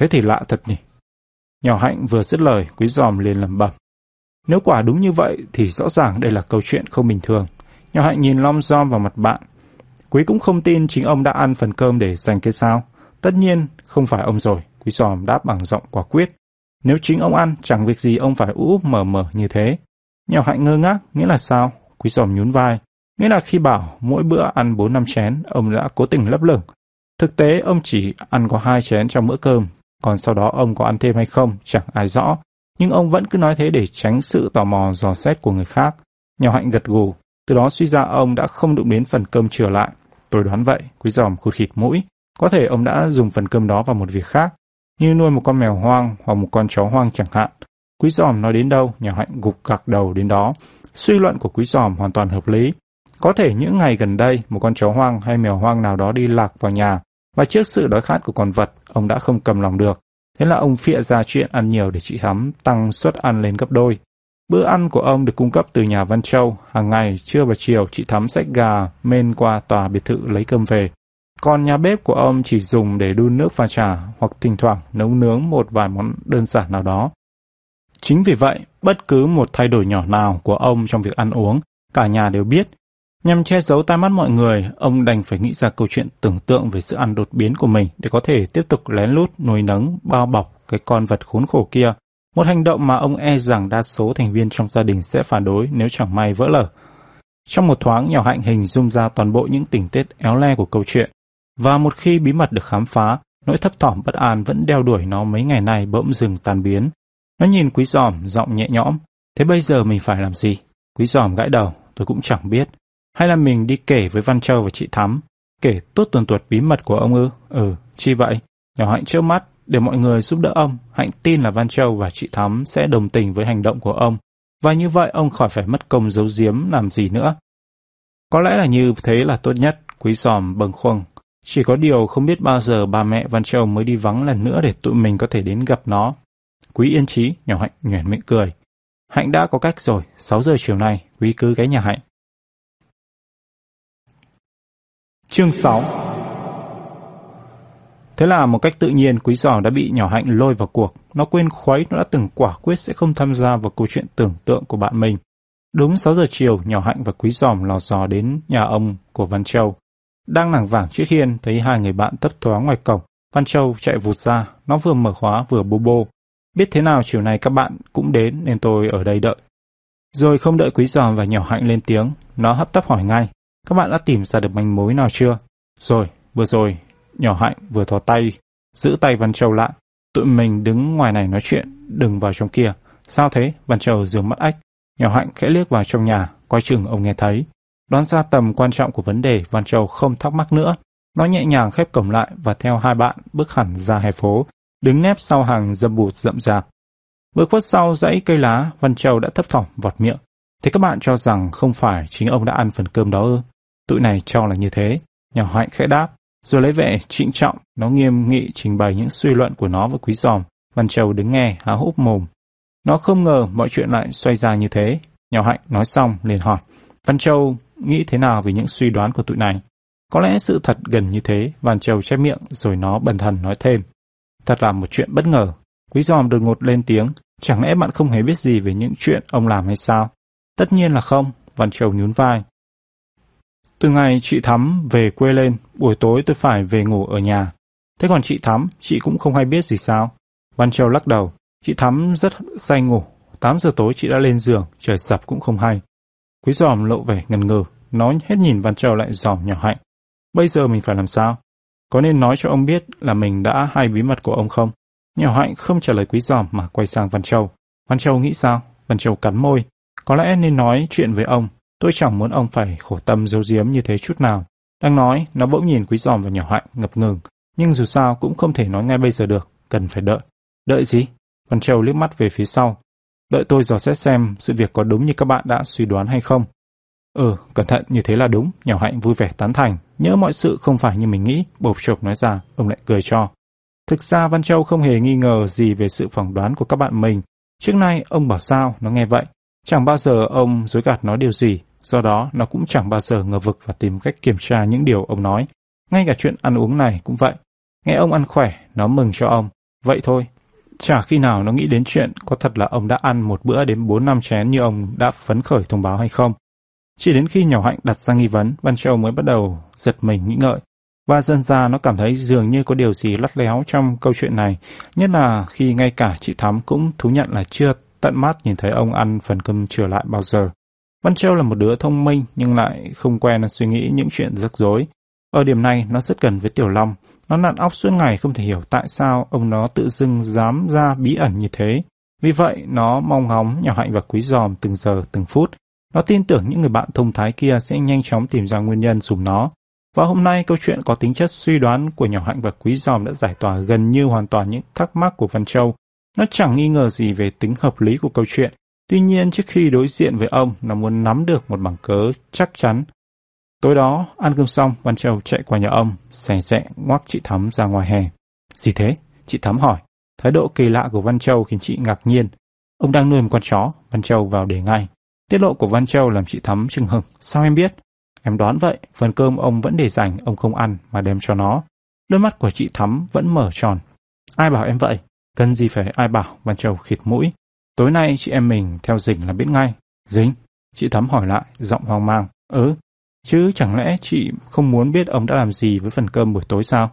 Thế thì lạ thật nhỉ. Nhỏ Hạnh vừa dứt lời, quý giòm liền lẩm bẩm. Nếu quả đúng như vậy thì rõ ràng đây là câu chuyện không bình thường. Nhỏ hạnh nhìn lom rom vào mặt bạn. Quý cũng không tin chính ông đã ăn phần cơm để dành cái sao. Tất nhiên, không phải ông rồi. Quý giòm đáp bằng giọng quả quyết. Nếu chính ông ăn, chẳng việc gì ông phải úp mở mở như thế. Nhỏ hạnh ngơ ngác, nghĩa là sao? Quý giòm nhún vai. Nghĩa là khi bảo mỗi bữa ăn 4 năm chén, ông đã cố tình lấp lửng. Thực tế, ông chỉ ăn có hai chén trong bữa cơm, còn sau đó ông có ăn thêm hay không, chẳng ai rõ nhưng ông vẫn cứ nói thế để tránh sự tò mò dò xét của người khác. Nhỏ hạnh gật gù, từ đó suy ra ông đã không đụng đến phần cơm trở lại. Tôi đoán vậy, quý giòm khụt khịt mũi. Có thể ông đã dùng phần cơm đó vào một việc khác, như nuôi một con mèo hoang hoặc một con chó hoang chẳng hạn. Quý giòm nói đến đâu, nhỏ hạnh gục gặc đầu đến đó. Suy luận của quý giòm hoàn toàn hợp lý. Có thể những ngày gần đây, một con chó hoang hay mèo hoang nào đó đi lạc vào nhà, và trước sự đói khát của con vật, ông đã không cầm lòng được, Thế là ông phịa ra chuyện ăn nhiều để chị Thắm tăng suất ăn lên gấp đôi. Bữa ăn của ông được cung cấp từ nhà Văn Châu. Hàng ngày, trưa và chiều, chị Thắm xách gà men qua tòa biệt thự lấy cơm về. Còn nhà bếp của ông chỉ dùng để đun nước pha trà hoặc thỉnh thoảng nấu nướng một vài món đơn giản nào đó. Chính vì vậy, bất cứ một thay đổi nhỏ nào của ông trong việc ăn uống, cả nhà đều biết. Nhằm che giấu tai mắt mọi người, ông đành phải nghĩ ra câu chuyện tưởng tượng về sự ăn đột biến của mình để có thể tiếp tục lén lút nuôi nấng, bao bọc cái con vật khốn khổ kia. Một hành động mà ông e rằng đa số thành viên trong gia đình sẽ phản đối nếu chẳng may vỡ lở. Trong một thoáng, nhỏ hạnh hình dung ra toàn bộ những tình tiết éo le của câu chuyện. Và một khi bí mật được khám phá, nỗi thấp thỏm bất an vẫn đeo đuổi nó mấy ngày nay bỗng dừng tan biến. Nó nhìn quý giòm, giọng nhẹ nhõm. Thế bây giờ mình phải làm gì? Quý giòm gãi đầu, tôi cũng chẳng biết. Hay là mình đi kể với Văn Châu và chị Thắm? Kể tốt tuần tuột bí mật của ông ư? Ừ, chi vậy? Nhỏ Hạnh trước mắt, để mọi người giúp đỡ ông. Hạnh tin là Văn Châu và chị Thắm sẽ đồng tình với hành động của ông. Và như vậy ông khỏi phải mất công giấu giếm làm gì nữa. Có lẽ là như thế là tốt nhất, quý giòm bâng khuâng. Chỉ có điều không biết bao giờ bà mẹ Văn Châu mới đi vắng lần nữa để tụi mình có thể đến gặp nó. Quý yên trí, nhỏ Hạnh nhoẻn miệng cười. Hạnh đã có cách rồi, 6 giờ chiều nay, quý cứ ghé nhà Hạnh. Chương 6 Thế là một cách tự nhiên Quý Giò đã bị nhỏ hạnh lôi vào cuộc. Nó quên khuấy nó đã từng quả quyết sẽ không tham gia vào câu chuyện tưởng tượng của bạn mình. Đúng 6 giờ chiều, nhỏ hạnh và Quý Giòm lò dò đến nhà ông của Văn Châu. Đang lảng vảng trước hiên, thấy hai người bạn tấp thoáng ngoài cổng. Văn Châu chạy vụt ra, nó vừa mở khóa vừa bô bô. Biết thế nào chiều nay các bạn cũng đến nên tôi ở đây đợi. Rồi không đợi Quý Giòm và nhỏ hạnh lên tiếng, nó hấp tấp hỏi ngay. Các bạn đã tìm ra được manh mối nào chưa? Rồi, vừa rồi, nhỏ hạnh vừa thò tay, giữ tay Văn Châu lại. Tụi mình đứng ngoài này nói chuyện, đừng vào trong kia. Sao thế? Văn Châu dường mắt ách. Nhỏ hạnh khẽ liếc vào trong nhà, coi chừng ông nghe thấy. Đoán ra tầm quan trọng của vấn đề, Văn Châu không thắc mắc nữa. Nó nhẹ nhàng khép cổng lại và theo hai bạn bước hẳn ra hè phố, đứng nép sau hàng dâm bụt rậm rạp. Bước khuất sau dãy cây lá, Văn Châu đã thấp thỏm vọt miệng. Thế các bạn cho rằng không phải chính ông đã ăn phần cơm đó ư? Tụi này cho là như thế. Nhỏ hạnh khẽ đáp, rồi lấy vẻ trịnh trọng, nó nghiêm nghị trình bày những suy luận của nó với quý giòm. Văn Châu đứng nghe, há hốc mồm. Nó không ngờ mọi chuyện lại xoay ra như thế. Nhỏ hạnh nói xong, liền hỏi. Văn Châu nghĩ thế nào về những suy đoán của tụi này? Có lẽ sự thật gần như thế, Văn Châu chép miệng rồi nó bần thần nói thêm. Thật là một chuyện bất ngờ. Quý giòm đột ngột lên tiếng, chẳng lẽ bạn không hề biết gì về những chuyện ông làm hay sao? Tất nhiên là không, Văn Châu nhún vai. Từ ngày chị Thắm về quê lên, buổi tối tôi phải về ngủ ở nhà. Thế còn chị Thắm, chị cũng không hay biết gì sao? Văn Châu lắc đầu, chị Thắm rất say ngủ. 8 giờ tối chị đã lên giường, trời sập cũng không hay. Quý giòm lộ vẻ ngần ngừ, nói hết nhìn Văn Châu lại giòm nhỏ hạnh. Bây giờ mình phải làm sao? Có nên nói cho ông biết là mình đã hay bí mật của ông không? Nhỏ hạnh không trả lời quý giòm mà quay sang Văn Châu. Văn Châu nghĩ sao? Văn Châu cắn môi. Có lẽ nên nói chuyện với ông. Tôi chẳng muốn ông phải khổ tâm giấu giếm như thế chút nào. Đang nói, nó bỗng nhìn quý giòm và nhỏ hạnh ngập ngừng. Nhưng dù sao cũng không thể nói ngay bây giờ được. Cần phải đợi. Đợi gì? Văn Châu liếc mắt về phía sau. Đợi tôi dò xét xem sự việc có đúng như các bạn đã suy đoán hay không. Ừ, cẩn thận như thế là đúng. Nhỏ hạnh vui vẻ tán thành. Nhớ mọi sự không phải như mình nghĩ. Bộp chộp nói ra, ông lại cười cho. Thực ra Văn Châu không hề nghi ngờ gì về sự phỏng đoán của các bạn mình. Trước nay ông bảo sao, nó nghe vậy. Chẳng bao giờ ông dối gạt nó điều gì, do đó nó cũng chẳng bao giờ ngờ vực và tìm cách kiểm tra những điều ông nói. Ngay cả chuyện ăn uống này cũng vậy. Nghe ông ăn khỏe, nó mừng cho ông. Vậy thôi. Chả khi nào nó nghĩ đến chuyện có thật là ông đã ăn một bữa đến 4 năm chén như ông đã phấn khởi thông báo hay không. Chỉ đến khi nhỏ hạnh đặt ra nghi vấn, Văn Châu mới bắt đầu giật mình nghĩ ngợi. Và dần ra nó cảm thấy dường như có điều gì lắt léo trong câu chuyện này, nhất là khi ngay cả chị Thắm cũng thú nhận là chưa tận mắt nhìn thấy ông ăn phần cơm trở lại bao giờ. Văn Châu là một đứa thông minh, nhưng lại không quen suy nghĩ những chuyện rắc rối. Ở điểm này, nó rất gần với Tiểu Long. Nó nặn óc suốt ngày không thể hiểu tại sao ông nó tự dưng dám ra bí ẩn như thế. Vì vậy, nó mong ngóng, nhỏ hạnh và quý giòm từng giờ, từng phút. Nó tin tưởng những người bạn thông thái kia sẽ nhanh chóng tìm ra nguyên nhân dùm nó. Và hôm nay, câu chuyện có tính chất suy đoán của nhỏ hạnh và quý giòm đã giải tỏa gần như hoàn toàn những thắc mắc của Văn Châu. Nó chẳng nghi ngờ gì về tính hợp lý của câu chuyện. Tuy nhiên trước khi đối diện với ông, nó muốn nắm được một bằng cớ chắc chắn. Tối đó, ăn cơm xong, Văn Châu chạy qua nhà ông, xẻ xẹ ngoắc chị Thắm ra ngoài hè. Gì thế? Chị Thắm hỏi. Thái độ kỳ lạ của Văn Châu khiến chị ngạc nhiên. Ông đang nuôi một con chó, Văn Châu vào để ngay. Tiết lộ của Văn Châu làm chị Thắm chừng hừng. Sao em biết? Em đoán vậy, phần cơm ông vẫn để dành, ông không ăn mà đem cho nó. Đôi mắt của chị Thắm vẫn mở tròn. Ai bảo em vậy? Cần gì phải ai bảo, Văn Châu khịt mũi. Tối nay chị em mình theo dình là biết ngay. dính Chị Thắm hỏi lại, giọng hoang mang. Ừ, chứ chẳng lẽ chị không muốn biết ông đã làm gì với phần cơm buổi tối sao?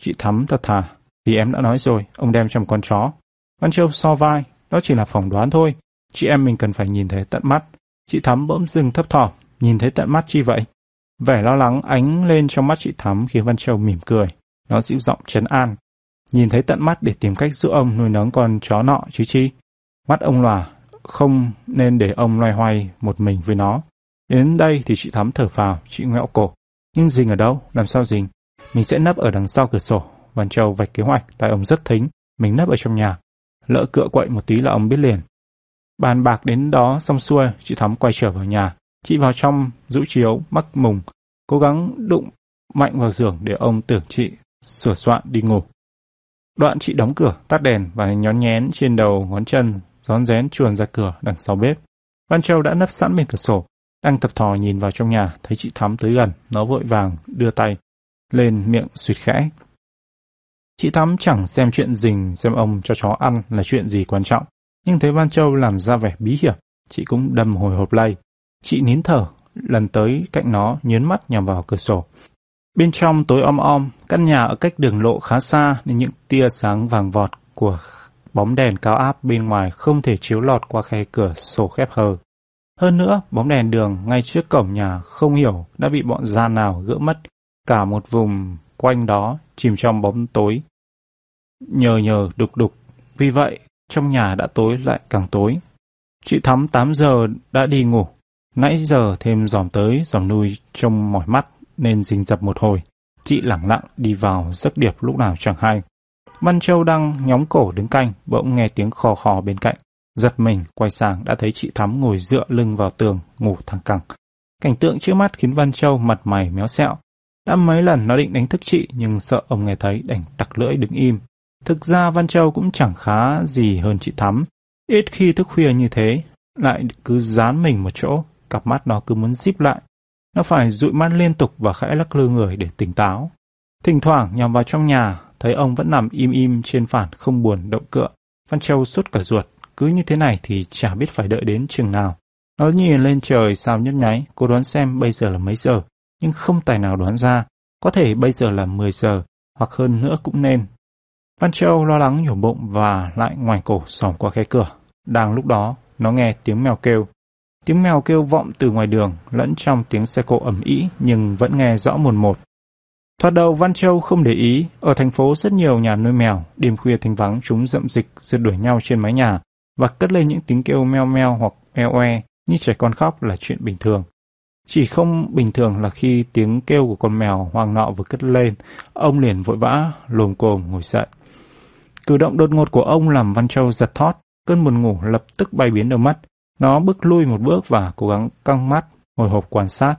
Chị Thắm thật thà. Thì em đã nói rồi, ông đem cho một con chó. Văn Châu so vai, đó chỉ là phỏng đoán thôi. Chị em mình cần phải nhìn thấy tận mắt. Chị Thắm bỗng dừng thấp thỏm, nhìn thấy tận mắt chi vậy? Vẻ lo lắng ánh lên trong mắt chị Thắm khiến Văn Châu mỉm cười. Nó dịu giọng trấn an. Nhìn thấy tận mắt để tìm cách giúp ông nuôi nấng con chó nọ chứ chi. Mắt ông lòa, không nên để ông loay hoay một mình với nó. Đến đây thì chị Thắm thở vào, chị ngẹo cổ. Nhưng Dình ở đâu? Làm sao Dình? Mình sẽ nấp ở đằng sau cửa sổ. Văn Châu vạch kế hoạch, tại ông rất thính. Mình nấp ở trong nhà. Lỡ cựa quậy một tí là ông biết liền. Bàn bạc đến đó xong xuôi, chị Thắm quay trở vào nhà. Chị vào trong, rũ chiếu, mắc mùng, cố gắng đụng mạnh vào giường để ông tưởng chị sửa soạn đi ngủ. Đoạn chị đóng cửa, tắt đèn và nhón nhén trên đầu ngón chân, rón rén chuồn ra cửa đằng sau bếp. Văn Châu đã nấp sẵn bên cửa sổ, đang tập thò nhìn vào trong nhà, thấy chị Thắm tới gần, nó vội vàng đưa tay lên miệng suyệt khẽ. Chị Thắm chẳng xem chuyện rình xem ông cho chó ăn là chuyện gì quan trọng, nhưng thấy Văn Châu làm ra vẻ bí hiểm, chị cũng đâm hồi hộp lay. Chị nín thở, lần tới cạnh nó nhớn mắt nhằm vào cửa sổ. Bên trong tối om om, căn nhà ở cách đường lộ khá xa nên những tia sáng vàng vọt của bóng đèn cao áp bên ngoài không thể chiếu lọt qua khe cửa sổ khép hờ. Hơn nữa, bóng đèn đường ngay trước cổng nhà không hiểu đã bị bọn gian nào gỡ mất. Cả một vùng quanh đó chìm trong bóng tối. Nhờ nhờ đục đục. Vì vậy, trong nhà đã tối lại càng tối. Chị Thắm 8 giờ đã đi ngủ. Nãy giờ thêm dòm tới, dòm nuôi trông mỏi mắt nên rình dập một hồi. Chị lẳng lặng đi vào giấc điệp lúc nào chẳng hay. Văn Châu đang nhóng cổ đứng canh, bỗng nghe tiếng khò khò bên cạnh. Giật mình, quay sang đã thấy chị Thắm ngồi dựa lưng vào tường, ngủ thẳng cẳng. Cảnh tượng trước mắt khiến Văn Châu mặt mày méo xẹo. Đã mấy lần nó định đánh thức chị, nhưng sợ ông nghe thấy đành tặc lưỡi đứng im. Thực ra Văn Châu cũng chẳng khá gì hơn chị Thắm. Ít khi thức khuya như thế, lại cứ dán mình một chỗ, cặp mắt nó cứ muốn díp lại. Nó phải dụi mắt liên tục và khẽ lắc lư người để tỉnh táo. Thỉnh thoảng nhằm vào trong nhà, thấy ông vẫn nằm im im trên phản không buồn động cựa. Văn Châu suốt cả ruột, cứ như thế này thì chả biết phải đợi đến chừng nào. Nó nhìn lên trời sao nhấp nháy, cố đoán xem bây giờ là mấy giờ, nhưng không tài nào đoán ra. Có thể bây giờ là 10 giờ, hoặc hơn nữa cũng nên. Văn Châu lo lắng nhổ bụng và lại ngoài cổ xòm qua khe cửa. Đang lúc đó, nó nghe tiếng mèo kêu. Tiếng mèo kêu vọng từ ngoài đường, lẫn trong tiếng xe cộ ẩm ĩ nhưng vẫn nghe rõ mồn một. Thoạt đầu Văn Châu không để ý, ở thành phố rất nhiều nhà nuôi mèo, đêm khuya thanh vắng chúng dậm dịch rượt đuổi nhau trên mái nhà và cất lên những tiếng kêu meo meo hoặc eo oe như trẻ con khóc là chuyện bình thường. Chỉ không bình thường là khi tiếng kêu của con mèo hoang nọ vừa cất lên, ông liền vội vã, lồm cồm ngồi dậy. Cử động đột ngột của ông làm Văn Châu giật thót, cơn buồn ngủ lập tức bay biến đầu mắt. Nó bước lui một bước và cố gắng căng mắt, hồi hộp quan sát.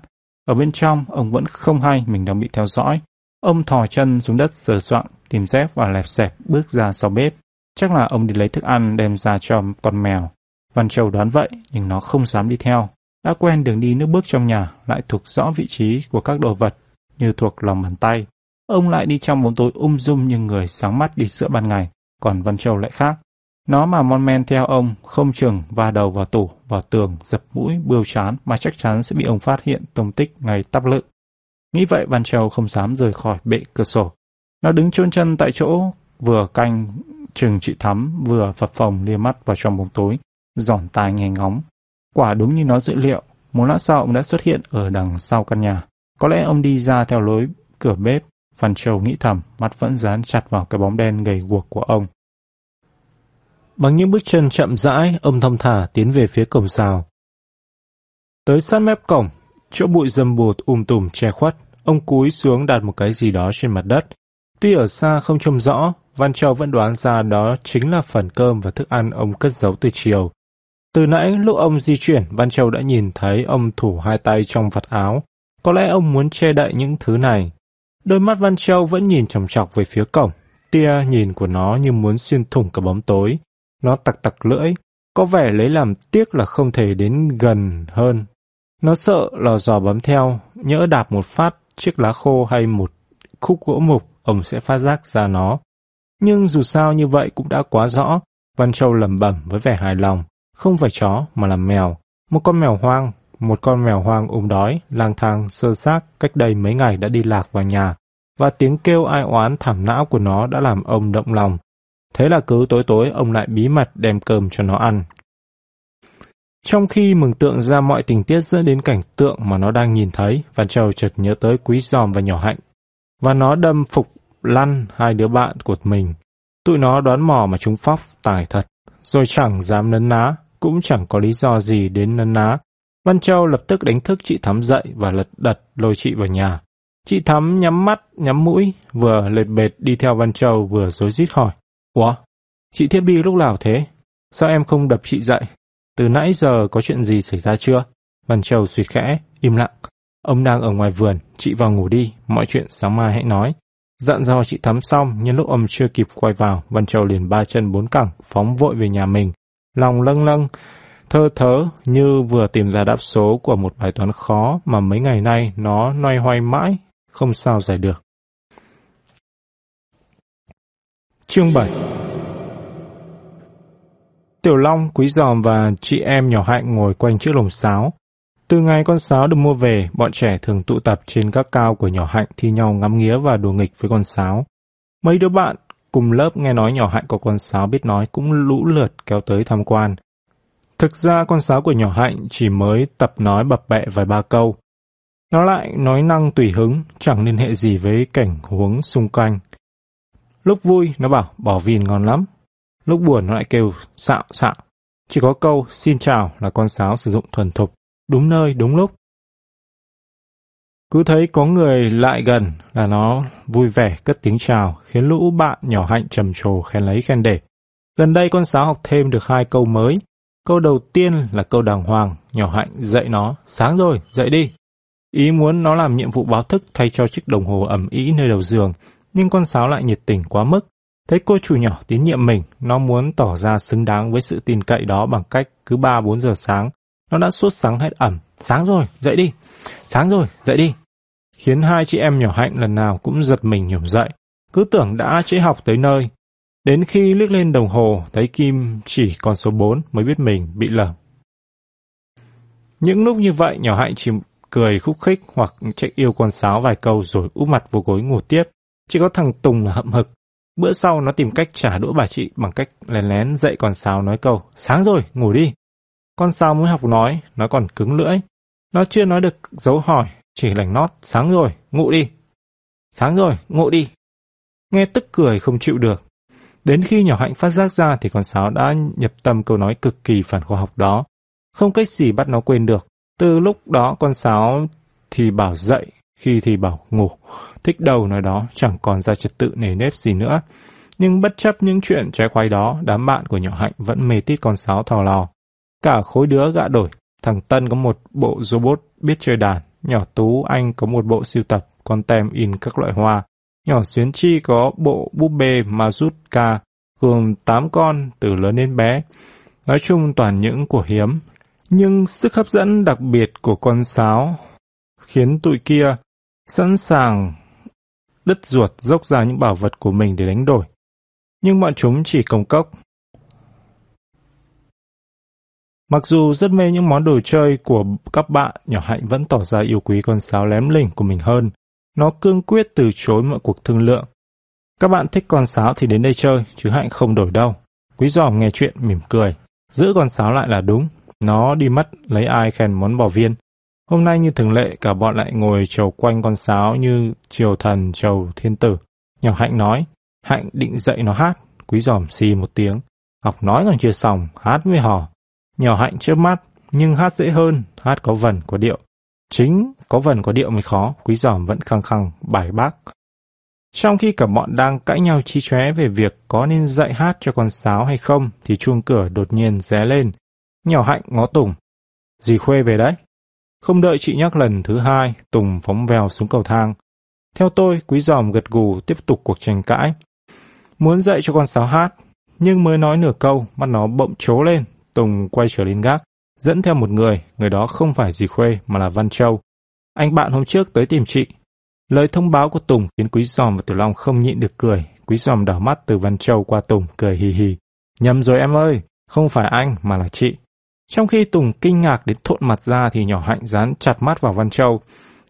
Ở bên trong, ông vẫn không hay mình đang bị theo dõi. Ông thò chân xuống đất sờ soạn, tìm dép và lẹp xẹp bước ra sau bếp. Chắc là ông đi lấy thức ăn đem ra cho con mèo. Văn Châu đoán vậy, nhưng nó không dám đi theo. Đã quen đường đi nước bước trong nhà, lại thuộc rõ vị trí của các đồ vật, như thuộc lòng bàn tay. Ông lại đi trong bóng tối ung dung như người sáng mắt đi sữa ban ngày, còn Văn Châu lại khác. Nó mà mon men theo ông, không chừng va đầu vào tủ, vào tường, dập mũi, bươu chán mà chắc chắn sẽ bị ông phát hiện tông tích ngày tắp lự. Nghĩ vậy Văn Châu không dám rời khỏi bệ cửa sổ. Nó đứng chôn chân tại chỗ, vừa canh chừng chị Thắm, vừa phập phồng lia mắt vào trong bóng tối, giòn tai nghe ngóng. Quả đúng như nó dự liệu, một lát sau ông đã xuất hiện ở đằng sau căn nhà. Có lẽ ông đi ra theo lối cửa bếp. Văn Châu nghĩ thầm, mắt vẫn dán chặt vào cái bóng đen gầy guộc của ông. Bằng những bước chân chậm rãi, ông thong thả tiến về phía cổng rào. Tới sát mép cổng, chỗ bụi dầm bụt um tùm che khuất, ông cúi xuống đặt một cái gì đó trên mặt đất. Tuy ở xa không trông rõ, Văn Châu vẫn đoán ra đó chính là phần cơm và thức ăn ông cất giấu từ chiều. Từ nãy lúc ông di chuyển, Văn Châu đã nhìn thấy ông thủ hai tay trong vạt áo. Có lẽ ông muốn che đậy những thứ này. Đôi mắt Văn Châu vẫn nhìn chòng chọc về phía cổng. Tia nhìn của nó như muốn xuyên thủng cả bóng tối. Nó tặc tặc lưỡi, có vẻ lấy làm tiếc là không thể đến gần hơn. Nó sợ lò dò bấm theo, nhỡ đạp một phát chiếc lá khô hay một khúc gỗ mục, ông sẽ phát giác ra nó. Nhưng dù sao như vậy cũng đã quá rõ, Văn Châu lẩm bẩm với vẻ hài lòng, không phải chó mà là mèo, một con mèo hoang, một con mèo hoang ốm đói, lang thang sơ xác cách đây mấy ngày đã đi lạc vào nhà, và tiếng kêu ai oán thảm não của nó đã làm ông động lòng. Thế là cứ tối tối ông lại bí mật đem cơm cho nó ăn. Trong khi mừng tượng ra mọi tình tiết dẫn đến cảnh tượng mà nó đang nhìn thấy, Văn Châu chợt nhớ tới Quý Giòm và Nhỏ Hạnh. Và nó đâm phục lăn hai đứa bạn của mình. Tụi nó đoán mò mà chúng phóc, tài thật. Rồi chẳng dám nấn ná, cũng chẳng có lý do gì đến nấn ná. Văn Châu lập tức đánh thức chị Thắm dậy và lật đật lôi chị vào nhà. Chị Thắm nhắm mắt, nhắm mũi, vừa lệt bệt đi theo Văn Châu vừa rối rít hỏi. Ủa? Chị thiết bi lúc nào thế? Sao em không đập chị dậy? Từ nãy giờ có chuyện gì xảy ra chưa? Văn Châu suy khẽ, im lặng. Ông đang ở ngoài vườn, chị vào ngủ đi, mọi chuyện sáng mai hãy nói. Dặn dò chị Thắm xong, nhân lúc ông chưa kịp quay vào, Văn Châu liền ba chân bốn cẳng, phóng vội về nhà mình. Lòng lâng lâng, thơ thớ như vừa tìm ra đáp số của một bài toán khó mà mấy ngày nay nó noay hoay mãi, không sao giải được. Chương 7 Tiểu Long, Quý Giòm và chị em nhỏ hạnh ngồi quanh chiếc lồng sáo. Từ ngày con sáo được mua về, bọn trẻ thường tụ tập trên các cao của nhỏ hạnh thi nhau ngắm nghía và đùa nghịch với con sáo. Mấy đứa bạn cùng lớp nghe nói nhỏ hạnh có con sáo biết nói cũng lũ lượt kéo tới tham quan. Thực ra con sáo của nhỏ hạnh chỉ mới tập nói bập bẹ vài ba câu. Nó lại nói năng tùy hứng, chẳng liên hệ gì với cảnh huống xung quanh. Lúc vui, nó bảo bỏ vìn ngon lắm. Lúc buồn nó lại kêu xạo xạo. Chỉ có câu xin chào là con sáo sử dụng thuần thục. đúng nơi, đúng lúc. Cứ thấy có người lại gần là nó vui vẻ cất tiếng chào, khiến lũ bạn nhỏ hạnh trầm trồ khen lấy khen để. Gần đây con sáo học thêm được hai câu mới. Câu đầu tiên là câu đàng hoàng, nhỏ hạnh dạy nó, sáng rồi, dậy đi. Ý muốn nó làm nhiệm vụ báo thức thay cho chiếc đồng hồ ẩm ý nơi đầu giường, nhưng con sáo lại nhiệt tình quá mức. Thấy cô chủ nhỏ tín nhiệm mình, nó muốn tỏ ra xứng đáng với sự tin cậy đó bằng cách cứ 3-4 giờ sáng. Nó đã suốt sáng hết ẩm. Sáng rồi, dậy đi. Sáng rồi, dậy đi. Khiến hai chị em nhỏ hạnh lần nào cũng giật mình nhổm dậy. Cứ tưởng đã trễ học tới nơi. Đến khi liếc lên đồng hồ, thấy Kim chỉ còn số 4 mới biết mình bị lầm. Những lúc như vậy, nhỏ hạnh chỉ cười khúc khích hoặc trách yêu con sáo vài câu rồi úp mặt vô gối ngủ tiếp. Chỉ có thằng Tùng là hậm hực. Bữa sau nó tìm cách trả đũa bà chị bằng cách lén lén dậy con sáo nói câu Sáng rồi, ngủ đi. Con sáo mới học nói, nó còn cứng lưỡi. Nó chưa nói được dấu hỏi, chỉ lành nót, sáng rồi, ngủ đi. Sáng rồi, ngủ đi. Nghe tức cười không chịu được. Đến khi nhỏ hạnh phát giác ra thì con sáo đã nhập tâm câu nói cực kỳ phản khoa học đó. Không cách gì bắt nó quên được. Từ lúc đó con sáo thì bảo dậy, khi thì bảo ngủ. Thích đầu nói đó chẳng còn ra trật tự nề nếp gì nữa. Nhưng bất chấp những chuyện trái khoái đó, đám bạn của nhỏ hạnh vẫn mê tít con sáo thò lò. Cả khối đứa gạ đổi, thằng Tân có một bộ robot biết chơi đàn, nhỏ Tú Anh có một bộ siêu tập con tem in các loại hoa, nhỏ Xuyến Chi có bộ búp bê Mazutka gồm 8 con từ lớn đến bé. Nói chung toàn những của hiếm, nhưng sức hấp dẫn đặc biệt của con sáo khiến tụi kia sẵn sàng đứt ruột dốc ra những bảo vật của mình để đánh đổi. Nhưng bọn chúng chỉ công cốc. Mặc dù rất mê những món đồ chơi của các bạn, nhỏ Hạnh vẫn tỏ ra yêu quý con sáo lém lỉnh của mình hơn. Nó cương quyết từ chối mọi cuộc thương lượng. Các bạn thích con sáo thì đến đây chơi, chứ Hạnh không đổi đâu. Quý giòm nghe chuyện mỉm cười. Giữ con sáo lại là đúng. Nó đi mất lấy ai khen món bò viên. Hôm nay như thường lệ, cả bọn lại ngồi trầu quanh con sáo như triều thần trầu thiên tử. Nhỏ Hạnh nói, Hạnh định dạy nó hát, quý giòm xì một tiếng. Học nói còn chưa xong, hát mới hò. Nhỏ Hạnh trước mắt, nhưng hát dễ hơn, hát có vần có điệu. Chính có vần có điệu mới khó, quý giòm vẫn khăng khăng bài bác. Trong khi cả bọn đang cãi nhau chi chóe về việc có nên dạy hát cho con sáo hay không, thì chuông cửa đột nhiên ré lên. Nhỏ Hạnh ngó Tùng. Dì Khuê về đấy. Không đợi chị nhắc lần thứ hai, Tùng phóng vèo xuống cầu thang. Theo tôi, quý giòm gật gù tiếp tục cuộc tranh cãi. Muốn dạy cho con sáo hát, nhưng mới nói nửa câu, mắt nó bỗng trố lên. Tùng quay trở lên gác, dẫn theo một người, người đó không phải gì Khuê mà là Văn Châu. Anh bạn hôm trước tới tìm chị. Lời thông báo của Tùng khiến Quý Giòm và Tiểu Long không nhịn được cười. Quý Giòm đảo mắt từ Văn Châu qua Tùng, cười hì hì. Nhầm rồi em ơi, không phải anh mà là chị. Trong khi Tùng kinh ngạc đến thộn mặt ra thì nhỏ hạnh dán chặt mắt vào Văn Châu.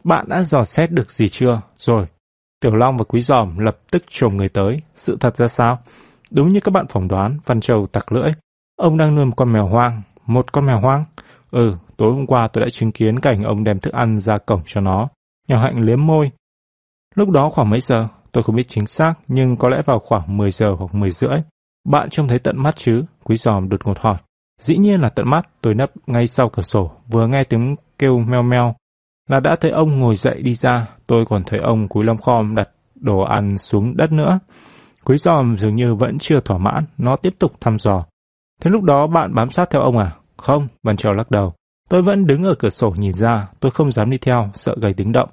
Bạn đã dò xét được gì chưa? Rồi. Tiểu Long và Quý Giòm lập tức trồm người tới. Sự thật ra sao? Đúng như các bạn phỏng đoán, Văn Châu tặc lưỡi. Ông đang nuôi một con mèo hoang. Một con mèo hoang? Ừ, tối hôm qua tôi đã chứng kiến cảnh ông đem thức ăn ra cổng cho nó. Nhỏ hạnh liếm môi. Lúc đó khoảng mấy giờ? Tôi không biết chính xác, nhưng có lẽ vào khoảng 10 giờ hoặc 10 rưỡi. Bạn trông thấy tận mắt chứ? Quý giòm đột ngột hỏi. Dĩ nhiên là tận mắt, tôi nấp ngay sau cửa sổ, vừa nghe tiếng kêu meo meo. Là đã thấy ông ngồi dậy đi ra, tôi còn thấy ông cúi lom khom đặt đồ ăn xuống đất nữa. Quý giòm dường như vẫn chưa thỏa mãn, nó tiếp tục thăm dò. Thế lúc đó bạn bám sát theo ông à? Không, Văn Trèo lắc đầu. Tôi vẫn đứng ở cửa sổ nhìn ra, tôi không dám đi theo, sợ gây tiếng động.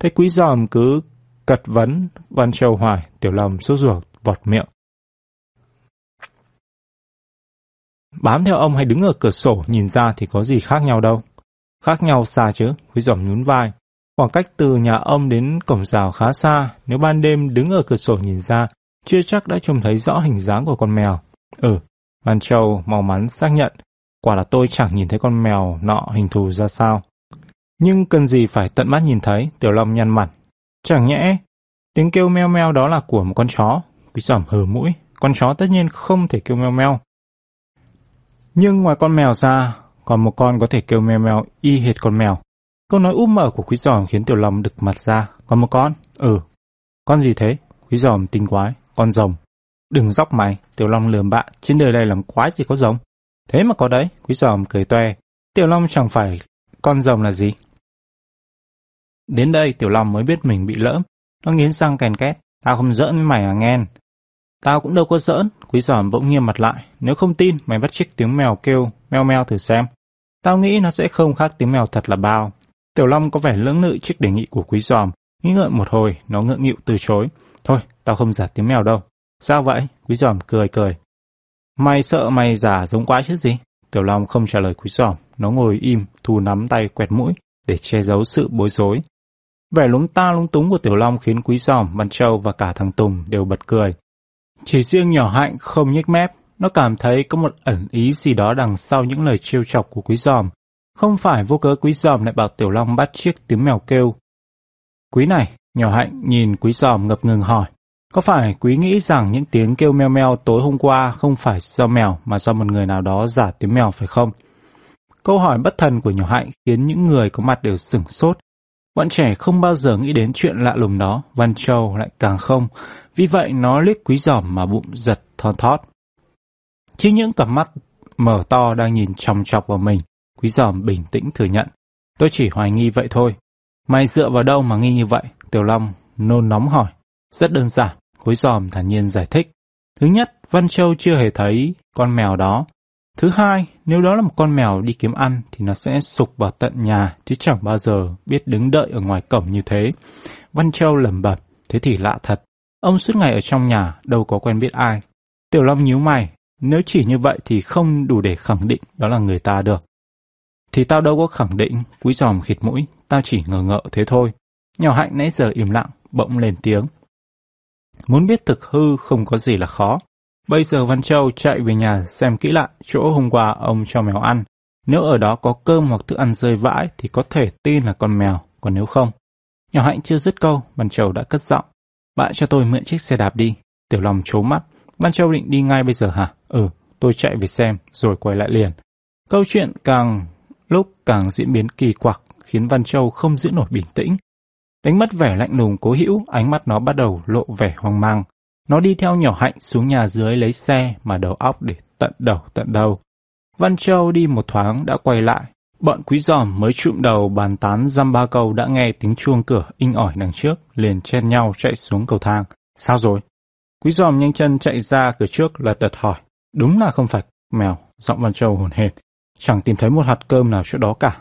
Thế quý giòm cứ cật vấn, Văn Trèo hỏi, tiểu lòng sốt ruột, vọt miệng. Bám theo ông hay đứng ở cửa sổ nhìn ra thì có gì khác nhau đâu. Khác nhau xa chứ, quý Giỏm nhún vai. Khoảng cách từ nhà ông đến cổng rào khá xa, nếu ban đêm đứng ở cửa sổ nhìn ra, chưa chắc đã trông thấy rõ hình dáng của con mèo. Ừ, Văn Châu mau mắn xác nhận, quả là tôi chẳng nhìn thấy con mèo nọ hình thù ra sao. Nhưng cần gì phải tận mắt nhìn thấy, Tiểu Long nhăn mặt. Chẳng nhẽ, tiếng kêu meo meo đó là của một con chó. Quý giỏm hờ mũi, con chó tất nhiên không thể kêu meo meo. Nhưng ngoài con mèo ra, còn một con có thể kêu mèo mèo y hệt con mèo. Câu nói úp mở của quý giòm khiến Tiểu Long đực mặt ra. Còn một con? Ừ. Con gì thế? Quý giòm tinh quái. Con rồng. Đừng dóc mày, Tiểu Long lườm bạn, trên đời này làm quái chỉ có rồng. Thế mà có đấy, quý giòm cười toe. Tiểu Long chẳng phải con rồng là gì? Đến đây Tiểu Long mới biết mình bị lỡ Nó nghiến răng kèn két. Tao không giỡn với mày à nghen. Tao cũng đâu có giỡn. Quý giòm bỗng nghiêm mặt lại. Nếu không tin, mày bắt chiếc tiếng mèo kêu meo meo thử xem. Tao nghĩ nó sẽ không khác tiếng mèo thật là bao. Tiểu Long có vẻ lưỡng lự trước đề nghị của quý giòm. Nghĩ ngợi một hồi, nó ngượng nghịu từ chối. Thôi, tao không giả tiếng mèo đâu. Sao vậy? Quý giòm cười cười. Mày sợ mày giả giống quá chứ gì? Tiểu Long không trả lời quý giòm. Nó ngồi im, thu nắm tay quẹt mũi để che giấu sự bối rối. Vẻ lúng ta lúng túng của Tiểu Long khiến Quý Giòm, Văn Châu và cả thằng Tùng đều bật cười. Chỉ riêng nhỏ hạnh không nhếch mép, nó cảm thấy có một ẩn ý gì đó đằng sau những lời trêu chọc của Quý Giòm. Không phải vô cớ Quý Giòm lại bảo Tiểu Long bắt chiếc tiếng mèo kêu. Quý này, nhỏ hạnh nhìn Quý Giòm ngập ngừng hỏi. Có phải Quý nghĩ rằng những tiếng kêu meo meo tối hôm qua không phải do mèo mà do một người nào đó giả tiếng mèo phải không? Câu hỏi bất thần của nhỏ hạnh khiến những người có mặt đều sửng sốt Bọn trẻ không bao giờ nghĩ đến chuyện lạ lùng đó, Văn Châu lại càng không, vì vậy nó liếc quý giòm mà bụng giật thon thót. Chứ những cặp mắt mở to đang nhìn chòng chọc vào mình, quý giòm bình tĩnh thừa nhận. Tôi chỉ hoài nghi vậy thôi. Mày dựa vào đâu mà nghi như vậy? Tiểu Long nôn nóng hỏi. Rất đơn giản, quý giòm thản nhiên giải thích. Thứ nhất, Văn Châu chưa hề thấy con mèo đó, Thứ hai, nếu đó là một con mèo đi kiếm ăn thì nó sẽ sụp vào tận nhà chứ chẳng bao giờ biết đứng đợi ở ngoài cổng như thế. Văn Châu lẩm bẩm, thế thì lạ thật. Ông suốt ngày ở trong nhà, đâu có quen biết ai. Tiểu Long nhíu mày, nếu chỉ như vậy thì không đủ để khẳng định đó là người ta được. Thì tao đâu có khẳng định, quý giòm khịt mũi, tao chỉ ngờ ngợ thế thôi. Nhỏ hạnh nãy giờ im lặng, bỗng lên tiếng. Muốn biết thực hư không có gì là khó. Bây giờ Văn Châu chạy về nhà xem kỹ lại chỗ hôm qua ông cho mèo ăn. Nếu ở đó có cơm hoặc thức ăn rơi vãi thì có thể tin là con mèo, còn nếu không. Nhỏ hạnh chưa dứt câu, Văn Châu đã cất giọng. Bạn cho tôi mượn chiếc xe đạp đi. Tiểu Long trố mắt. Văn Châu định đi ngay bây giờ hả? Ừ, tôi chạy về xem, rồi quay lại liền. Câu chuyện càng lúc càng diễn biến kỳ quặc, khiến Văn Châu không giữ nổi bình tĩnh. Đánh mất vẻ lạnh lùng cố hữu, ánh mắt nó bắt đầu lộ vẻ hoang mang. Nó đi theo nhỏ hạnh xuống nhà dưới lấy xe mà đầu óc để tận đầu tận đầu. Văn Châu đi một thoáng đã quay lại. Bọn quý giòm mới trụm đầu bàn tán dăm ba câu đã nghe tiếng chuông cửa inh ỏi đằng trước, liền chen nhau chạy xuống cầu thang. Sao rồi? Quý giòm nhanh chân chạy ra cửa trước lật đật hỏi. Đúng là không phải mèo, giọng Văn Châu hồn hệt. Chẳng tìm thấy một hạt cơm nào chỗ đó cả.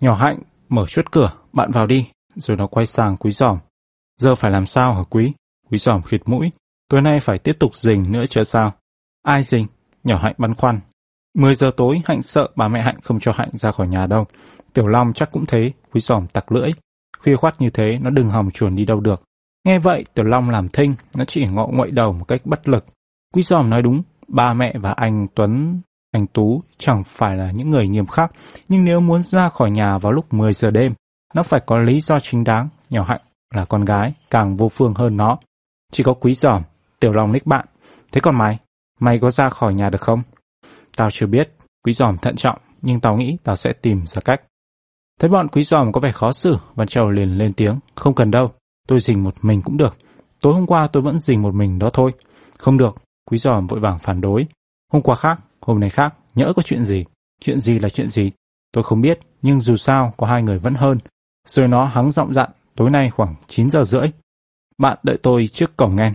Nhỏ hạnh mở chốt cửa, bạn vào đi, rồi nó quay sang quý giòm. Giờ phải làm sao hả quý? Quý giòm khịt mũi. Tối nay phải tiếp tục rình nữa chứ sao? Ai rình? Nhỏ Hạnh băn khoăn. 10 giờ tối Hạnh sợ bà mẹ Hạnh không cho Hạnh ra khỏi nhà đâu. Tiểu Long chắc cũng thế, quý giòm tặc lưỡi. Khuya khoát như thế nó đừng hòng chuồn đi đâu được. Nghe vậy Tiểu Long làm thinh, nó chỉ ngọ ngoại đầu một cách bất lực. Quý giòm nói đúng, ba mẹ và anh Tuấn, anh Tú chẳng phải là những người nghiêm khắc, nhưng nếu muốn ra khỏi nhà vào lúc 10 giờ đêm, nó phải có lý do chính đáng. Nhỏ Hạnh là con gái, càng vô phương hơn nó. Chỉ có quý giòm, tiểu long nick bạn. Thế còn mày? Mày có ra khỏi nhà được không? Tao chưa biết. Quý giòm thận trọng, nhưng tao nghĩ tao sẽ tìm ra cách. Thấy bọn quý giòm có vẻ khó xử, Văn Châu liền lên tiếng. Không cần đâu, tôi dình một mình cũng được. Tối hôm qua tôi vẫn dình một mình đó thôi. Không được, quý giòm vội vàng phản đối. Hôm qua khác, hôm nay khác, nhỡ có chuyện gì. Chuyện gì là chuyện gì? Tôi không biết, nhưng dù sao có hai người vẫn hơn. Rồi nó hắng giọng dặn, tối nay khoảng 9 giờ rưỡi, bạn đợi tôi trước cổng nghen.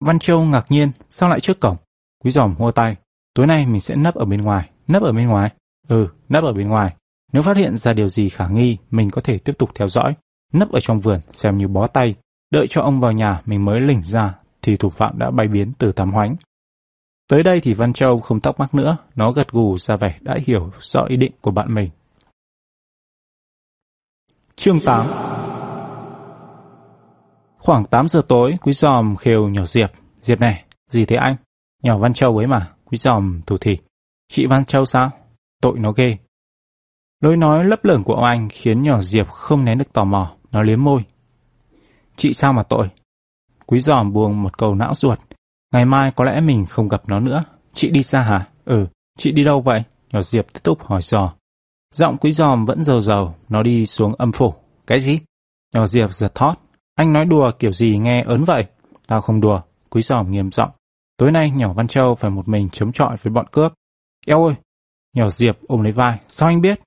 Văn Châu ngạc nhiên, sao lại trước cổng? Quý giòm hô tay, tối nay mình sẽ nấp ở bên ngoài. Nấp ở bên ngoài? Ừ, nấp ở bên ngoài. Nếu phát hiện ra điều gì khả nghi, mình có thể tiếp tục theo dõi. Nấp ở trong vườn, xem như bó tay. Đợi cho ông vào nhà, mình mới lỉnh ra, thì thủ phạm đã bay biến từ tắm hoánh. Tới đây thì Văn Châu không tóc mắc nữa, nó gật gù ra vẻ đã hiểu rõ ý định của bạn mình. Chương 8 Khoảng 8 giờ tối, Quý Giòm khều nhỏ Diệp. Diệp này, gì thế anh? Nhỏ Văn Châu ấy mà, Quý Giòm thủ thỉ. Chị Văn Châu sao? Tội nó ghê. Lối nói lấp lửng của ông anh khiến nhỏ Diệp không nén được tò mò, nó liếm môi. Chị sao mà tội? Quý Giòm buông một câu não ruột. Ngày mai có lẽ mình không gặp nó nữa. Chị đi xa hả? Ừ, chị đi đâu vậy? Nhỏ Diệp tiếp tục hỏi dò. Giọng Quý Giòm vẫn dầu dầu, nó đi xuống âm phủ. Cái gì? Nhỏ Diệp giật thót, anh nói đùa kiểu gì nghe ớn vậy? Tao không đùa, quý giòm nghiêm giọng. Tối nay nhỏ Văn Châu phải một mình chống chọi với bọn cướp. Eo ơi! Nhỏ Diệp ôm lấy vai. Sao anh biết?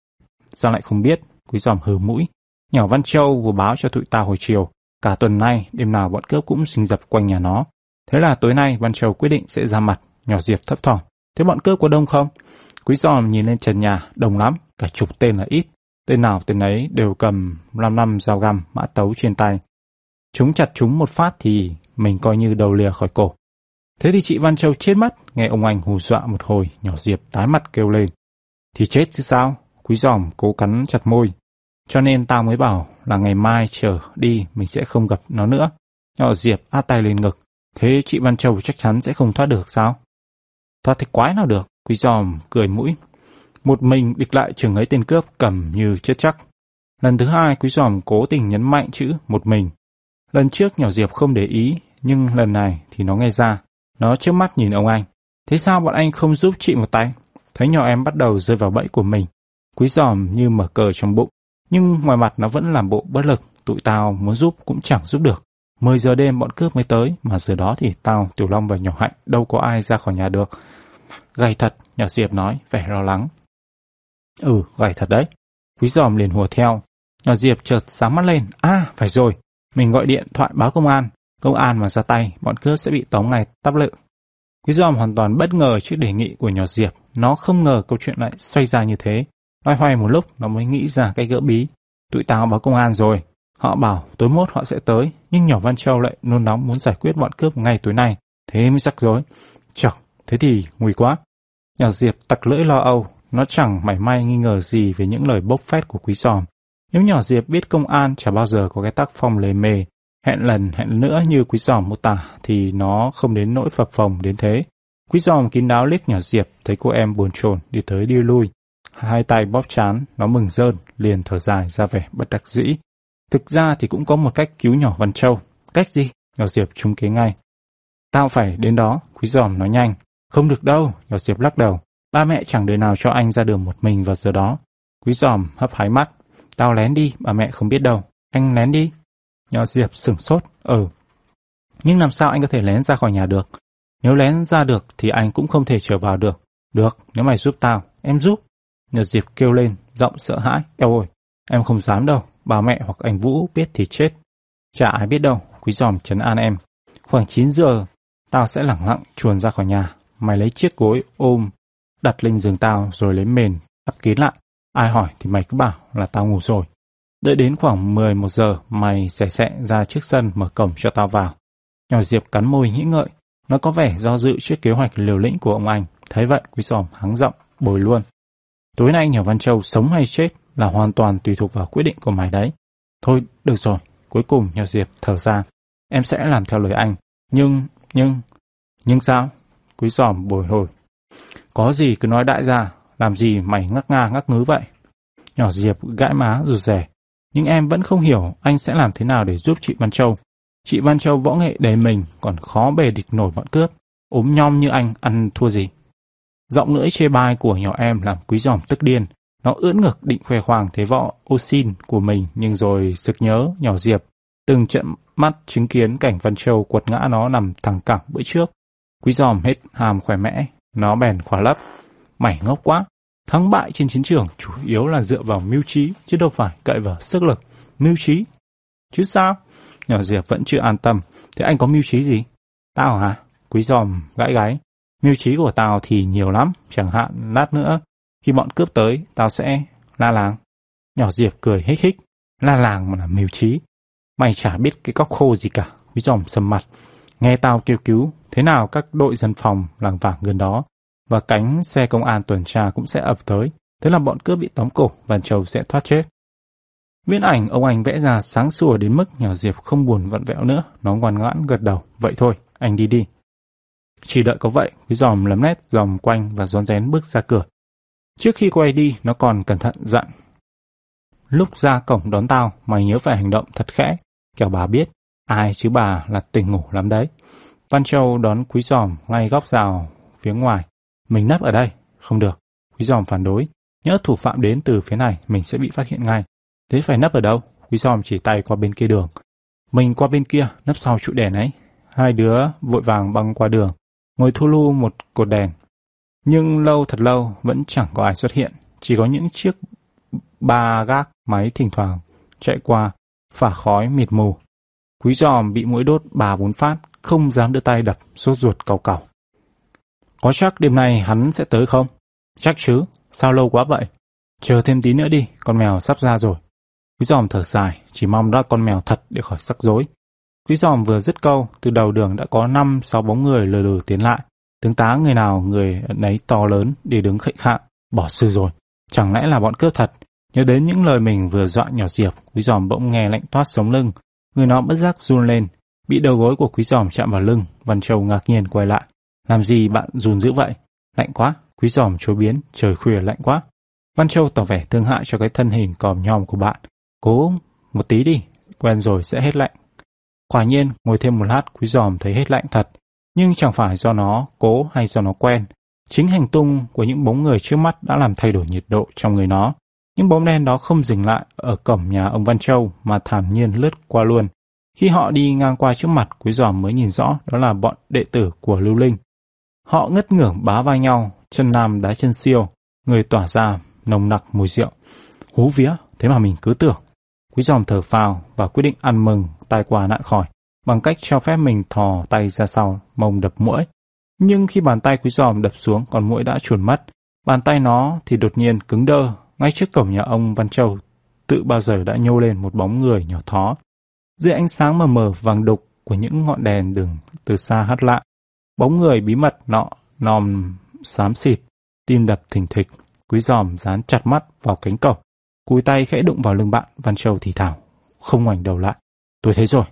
sao lại không biết? Quý giòm hừ mũi. Nhỏ Văn Châu vừa báo cho tụi tao hồi chiều. Cả tuần nay, đêm nào bọn cướp cũng sinh dập quanh nhà nó. Thế là tối nay Văn Châu quyết định sẽ ra mặt. Nhỏ Diệp thấp thỏm. Thế bọn cướp có đông không? Quý giòm nhìn lên trần nhà, đông lắm, cả chục tên là ít. Tên nào tên ấy đều cầm 5 năm dao găm, mã tấu trên tay. Chúng chặt chúng một phát thì mình coi như đầu lìa khỏi cổ. Thế thì chị Văn Châu chết mắt nghe ông anh hù dọa một hồi, nhỏ Diệp tái mặt kêu lên. Thì chết chứ sao? Quý giòm cố cắn chặt môi. Cho nên tao mới bảo là ngày mai trở đi mình sẽ không gặp nó nữa. Nhỏ Diệp át tay lên ngực. Thế chị Văn Châu chắc chắn sẽ không thoát được sao? Thoát thì quái nào được, quý giòm cười mũi. Một mình địch lại trường ấy tên cướp cầm như chết chắc. Lần thứ hai quý giòm cố tình nhấn mạnh chữ một mình. Lần trước nhỏ Diệp không để ý, nhưng lần này thì nó nghe ra. Nó trước mắt nhìn ông anh. Thế sao bọn anh không giúp chị một tay? Thấy nhỏ em bắt đầu rơi vào bẫy của mình. Quý giòm như mở cờ trong bụng. Nhưng ngoài mặt nó vẫn làm bộ bất lực. Tụi tao muốn giúp cũng chẳng giúp được. 10 giờ đêm bọn cướp mới tới, mà giờ đó thì tao, Tiểu Long và Nhỏ Hạnh đâu có ai ra khỏi nhà được. Gầy thật, nhỏ Diệp nói, vẻ lo lắng. Ừ, gầy thật đấy. Quý giòm liền hùa theo. Nhỏ Diệp chợt sáng mắt lên. À, phải rồi. Mình gọi điện thoại báo công an. Công an mà ra tay, bọn cướp sẽ bị tóm ngay tắp lự. Quý giòm hoàn toàn bất ngờ trước đề nghị của nhỏ Diệp. Nó không ngờ câu chuyện lại xoay ra như thế. Loay hoay một lúc, nó mới nghĩ ra cái gỡ bí. Tụi tao báo công an rồi. Họ bảo tối mốt họ sẽ tới, nhưng nhỏ Văn Châu lại nôn nóng muốn giải quyết bọn cướp ngay tối nay. Thế mới rắc rối. Chọc, thế thì nguy quá. Nhỏ Diệp tặc lưỡi lo âu, nó chẳng mảy may nghi ngờ gì về những lời bốc phét của quý giòm. Nếu nhỏ Diệp biết công an chả bao giờ có cái tác phong lề mề, hẹn lần hẹn nữa như quý giòm mô tả thì nó không đến nỗi phập phồng đến thế. Quý giòm kín đáo liếc nhỏ Diệp, thấy cô em buồn chồn đi tới đi lui. Hai tay bóp chán, nó mừng rơn, liền thở dài ra vẻ bất đắc dĩ. Thực ra thì cũng có một cách cứu nhỏ Văn Châu. Cách gì? Nhỏ Diệp trúng kế ngay. Tao phải đến đó, quý giòm nói nhanh. Không được đâu, nhỏ Diệp lắc đầu. Ba mẹ chẳng đời nào cho anh ra đường một mình vào giờ đó. Quý giòm hấp hái mắt. Tao lén đi, bà mẹ không biết đâu. Anh lén đi. Nhỏ Diệp sửng sốt. Ừ. Nhưng làm sao anh có thể lén ra khỏi nhà được? Nếu lén ra được thì anh cũng không thể trở vào được. Được, nếu mày giúp tao, em giúp. Nhật Diệp kêu lên, giọng sợ hãi. Eo ơi, em không dám đâu, bà mẹ hoặc anh Vũ biết thì chết. Chả ai biết đâu, quý giòm trấn an em. Khoảng 9 giờ, tao sẽ lẳng lặng chuồn ra khỏi nhà. Mày lấy chiếc gối ôm, đặt lên giường tao rồi lấy mền, đắp kín lại. Ai hỏi thì mày cứ bảo là tao ngủ rồi. Đợi đến khoảng 11 giờ, mày sẽ sẽ ra trước sân mở cổng cho tao vào. Nhỏ Diệp cắn môi nghĩ ngợi, nó có vẻ do dự trước kế hoạch liều lĩnh của ông anh. Thấy vậy, quý giòm hắng giọng, bồi luôn. Tối nay nhỏ Văn Châu sống hay chết là hoàn toàn tùy thuộc vào quyết định của mày đấy. Thôi, được rồi. Cuối cùng nhỏ Diệp thở ra. Em sẽ làm theo lời anh. Nhưng, nhưng... Nhưng sao? Quý giòm bồi hồi. Có gì cứ nói đại ra. Làm gì mày ngắc nga ngắc ngứ vậy? Nhỏ Diệp gãi má rụt rẻ. Nhưng em vẫn không hiểu anh sẽ làm thế nào để giúp chị Văn Châu. Chị Văn Châu võ nghệ đầy mình còn khó bề địch nổi bọn cướp. ốm nhom như anh ăn thua gì. Giọng lưỡi chê bai của nhỏ em làm quý giòm tức điên. Nó ưỡn ngực định khoe khoang thế võ ô xin của mình nhưng rồi sực nhớ nhỏ Diệp. Từng trận mắt chứng kiến cảnh Văn Châu quật ngã nó nằm thẳng cẳng bữa trước. Quý giòm hết hàm khỏe mẽ, nó bèn khỏa lấp. Mày ngốc quá, thắng bại trên chiến trường chủ yếu là dựa vào mưu trí chứ đâu phải cậy vào sức lực. Mưu trí? Chứ sao? Nhỏ Diệp vẫn chưa an tâm. Thế anh có mưu trí gì? Tao hả? Quý giòm gãi gáy. Mưu trí của tao thì nhiều lắm, chẳng hạn lát nữa, khi bọn cướp tới, tao sẽ la làng. Nhỏ Diệp cười hích hích, la làng mà là mưu trí. Mày chả biết cái cóc khô gì cả, quý giòm sầm mặt. Nghe tao kêu cứu, thế nào các đội dân phòng làng vàng gần đó, và cánh xe công an tuần tra cũng sẽ ập tới. Thế là bọn cướp bị tóm cổ, và Châu sẽ thoát chết. Viễn ảnh ông anh vẽ ra sáng sủa đến mức nhỏ Diệp không buồn vặn vẹo nữa, nó ngoan ngoãn gật đầu. Vậy thôi, anh đi đi. Chỉ đợi có vậy, quý giòm lấm nét dòm quanh và rón rén bước ra cửa. Trước khi quay đi, nó còn cẩn thận dặn. Lúc ra cổng đón tao, mày nhớ phải hành động thật khẽ, kẻo bà biết, ai chứ bà là tỉnh ngủ lắm đấy. Văn Châu đón quý giòm ngay góc rào phía ngoài. Mình nấp ở đây, không được. Quý giòm phản đối. Nhớ thủ phạm đến từ phía này, mình sẽ bị phát hiện ngay. Thế phải nấp ở đâu? Quý giòm chỉ tay qua bên kia đường. Mình qua bên kia, nấp sau trụ đèn ấy. Hai đứa vội vàng băng qua đường, ngồi thu lu một cột đèn. Nhưng lâu thật lâu vẫn chẳng có ai xuất hiện, chỉ có những chiếc ba gác máy thỉnh thoảng chạy qua, phả khói mịt mù. Quý giòm bị mũi đốt ba bốn phát, không dám đưa tay đập, sốt ruột cầu cầu. Có chắc đêm nay hắn sẽ tới không? Chắc chứ, sao lâu quá vậy? Chờ thêm tí nữa đi, con mèo sắp ra rồi. Quý giòm thở dài, chỉ mong đã con mèo thật để khỏi sắc rối. Quý giòm vừa dứt câu, từ đầu đường đã có năm sáu bóng người lờ đờ tiến lại. Tướng tá người nào người nấy to lớn để đứng khệnh khạng, bỏ sư rồi. Chẳng lẽ là bọn cướp thật? Nhớ đến những lời mình vừa dọa nhỏ diệp, quý giòm bỗng nghe lạnh toát sống lưng. Người nó bất giác run lên, bị đầu gối của quý giòm chạm vào lưng, Văn Châu ngạc nhiên quay lại. Làm gì bạn run dữ vậy? Lạnh quá, quý giòm chối biến, trời khuya lạnh quá. Văn Châu tỏ vẻ thương hại cho cái thân hình còm nhòm của bạn. Cố một tí đi, quen rồi sẽ hết lạnh. Quả nhiên, ngồi thêm một lát quý giòm thấy hết lạnh thật, nhưng chẳng phải do nó cố hay do nó quen. Chính hành tung của những bóng người trước mắt đã làm thay đổi nhiệt độ trong người nó. Những bóng đen đó không dừng lại ở cổng nhà ông Văn Châu mà thản nhiên lướt qua luôn. Khi họ đi ngang qua trước mặt, quý giòm mới nhìn rõ đó là bọn đệ tử của Lưu Linh. Họ ngất ngưởng bá vai nhau, chân nam đá chân siêu, người tỏa ra nồng nặc mùi rượu. Hú vía, thế mà mình cứ tưởng. Quý giòm thở phào và quyết định ăn mừng tai qua nạn khỏi bằng cách cho phép mình thò tay ra sau mông đập mũi. Nhưng khi bàn tay quý giòm đập xuống còn mũi đã chuồn mất, bàn tay nó thì đột nhiên cứng đơ ngay trước cổng nhà ông Văn Châu tự bao giờ đã nhô lên một bóng người nhỏ thó. Dưới ánh sáng mờ mờ vàng đục của những ngọn đèn đường từ xa hắt lạ, bóng người bí mật nọ nòm xám xịt, tim đập thình thịch, quý giòm dán chặt mắt vào cánh cổng. Cúi tay khẽ đụng vào lưng bạn, Văn Châu thì thảo, không ngoảnh đầu lại. Tôi thấy rồi.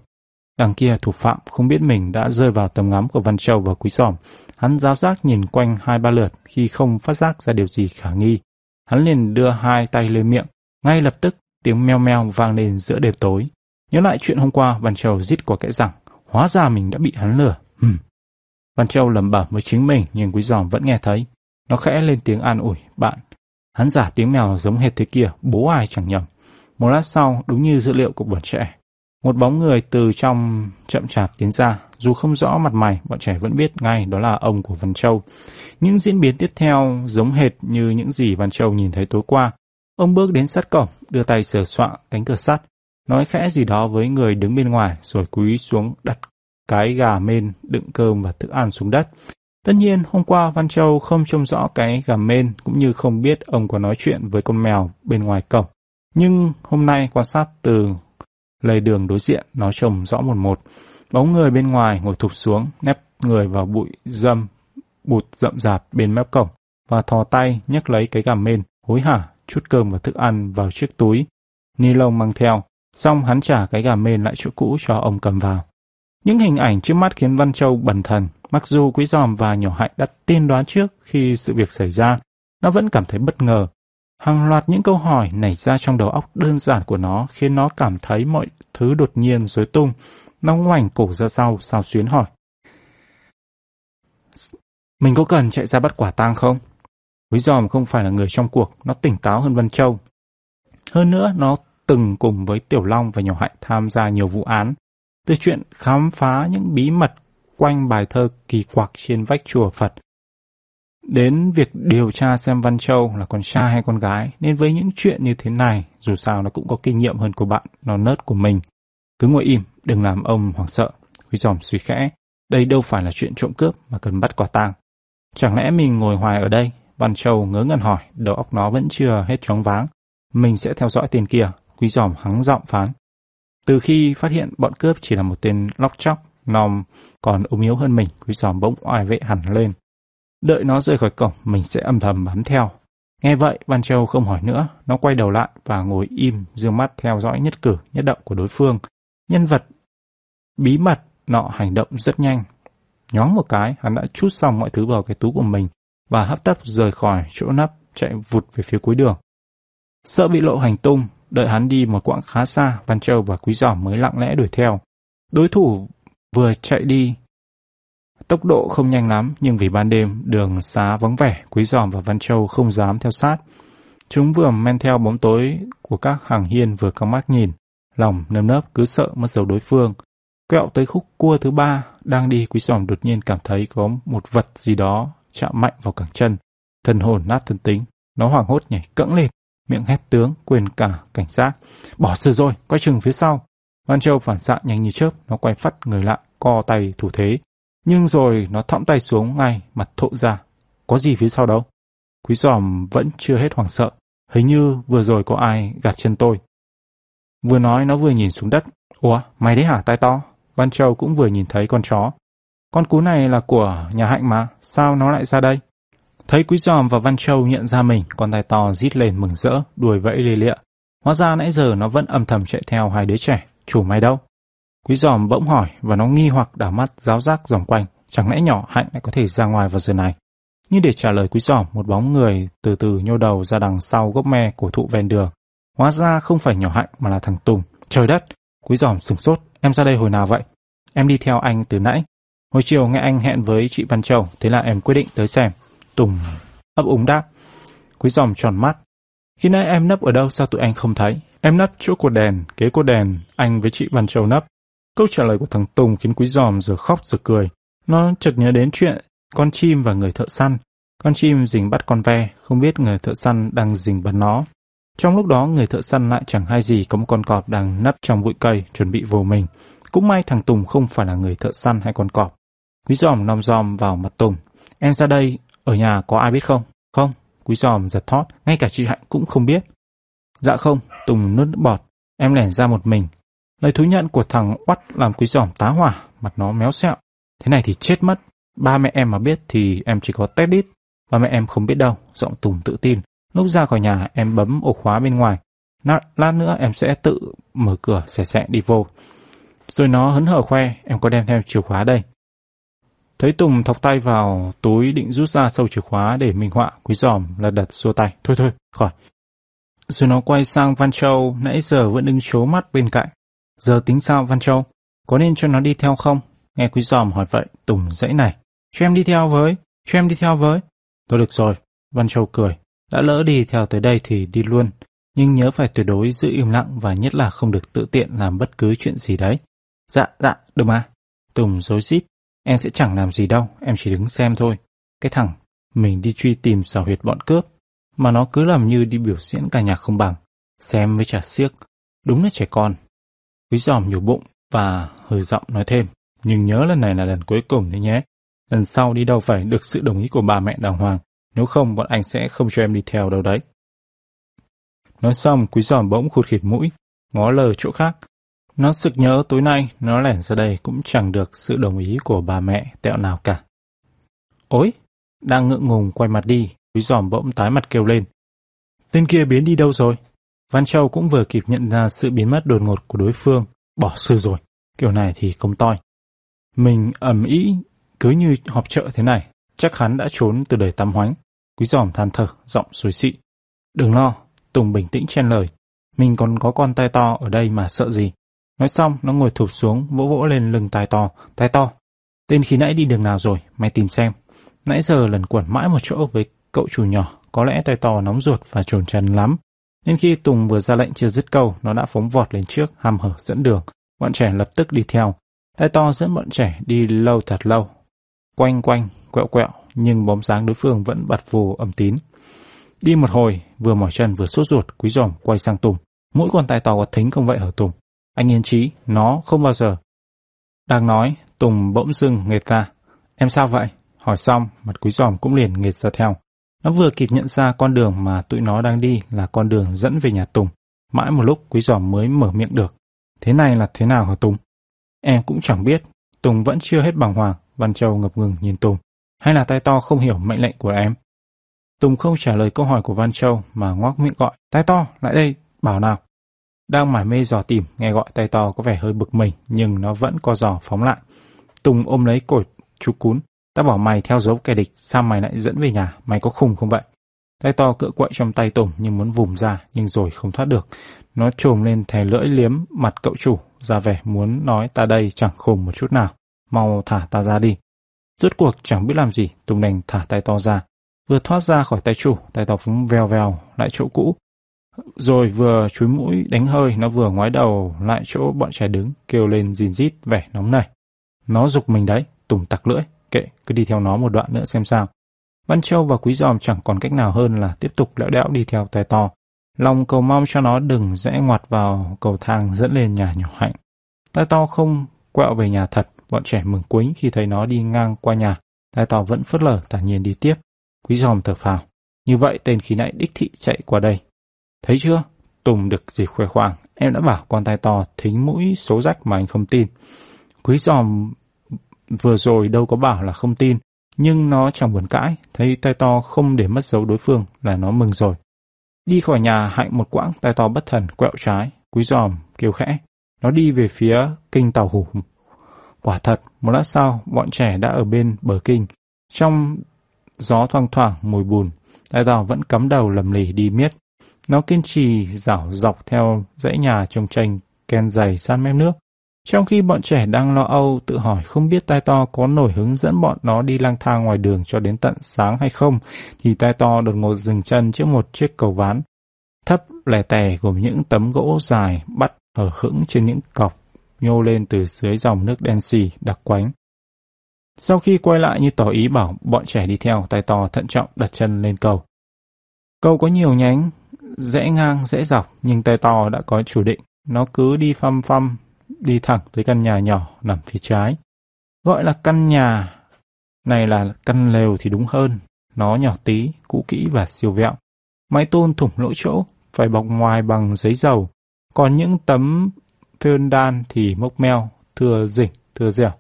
Đằng kia thủ phạm không biết mình đã rơi vào tầm ngắm của Văn Châu và Quý Giòm. Hắn giáo giác nhìn quanh hai ba lượt khi không phát giác ra điều gì khả nghi. Hắn liền đưa hai tay lên miệng. Ngay lập tức tiếng meo meo vang lên giữa đêm tối. Nhớ lại chuyện hôm qua, Văn Châu rít qua kẽ rằng hóa ra mình đã bị hắn lừa. Hừm. Văn Châu lẩm bẩm với chính mình nhưng Quý Giòm vẫn nghe thấy. Nó khẽ lên tiếng an ủi, bạn. Hắn giả tiếng mèo giống hệt thế kia, bố ai chẳng nhầm. Một lát sau, đúng như dữ liệu của bọn trẻ, một bóng người từ trong chậm chạp tiến ra, dù không rõ mặt mày, bọn trẻ vẫn biết ngay đó là ông của Văn Châu. Những diễn biến tiếp theo giống hệt như những gì Văn Châu nhìn thấy tối qua. Ông bước đến sát cổng, đưa tay sờ soạn cánh cửa sắt, nói khẽ gì đó với người đứng bên ngoài rồi cúi xuống đặt cái gà mên đựng cơm và thức ăn xuống đất. Tất nhiên, hôm qua Văn Châu không trông rõ cái gà mên cũng như không biết ông có nói chuyện với con mèo bên ngoài cổng. Nhưng hôm nay quan sát từ lề đường đối diện nó trông rõ một một. Bóng người bên ngoài ngồi thụp xuống, nép người vào bụi dâm, bụt rậm rạp bên mép cổng và thò tay nhấc lấy cái gà mên, hối hả chút cơm và thức ăn vào chiếc túi. Ni lông mang theo, xong hắn trả cái gà mên lại chỗ cũ cho ông cầm vào. Những hình ảnh trước mắt khiến Văn Châu bần thần, mặc dù Quý Giòm và Nhỏ Hạnh đã tiên đoán trước khi sự việc xảy ra, nó vẫn cảm thấy bất ngờ Hàng loạt những câu hỏi nảy ra trong đầu óc đơn giản của nó khiến nó cảm thấy mọi thứ đột nhiên rối tung. Nó ngoảnh cổ ra sau, sao xuyến hỏi. Mình có cần chạy ra bắt quả tang không? Quý giòm không phải là người trong cuộc, nó tỉnh táo hơn Văn Châu. Hơn nữa, nó từng cùng với Tiểu Long và Nhỏ Hạnh tham gia nhiều vụ án. Từ chuyện khám phá những bí mật quanh bài thơ kỳ quặc trên vách chùa Phật đến việc điều tra xem Văn Châu là con trai hay con gái, nên với những chuyện như thế này, dù sao nó cũng có kinh nghiệm hơn của bạn, nó nớt của mình. Cứ ngồi im, đừng làm ông hoảng sợ. Quý giòm suy khẽ, đây đâu phải là chuyện trộm cướp mà cần bắt quả tang. Chẳng lẽ mình ngồi hoài ở đây? Văn Châu ngớ ngẩn hỏi, đầu óc nó vẫn chưa hết chóng váng. Mình sẽ theo dõi tên kia, quý giòm hắng giọng phán. Từ khi phát hiện bọn cướp chỉ là một tên lóc chóc, Nom còn ốm yếu hơn mình, quý giòm bỗng oai vệ hẳn lên. Đợi nó rời khỏi cổng, mình sẽ âm thầm bám theo. Nghe vậy, Văn Châu không hỏi nữa, nó quay đầu lại và ngồi im, dương mắt theo dõi nhất cử, nhất động của đối phương. Nhân vật bí mật nọ hành động rất nhanh. Nhóng một cái, hắn đã chút xong mọi thứ vào cái túi của mình và hấp tấp rời khỏi chỗ nấp, chạy vụt về phía cuối đường. Sợ bị lộ hành tung, đợi hắn đi một quãng khá xa, Văn Châu và Quý Giỏm mới lặng lẽ đuổi theo. Đối thủ vừa chạy đi Tốc độ không nhanh lắm, nhưng vì ban đêm đường xá vắng vẻ, Quý Giòm và Văn Châu không dám theo sát. Chúng vừa men theo bóng tối của các hàng hiên vừa căng mắt nhìn, lòng nơm nớp cứ sợ mất dấu đối phương. Quẹo tới khúc cua thứ ba, đang đi Quý Giòm đột nhiên cảm thấy có một vật gì đó chạm mạnh vào cẳng chân. Thần hồn nát thân tính, nó hoảng hốt nhảy cẫng lên miệng hét tướng, quên cả cảnh giác. Bỏ sự rồi, quay chừng phía sau. Văn Châu phản xạ nhanh như chớp, nó quay phát người lại, co tay thủ thế. Nhưng rồi nó thõng tay xuống ngay, mặt thộ ra. Có gì phía sau đâu? Quý giòm vẫn chưa hết hoảng sợ. Hình như vừa rồi có ai gạt chân tôi. Vừa nói nó vừa nhìn xuống đất. Ủa, mày đấy hả tai to? Văn Châu cũng vừa nhìn thấy con chó. Con cú này là của nhà Hạnh mà, sao nó lại ra đây? Thấy Quý Giòm và Văn Châu nhận ra mình, con tai to rít lên mừng rỡ, đuổi vẫy lê lịa. Hóa ra nãy giờ nó vẫn âm thầm chạy theo hai đứa trẻ. Chủ mày đâu? Quý Giòm bỗng hỏi và nó nghi hoặc đảo mắt giáo giác dòng quanh. Chẳng lẽ nhỏ Hạnh lại có thể ra ngoài vào giờ này? Nhưng để trả lời Quý Giòm, một bóng người từ từ nhô đầu ra đằng sau gốc me của thụ ven đường. Hóa ra không phải nhỏ Hạnh mà là thằng Tùng. Trời đất! Quý Giòm sửng sốt. Em ra đây hồi nào vậy? Em đi theo anh từ nãy. Hồi chiều nghe anh hẹn với chị Văn Châu, thế là em quyết định tới xem. Tùng ấp úng đáp. Quý dòm tròn mắt. Khi nãy em nấp ở đâu sao tụi anh không thấy? Em nấp chỗ cột đèn, kế cột đèn, anh với chị Văn Châu nấp. Câu trả lời của thằng Tùng khiến quý dòm giờ khóc giờ cười. Nó chợt nhớ đến chuyện con chim và người thợ săn. Con chim rình bắt con ve, không biết người thợ săn đang rình bắn nó. Trong lúc đó người thợ săn lại chẳng hay gì có một con cọp đang nấp trong bụi cây chuẩn bị vồ mình. Cũng may thằng Tùng không phải là người thợ săn hay con cọp. Quý dòm nom dòm vào mặt Tùng. Em ra đây, ở nhà có ai biết không? Không, quý giòm giật thót, ngay cả chị Hạnh cũng không biết. Dạ không, Tùng nuốt bọt, em lẻn ra một mình. Lời thú nhận của thằng oắt làm quý giòm tá hỏa, mặt nó méo xẹo. Thế này thì chết mất. Ba mẹ em mà biết thì em chỉ có tét đít. Ba mẹ em không biết đâu, giọng Tùng tự tin. Lúc ra khỏi nhà em bấm ổ khóa bên ngoài. Lát nữa em sẽ tự mở cửa xẻ xẻ đi vô. Rồi nó hấn hở khoe, em có đem theo chìa khóa đây. Thấy Tùng thọc tay vào túi định rút ra sâu chìa khóa để minh họa, quý giòm lật đật xua tay. Thôi thôi, khỏi. Rồi nó quay sang Văn Châu, nãy giờ vẫn đứng chố mắt bên cạnh. Giờ tính sao Văn Châu? Có nên cho nó đi theo không? Nghe quý giòm hỏi vậy, Tùng dãy này. Cho em đi theo với, cho em đi theo với. Tôi được rồi, Văn Châu cười. Đã lỡ đi theo tới đây thì đi luôn. Nhưng nhớ phải tuyệt đối giữ im lặng và nhất là không được tự tiện làm bất cứ chuyện gì đấy. Dạ, dạ, được mà. Tùng dối rít Em sẽ chẳng làm gì đâu, em chỉ đứng xem thôi. Cái thằng, mình đi truy tìm xào huyệt bọn cướp, mà nó cứ làm như đi biểu diễn ca nhạc không bằng. Xem với trả xiếc, đúng là trẻ con. Quý giòm nhổ bụng và hơi giọng nói thêm, nhưng nhớ lần này là lần cuối cùng đấy nhé. Lần sau đi đâu phải được sự đồng ý của bà mẹ đàng hoàng, nếu không bọn anh sẽ không cho em đi theo đâu đấy. Nói xong, quý giòm bỗng khụt khịt mũi, ngó lờ chỗ khác, nó sực nhớ tối nay nó lẻn ra đây cũng chẳng được sự đồng ý của bà mẹ tẹo nào cả. Ôi! Đang ngượng ngùng quay mặt đi, quý giòm bỗng tái mặt kêu lên. Tên kia biến đi đâu rồi? Văn Châu cũng vừa kịp nhận ra sự biến mất đột ngột của đối phương. Bỏ sư rồi, kiểu này thì không toi. Mình ẩm ý cứ như họp chợ thế này, chắc hắn đã trốn từ đời tắm hoánh. Quý giòm than thở, giọng xối xị. Đừng lo, Tùng bình tĩnh chen lời. Mình còn có con tay to ở đây mà sợ gì. Nói xong, nó ngồi thụp xuống, vỗ vỗ lên lưng tai to. Tai to, tên khi nãy đi đường nào rồi, mày tìm xem. Nãy giờ lần quẩn mãi một chỗ với cậu chủ nhỏ, có lẽ tai to nóng ruột và trồn trần lắm. Nên khi Tùng vừa ra lệnh chưa dứt câu, nó đã phóng vọt lên trước, hàm hở dẫn đường. Bọn trẻ lập tức đi theo. Tai to dẫn bọn trẻ đi lâu thật lâu. Quanh quanh, quẹo quẹo, nhưng bóng dáng đối phương vẫn bật vù âm tín. Đi một hồi, vừa mỏi chân vừa sốt ruột, quý giòm quay sang Tùng. Mỗi con tai to có thính không vậy hở Tùng? Anh yên trí, nó không bao giờ. Đang nói, Tùng bỗng dưng nghệt ra. Em sao vậy? Hỏi xong, mặt quý giòm cũng liền nghệt ra theo. Nó vừa kịp nhận ra con đường mà tụi nó đang đi là con đường dẫn về nhà Tùng. Mãi một lúc quý giòm mới mở miệng được. Thế này là thế nào hả Tùng? Em cũng chẳng biết. Tùng vẫn chưa hết bằng hoàng. Văn Châu ngập ngừng nhìn Tùng. Hay là tay to không hiểu mệnh lệnh của em? Tùng không trả lời câu hỏi của Văn Châu mà ngoác miệng gọi. Tay to, lại đây, bảo nào. Đang mải mê dò tìm, nghe gọi tay to có vẻ hơi bực mình, nhưng nó vẫn co giò phóng lại. Tùng ôm lấy cổ chú cún. Ta bảo mày theo dấu kẻ địch, sao mày lại dẫn về nhà, mày có khùng không vậy? Tay to cựa quậy trong tay Tùng nhưng muốn vùng ra, nhưng rồi không thoát được. Nó trồm lên thè lưỡi liếm mặt cậu chủ, ra vẻ muốn nói ta đây chẳng khùng một chút nào. Mau thả ta ra đi. Rốt cuộc chẳng biết làm gì, Tùng đành thả tay to ra. Vừa thoát ra khỏi tay chủ, tay to phúng vèo vèo lại chỗ cũ, rồi vừa chúi mũi đánh hơi, nó vừa ngoái đầu lại chỗ bọn trẻ đứng, kêu lên rìn rít vẻ nóng này. Nó dục mình đấy, tùng tặc lưỡi, kệ, cứ đi theo nó một đoạn nữa xem sao. Văn Châu và Quý Giòm chẳng còn cách nào hơn là tiếp tục lẽo đẽo đi theo tay to. lòng cầu mong cho nó đừng rẽ ngoặt vào cầu thang dẫn lên nhà nhỏ hạnh. Tai to không quẹo về nhà thật, bọn trẻ mừng quính khi thấy nó đi ngang qua nhà. Tai to vẫn phớt lờ thản nhiên đi tiếp. Quý giòm thở phào. Như vậy tên khí nãy đích thị chạy qua đây. Thấy chưa? Tùng được gì khoe khoang. Em đã bảo con tai to thính mũi số rách mà anh không tin. Quý giòm vừa rồi đâu có bảo là không tin. Nhưng nó chẳng buồn cãi. Thấy tai to không để mất dấu đối phương là nó mừng rồi. Đi khỏi nhà hạnh một quãng tai to bất thần quẹo trái. Quý giòm kêu khẽ. Nó đi về phía kinh tàu hủ. Quả thật, một lát sau, bọn trẻ đã ở bên bờ kinh. Trong gió thoang thoảng mùi bùn, tai to vẫn cắm đầu lầm lì đi miết. Nó kiên trì dảo dọc theo dãy nhà trồng tranh ken dày san mép nước. Trong khi bọn trẻ đang lo âu tự hỏi không biết tai to có nổi hứng dẫn bọn nó đi lang thang ngoài đường cho đến tận sáng hay không, thì tai to đột ngột dừng chân trước một chiếc cầu ván. Thấp lẻ tẻ gồm những tấm gỗ dài bắt ở hững trên những cọc nhô lên từ dưới dòng nước đen xì đặc quánh. Sau khi quay lại như tỏ ý bảo bọn trẻ đi theo, tay to thận trọng đặt chân lên cầu. Cầu có nhiều nhánh, rẽ ngang rẽ dọc, nhưng tay to đã có chủ định. Nó cứ đi phăm phăm, đi thẳng tới căn nhà nhỏ nằm phía trái. Gọi là căn nhà này là căn lều thì đúng hơn. Nó nhỏ tí, cũ kỹ và siêu vẹo. Mái tôn thủng lỗ chỗ, phải bọc ngoài bằng giấy dầu. Còn những tấm phên đan thì mốc meo, thưa rỉnh, thưa dẻo.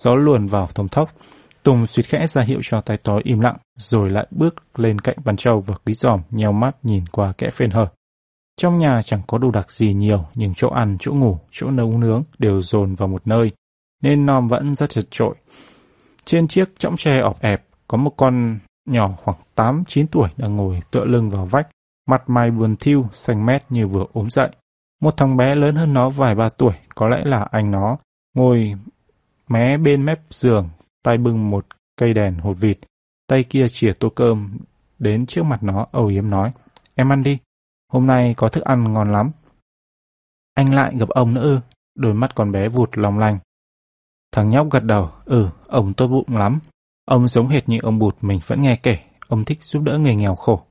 Gió luồn vào thông thốc. Tùng suýt khẽ ra hiệu cho tay tối im lặng, rồi lại bước lên cạnh Văn Châu và Quý Giòm nheo mắt nhìn qua kẽ phên hở. Trong nhà chẳng có đồ đặc gì nhiều, nhưng chỗ ăn, chỗ ngủ, chỗ nấu nướng đều dồn vào một nơi, nên nom vẫn rất chật trội. Trên chiếc chõng tre ọp ẹp, có một con nhỏ khoảng 8-9 tuổi đang ngồi tựa lưng vào vách, mặt mày buồn thiêu, xanh mét như vừa ốm dậy. Một thằng bé lớn hơn nó vài ba tuổi, có lẽ là anh nó, ngồi mé bên mép giường, tay bưng một cây đèn hột vịt, tay kia chìa tô cơm đến trước mặt nó âu yếm nói, em ăn đi, hôm nay có thức ăn ngon lắm. Anh lại gặp ông nữa ư, đôi mắt con bé vụt lòng lành. Thằng nhóc gật đầu, ừ, ông tốt bụng lắm. Ông giống hệt như ông bụt mình vẫn nghe kể, ông thích giúp đỡ người nghèo khổ.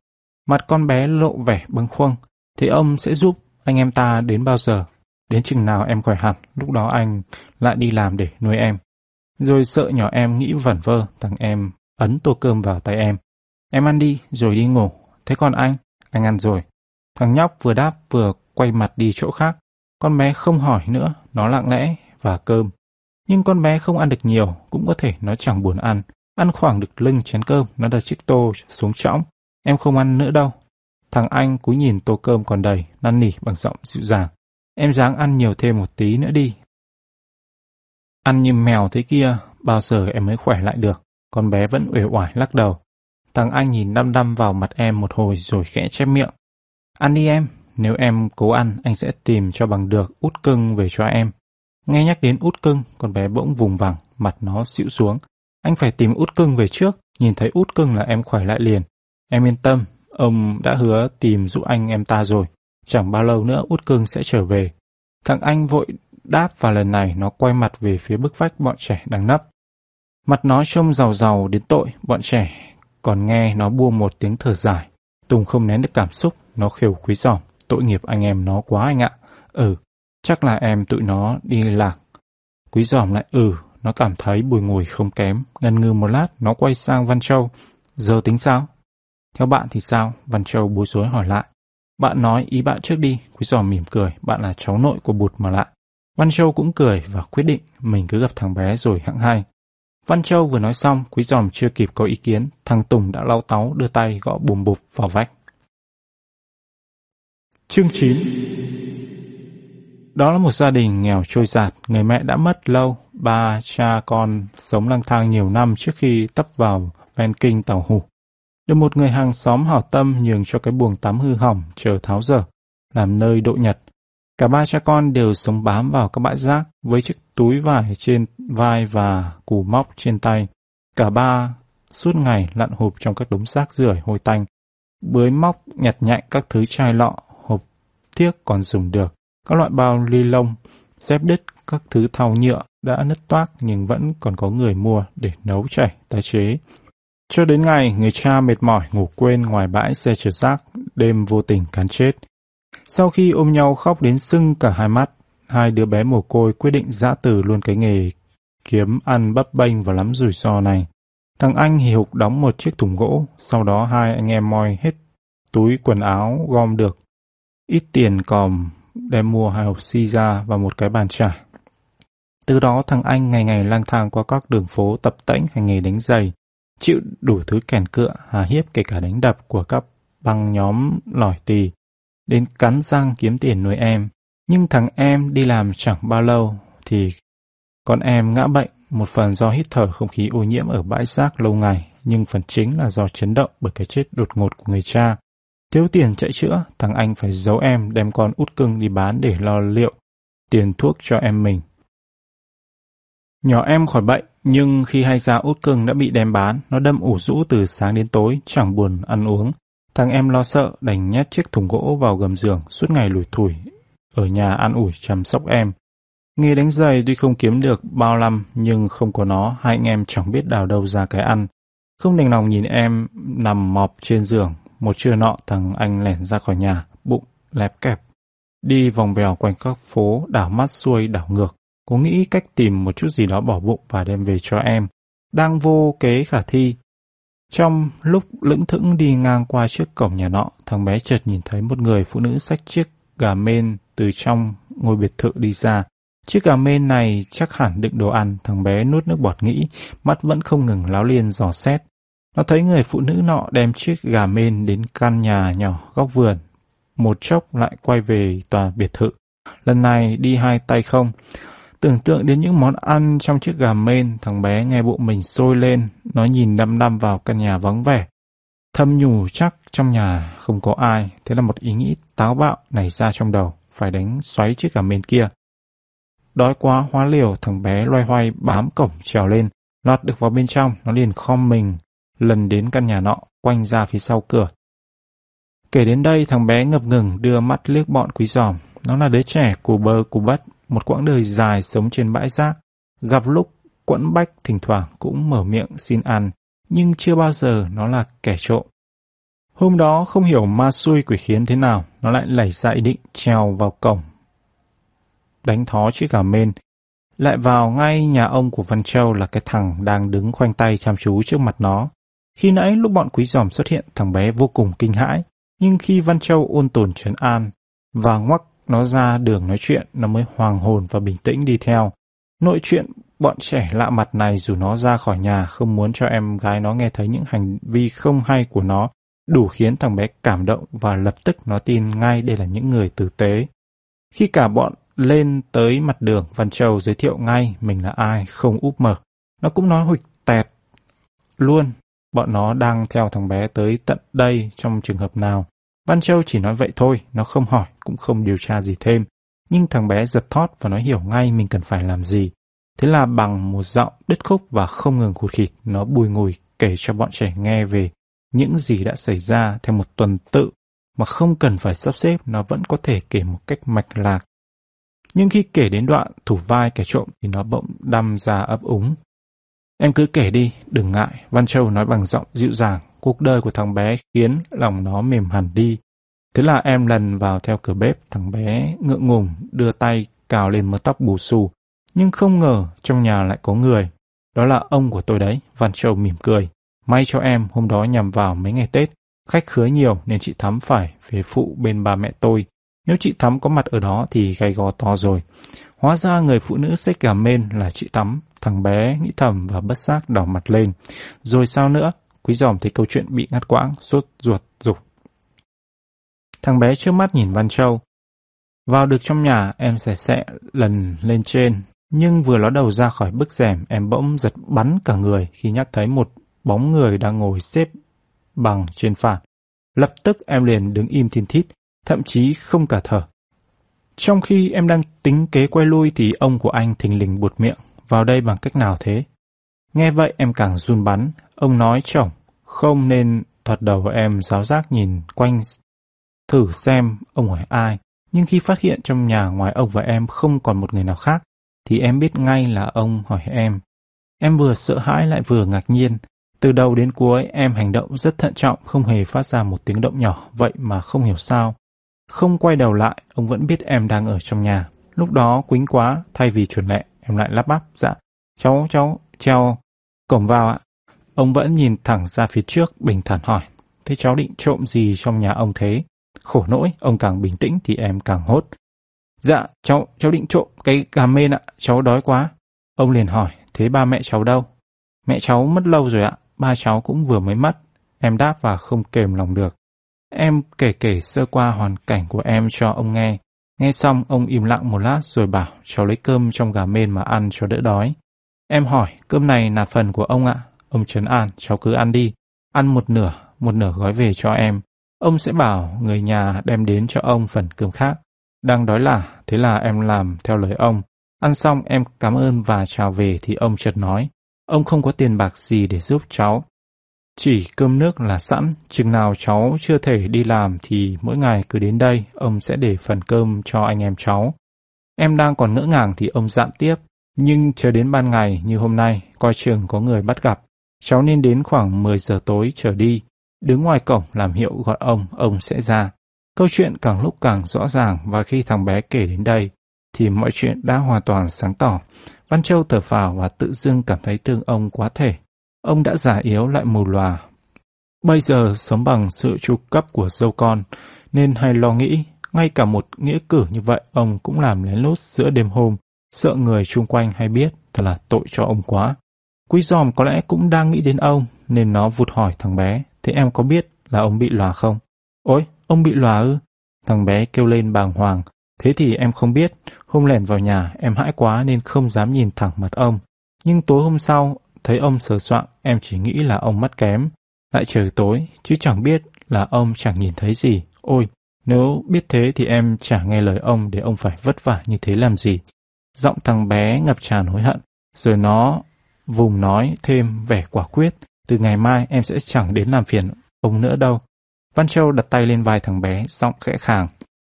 Mặt con bé lộ vẻ bâng khuâng, thì ông sẽ giúp anh em ta đến bao giờ? Đến chừng nào em khỏe hẳn, lúc đó anh lại đi làm để nuôi em. Rồi sợ nhỏ em nghĩ vẩn vơ, thằng em ấn tô cơm vào tay em. Em ăn đi, rồi đi ngủ. Thế còn anh? Anh ăn rồi. Thằng nhóc vừa đáp vừa quay mặt đi chỗ khác. Con bé không hỏi nữa, nó lặng lẽ và cơm. Nhưng con bé không ăn được nhiều, cũng có thể nó chẳng buồn ăn. Ăn khoảng được lưng chén cơm, nó đặt chiếc tô xuống trõng. Em không ăn nữa đâu, Thằng anh cúi nhìn tô cơm còn đầy, năn nỉ bằng giọng dịu dàng. Em dáng ăn nhiều thêm một tí nữa đi. Ăn như mèo thế kia, bao giờ em mới khỏe lại được. Con bé vẫn uể oải lắc đầu. Thằng anh nhìn đăm đăm vào mặt em một hồi rồi khẽ chép miệng. Ăn đi em, nếu em cố ăn, anh sẽ tìm cho bằng được út cưng về cho em. Nghe nhắc đến út cưng, con bé bỗng vùng vằng, mặt nó xịu xuống. Anh phải tìm út cưng về trước, nhìn thấy út cưng là em khỏe lại liền. Em yên tâm, Ông đã hứa tìm giúp anh em ta rồi. Chẳng bao lâu nữa út cưng sẽ trở về. Thằng anh vội đáp và lần này nó quay mặt về phía bức vách bọn trẻ đang nấp. Mặt nó trông giàu giàu đến tội, bọn trẻ còn nghe nó buông một tiếng thở dài. Tùng không nén được cảm xúc, nó khều quý giỏm. Tội nghiệp anh em nó quá anh ạ. Ừ, chắc là em tụi nó đi lạc. Quý giỏm lại ừ, nó cảm thấy bùi ngùi không kém. Ngần ngư một lát, nó quay sang Văn Châu. Giờ tính sao? Theo bạn thì sao? Văn Châu bối rối hỏi lại. Bạn nói ý bạn trước đi, Quý Giò mỉm cười, bạn là cháu nội của bụt mà lại. Văn Châu cũng cười và quyết định mình cứ gặp thằng bé rồi hãng hay. Văn Châu vừa nói xong, Quý Giòm chưa kịp có ý kiến, thằng Tùng đã lau táu đưa tay gõ bùm bụp vào vách. Chương 9 Đó là một gia đình nghèo trôi giạt, người mẹ đã mất lâu, ba cha con sống lang thang nhiều năm trước khi tấp vào ven kinh tàu hủ. Được một người hàng xóm hảo tâm nhường cho cái buồng tắm hư hỏng chờ tháo dở, làm nơi độ nhật. Cả ba cha con đều sống bám vào các bãi rác với chiếc túi vải trên vai và củ móc trên tay. Cả ba suốt ngày lặn hộp trong các đống rác rưởi hôi tanh, bới móc nhặt nhạnh các thứ chai lọ, hộp thiếc còn dùng được, các loại bao ly lông, dép đứt, các thứ thau nhựa đã nứt toác nhưng vẫn còn có người mua để nấu chảy, tái chế. Cho đến ngày, người cha mệt mỏi ngủ quên ngoài bãi xe chở rác, đêm vô tình cán chết. Sau khi ôm nhau khóc đến sưng cả hai mắt, hai đứa bé mồ côi quyết định giã từ luôn cái nghề kiếm ăn bấp bênh và lắm rủi ro này. Thằng anh hì hục đóng một chiếc thùng gỗ, sau đó hai anh em moi hết túi quần áo gom được. Ít tiền còm đem mua hai hộp xi ra và một cái bàn trải. Từ đó thằng anh ngày ngày lang thang qua các đường phố tập tễnh hành nghề đánh giày, chịu đủ thứ kèn cựa, hà hiếp kể cả đánh đập của các băng nhóm lỏi tì, đến cắn răng kiếm tiền nuôi em. Nhưng thằng em đi làm chẳng bao lâu thì con em ngã bệnh, một phần do hít thở không khí ô nhiễm ở bãi rác lâu ngày, nhưng phần chính là do chấn động bởi cái chết đột ngột của người cha. Thiếu tiền chạy chữa, thằng anh phải giấu em đem con út cưng đi bán để lo liệu tiền thuốc cho em mình. Nhỏ em khỏi bệnh, nhưng khi hay ra út cưng đã bị đem bán, nó đâm ủ rũ từ sáng đến tối, chẳng buồn ăn uống. Thằng em lo sợ, đành nhét chiếc thùng gỗ vào gầm giường, suốt ngày lủi thủi, ở nhà an ủi chăm sóc em. Nghề đánh giày tuy không kiếm được bao năm, nhưng không có nó, hai anh em chẳng biết đào đâu ra cái ăn. Không đành lòng nhìn em nằm mọp trên giường, một trưa nọ thằng anh lẻn ra khỏi nhà, bụng lép kẹp. Đi vòng vèo quanh các phố, đảo mắt xuôi đảo ngược. Cố nghĩ cách tìm một chút gì đó bỏ bụng và đem về cho em. Đang vô kế khả thi. Trong lúc lững thững đi ngang qua trước cổng nhà nọ, thằng bé chợt nhìn thấy một người phụ nữ xách chiếc gà mên từ trong ngôi biệt thự đi ra. Chiếc gà mên này chắc hẳn đựng đồ ăn, thằng bé nuốt nước bọt nghĩ, mắt vẫn không ngừng láo liên dò xét. Nó thấy người phụ nữ nọ đem chiếc gà mên đến căn nhà nhỏ góc vườn. Một chốc lại quay về tòa biệt thự. Lần này đi hai tay không. Tưởng tượng đến những món ăn trong chiếc gà mên, thằng bé nghe bụng mình sôi lên, nó nhìn đăm đăm vào căn nhà vắng vẻ. Thâm nhủ chắc trong nhà không có ai, thế là một ý nghĩ táo bạo nảy ra trong đầu, phải đánh xoáy chiếc gà mên kia. Đói quá hóa liều, thằng bé loay hoay bám cổng trèo lên, lọt được vào bên trong, nó liền khom mình, lần đến căn nhà nọ, quanh ra phía sau cửa. Kể đến đây, thằng bé ngập ngừng đưa mắt liếc bọn quý giòm. Nó là đứa trẻ cù bơ cù bất, một quãng đời dài sống trên bãi rác. Gặp lúc quẫn bách thỉnh thoảng cũng mở miệng xin ăn, nhưng chưa bao giờ nó là kẻ trộm. Hôm đó không hiểu ma xui quỷ khiến thế nào, nó lại lẩy ra ý định trèo vào cổng. Đánh thó chiếc gà mên, lại vào ngay nhà ông của Văn Châu là cái thằng đang đứng khoanh tay chăm chú trước mặt nó. Khi nãy lúc bọn quý giòm xuất hiện, thằng bé vô cùng kinh hãi, nhưng khi Văn Châu ôn tồn trấn an và ngoắc nó ra đường nói chuyện, nó mới hoàng hồn và bình tĩnh đi theo. Nội chuyện bọn trẻ lạ mặt này dù nó ra khỏi nhà không muốn cho em gái nó nghe thấy những hành vi không hay của nó, đủ khiến thằng bé cảm động và lập tức nó tin ngay đây là những người tử tế. Khi cả bọn lên tới mặt đường, Văn Châu giới thiệu ngay mình là ai, không úp mở. Nó cũng nói hụt tẹt luôn Bọn nó đang theo thằng bé tới tận đây trong trường hợp nào. Văn Châu chỉ nói vậy thôi, nó không hỏi, cũng không điều tra gì thêm. Nhưng thằng bé giật thót và nó hiểu ngay mình cần phải làm gì. Thế là bằng một giọng đứt khúc và không ngừng khụt khịt, nó bùi ngùi kể cho bọn trẻ nghe về những gì đã xảy ra theo một tuần tự mà không cần phải sắp xếp nó vẫn có thể kể một cách mạch lạc. Nhưng khi kể đến đoạn thủ vai kẻ trộm thì nó bỗng đâm ra ấp úng. Em cứ kể đi, đừng ngại, Văn Châu nói bằng giọng dịu dàng. Cuộc đời của thằng bé khiến lòng nó mềm hẳn đi. Thế là em lần vào theo cửa bếp, thằng bé ngượng ngùng đưa tay cào lên mớ tóc bù xù. Nhưng không ngờ trong nhà lại có người. Đó là ông của tôi đấy, Văn Châu mỉm cười. May cho em hôm đó nhằm vào mấy ngày Tết. Khách khứa nhiều nên chị Thắm phải về phụ bên bà mẹ tôi. Nếu chị Thắm có mặt ở đó thì gay go to rồi. Hóa ra người phụ nữ xách gà mên là chị Thắm, Thằng bé nghĩ thầm và bất giác đỏ mặt lên. Rồi sao nữa? Quý giòm thấy câu chuyện bị ngắt quãng, sốt ruột, dục. Thằng bé trước mắt nhìn Văn Châu. Vào được trong nhà, em sẽ sẽ lần lên trên. Nhưng vừa ló đầu ra khỏi bức rèm, em bỗng giật bắn cả người khi nhắc thấy một bóng người đang ngồi xếp bằng trên phản. Lập tức em liền đứng im thiên thít, thậm chí không cả thở. Trong khi em đang tính kế quay lui thì ông của anh thình lình buột miệng vào đây bằng cách nào thế? Nghe vậy em càng run bắn, ông nói chồng, không nên thoạt đầu em giáo giác nhìn quanh thử xem ông hỏi ai. Nhưng khi phát hiện trong nhà ngoài ông và em không còn một người nào khác, thì em biết ngay là ông hỏi em. Em vừa sợ hãi lại vừa ngạc nhiên. Từ đầu đến cuối em hành động rất thận trọng, không hề phát ra một tiếng động nhỏ, vậy mà không hiểu sao. Không quay đầu lại, ông vẫn biết em đang ở trong nhà. Lúc đó quính quá, thay vì chuẩn lệ, em lại lắp bắp, dạ, cháu, cháu, treo cổng vào ạ. Ông vẫn nhìn thẳng ra phía trước, bình thản hỏi, thế cháu định trộm gì trong nhà ông thế? Khổ nỗi, ông càng bình tĩnh thì em càng hốt. Dạ, cháu, cháu định trộm cái gà mên ạ, cháu đói quá. Ông liền hỏi, thế ba mẹ cháu đâu? Mẹ cháu mất lâu rồi ạ, ba cháu cũng vừa mới mất. Em đáp và không kềm lòng được. Em kể kể sơ qua hoàn cảnh của em cho ông nghe. Nghe xong, ông im lặng một lát rồi bảo cháu lấy cơm trong gà mên mà ăn cho đỡ đói. Em hỏi, cơm này là phần của ông ạ. Ông Trấn An, cháu cứ ăn đi. Ăn một nửa, một nửa gói về cho em. Ông sẽ bảo người nhà đem đến cho ông phần cơm khác. Đang đói là, thế là em làm theo lời ông. Ăn xong em cảm ơn và chào về thì ông chợt nói. Ông không có tiền bạc gì để giúp cháu. Chỉ cơm nước là sẵn, chừng nào cháu chưa thể đi làm thì mỗi ngày cứ đến đây, ông sẽ để phần cơm cho anh em cháu. Em đang còn ngỡ ngàng thì ông dặn tiếp, nhưng chờ đến ban ngày như hôm nay, coi chừng có người bắt gặp. Cháu nên đến khoảng 10 giờ tối trở đi, đứng ngoài cổng làm hiệu gọi ông, ông sẽ ra. Câu chuyện càng lúc càng rõ ràng và khi thằng bé kể đến đây, thì mọi chuyện đã hoàn toàn sáng tỏ. Văn Châu thở phào và tự dưng cảm thấy thương ông quá thể. Ông đã già yếu lại mù lòa. Bây giờ sống bằng sự tru cấp của dâu con, nên hay lo nghĩ, ngay cả một nghĩa cử như vậy ông cũng làm lén lút giữa đêm hôm, sợ người chung quanh hay biết, thật là tội cho ông quá. Quý giòm có lẽ cũng đang nghĩ đến ông, nên nó vụt hỏi thằng bé, thế em có biết là ông bị lòa không? Ôi, ông bị lòa ư? Thằng bé kêu lên bàng hoàng, thế thì em không biết, hôm lẻn vào nhà em hãi quá nên không dám nhìn thẳng mặt ông. Nhưng tối hôm sau, thấy ông sờ soạng, em chỉ nghĩ là ông mắt kém. Lại trời tối, chứ chẳng biết là ông chẳng nhìn thấy gì. Ôi, nếu biết thế thì em chả nghe lời ông để ông phải vất vả như thế làm gì. Giọng thằng bé ngập tràn hối hận, rồi nó vùng nói thêm vẻ quả quyết. Từ ngày mai em sẽ chẳng đến làm phiền ông nữa đâu. Văn Châu đặt tay lên vai thằng bé, giọng khẽ khàng.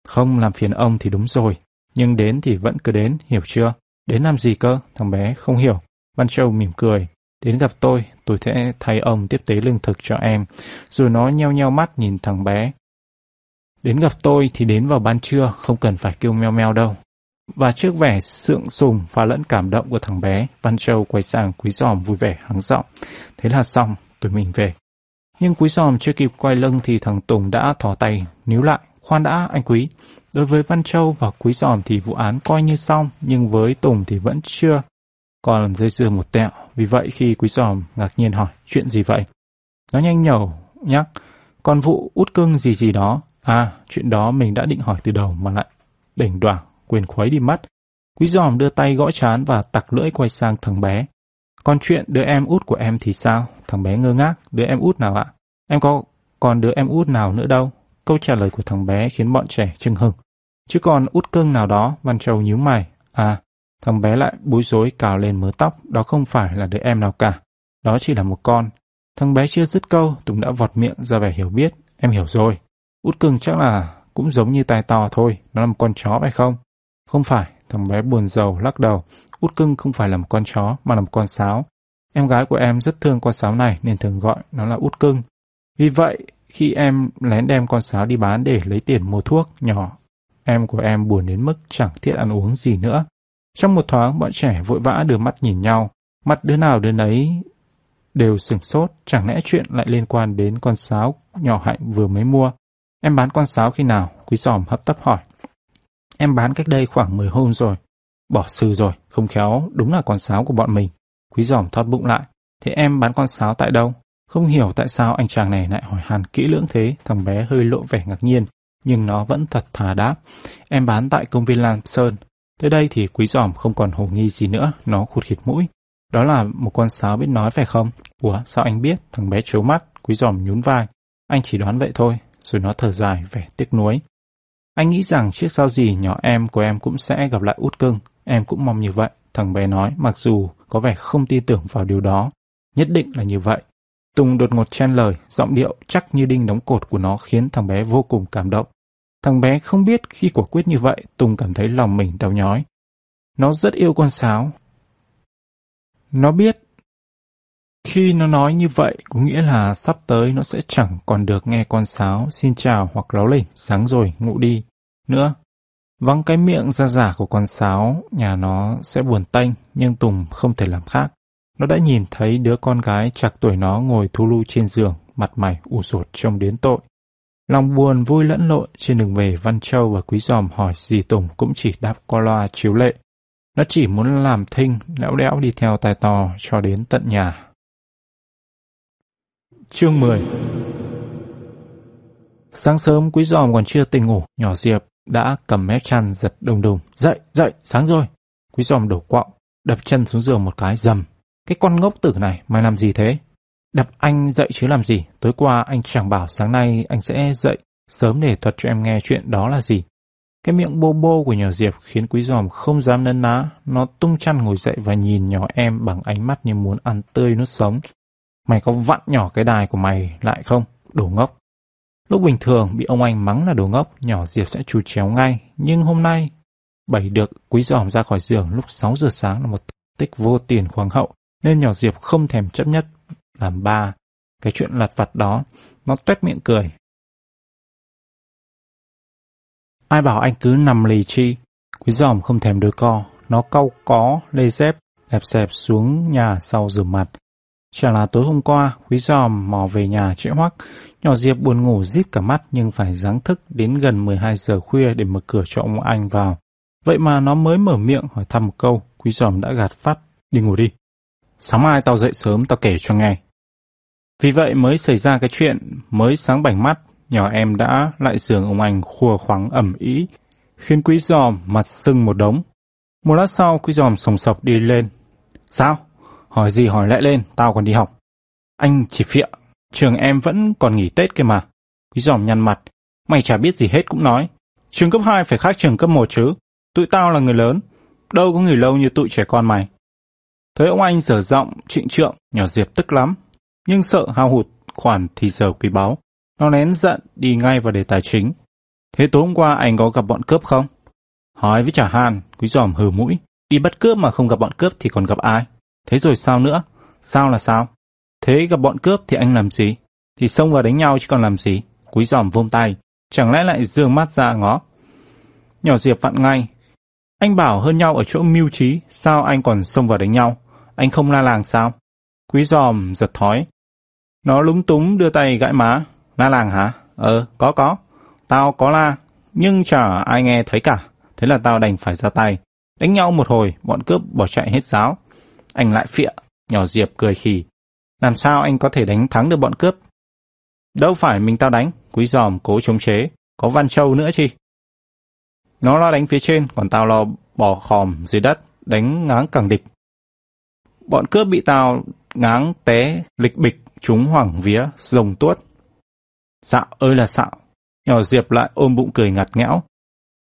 Không làm phiền ông thì đúng rồi, nhưng đến thì vẫn cứ đến, hiểu chưa? Đến làm gì cơ? Thằng bé không hiểu. Văn Châu mỉm cười. Đến gặp tôi, tôi sẽ thay ông tiếp tế lương thực cho em. Rồi nó nheo nheo mắt nhìn thằng bé. Đến gặp tôi thì đến vào ban trưa, không cần phải kêu meo meo đâu. Và trước vẻ sượng sùng và lẫn cảm động của thằng bé, Văn Châu quay sang Quý Giòm vui vẻ hắng giọng. Thế là xong, tụi mình về. Nhưng Quý Giòm chưa kịp quay lưng thì thằng Tùng đã thỏ tay, níu lại. Khoan đã, anh Quý. Đối với Văn Châu và Quý Giòm thì vụ án coi như xong, nhưng với Tùng thì vẫn chưa. Còn dây dưa một tẹo, vì vậy khi Quý Giòm ngạc nhiên hỏi, chuyện gì vậy? Nó nhanh nhẩu, nhắc, còn vụ út cưng gì gì đó. À, chuyện đó mình đã định hỏi từ đầu mà lại đỉnh đoảng quên khuấy đi mất. Quý giòm đưa tay gõ chán và tặc lưỡi quay sang thằng bé. Còn chuyện đứa em út của em thì sao? Thằng bé ngơ ngác, đứa em út nào ạ? Em có còn đứa em út nào nữa đâu? Câu trả lời của thằng bé khiến bọn trẻ chưng hừng. Chứ còn út cưng nào đó, Văn Châu nhíu mày. À, thằng bé lại bối rối cào lên mớ tóc, đó không phải là đứa em nào cả. Đó chỉ là một con. Thằng bé chưa dứt câu, Tùng đã vọt miệng ra vẻ hiểu biết. Em hiểu rồi. Út cưng chắc là cũng giống như tai to thôi, nó là một con chó phải không? Không phải, thằng bé buồn rầu lắc đầu. Út cưng không phải là một con chó mà là một con sáo. Em gái của em rất thương con sáo này nên thường gọi nó là út cưng. Vì vậy, khi em lén đem con sáo đi bán để lấy tiền mua thuốc nhỏ, em của em buồn đến mức chẳng thiết ăn uống gì nữa. Trong một thoáng, bọn trẻ vội vã đưa mắt nhìn nhau. Mặt đứa nào đứa nấy đều sửng sốt, chẳng lẽ chuyện lại liên quan đến con sáo nhỏ hạnh vừa mới mua. Em bán con sáo khi nào? Quý giòm hấp tấp hỏi. Em bán cách đây khoảng 10 hôm rồi. Bỏ sư rồi, không khéo, đúng là con sáo của bọn mình. Quý giòm thoát bụng lại. Thế em bán con sáo tại đâu? Không hiểu tại sao anh chàng này lại hỏi hàn kỹ lưỡng thế, thằng bé hơi lộ vẻ ngạc nhiên, nhưng nó vẫn thật thà đáp. Em bán tại công viên Lam Sơn. Tới đây thì quý giòm không còn hồ nghi gì nữa, nó khụt khịt mũi. Đó là một con sáo biết nói phải không? Ủa, sao anh biết? Thằng bé trố mắt, quý giòm nhún vai. Anh chỉ đoán vậy thôi, rồi nó thở dài vẻ tiếc nuối. Anh nghĩ rằng trước sau gì nhỏ em của em cũng sẽ gặp lại út cưng. Em cũng mong như vậy. Thằng bé nói mặc dù có vẻ không tin tưởng vào điều đó. Nhất định là như vậy. Tùng đột ngột chen lời, giọng điệu chắc như đinh đóng cột của nó khiến thằng bé vô cùng cảm động. Thằng bé không biết khi quả quyết như vậy, Tùng cảm thấy lòng mình đau nhói. Nó rất yêu con sáo. Nó biết khi nó nói như vậy, có nghĩa là sắp tới nó sẽ chẳng còn được nghe con sáo xin chào hoặc láo lỉnh, sáng rồi, ngủ đi. Nữa, vắng cái miệng ra giả của con sáo, nhà nó sẽ buồn tanh, nhưng Tùng không thể làm khác. Nó đã nhìn thấy đứa con gái chạc tuổi nó ngồi thu lưu trên giường, mặt mày ủ rột trông đến tội. Lòng buồn vui lẫn lộn trên đường về Văn Châu và Quý Giòm hỏi gì Tùng cũng chỉ đáp qua loa chiếu lệ. Nó chỉ muốn làm thinh, lẽo đẽo đi theo tài tò cho đến tận nhà. Chương 10 Sáng sớm Quý Giòm còn chưa tỉnh ngủ, nhỏ Diệp đã cầm mép chăn giật đùng đùng. Dậy, dậy, sáng rồi. Quý Giòm đổ quọng, đập chân xuống giường một cái dầm. Cái con ngốc tử này, mày làm gì thế? Đập anh dậy chứ làm gì? Tối qua anh chẳng bảo sáng nay anh sẽ dậy sớm để thuật cho em nghe chuyện đó là gì. Cái miệng bô bô của nhỏ Diệp khiến Quý Giòm không dám nấn ná. Nó tung chăn ngồi dậy và nhìn nhỏ em bằng ánh mắt như muốn ăn tươi nuốt sống. Mày có vặn nhỏ cái đài của mày lại không? Đồ ngốc. Lúc bình thường bị ông anh mắng là đồ ngốc, nhỏ Diệp sẽ chú chéo ngay. Nhưng hôm nay, bảy được Quý Giòm ra khỏi giường lúc 6 giờ sáng là một tích vô tiền khoáng hậu, nên nhỏ Diệp không thèm chấp nhất làm ba. Cái chuyện lặt vặt đó, nó tuét miệng cười. Ai bảo anh cứ nằm lì chi? Quý giòm không thèm đôi co, nó cau có, lê dép, đẹp xẹp xuống nhà sau rửa mặt. Chả là tối hôm qua, quý giòm mò về nhà trễ hoắc, nhỏ Diệp buồn ngủ díp cả mắt nhưng phải giáng thức đến gần 12 giờ khuya để mở cửa cho ông anh vào. Vậy mà nó mới mở miệng hỏi thăm một câu, quý giòm đã gạt phát, đi ngủ đi. Sáng mai tao dậy sớm tao kể cho nghe. Vì vậy mới xảy ra cái chuyện mới sáng bảnh mắt, nhỏ em đã lại giường ông anh khua khoáng ẩm ý, khiến quý giòm mặt sưng một đống. Một lát sau quý giòm sồng sọc đi lên. Sao? Hỏi gì hỏi lại lên, tao còn đi học. Anh chỉ phịa, trường em vẫn còn nghỉ Tết kia mà. Quý giòm nhăn mặt, mày chả biết gì hết cũng nói. Trường cấp 2 phải khác trường cấp 1 chứ. Tụi tao là người lớn, đâu có nghỉ lâu như tụi trẻ con mày. Thấy ông anh dở giọng, trịnh trượng, nhỏ Diệp tức lắm. Nhưng sợ hao hụt khoản thì giờ quý báu. Nó nén giận đi ngay vào đề tài chính. Thế tối hôm qua anh có gặp bọn cướp không? Hỏi với trả hàn, quý giòm hừ mũi. Đi bắt cướp mà không gặp bọn cướp thì còn gặp ai? Thế rồi sao nữa? Sao là sao? Thế gặp bọn cướp thì anh làm gì? Thì xông vào đánh nhau chứ còn làm gì? Quý giòm vung tay, chẳng lẽ lại dương mắt ra ngó? Nhỏ Diệp vặn ngay. Anh bảo hơn nhau ở chỗ mưu trí, sao anh còn xông vào đánh nhau? Anh không la làng sao? Quý giòm giật thói. Nó lúng túng đưa tay gãi má. La làng hả? Ờ, có có. Tao có la, nhưng chả ai nghe thấy cả. Thế là tao đành phải ra tay. Đánh nhau một hồi, bọn cướp bỏ chạy hết giáo. Anh lại phịa, nhỏ Diệp cười khì. Làm sao anh có thể đánh thắng được bọn cướp? Đâu phải mình tao đánh, quý giòm cố chống chế. Có Văn Châu nữa chi? Nó lo đánh phía trên, còn tao lo bỏ khòm dưới đất, đánh ngáng càng địch. Bọn cướp bị tao ngáng té lịch bịch chúng hoảng vía rồng tuốt. Xạo ơi là xạo. Nhỏ Diệp lại ôm bụng cười ngặt nghẽo.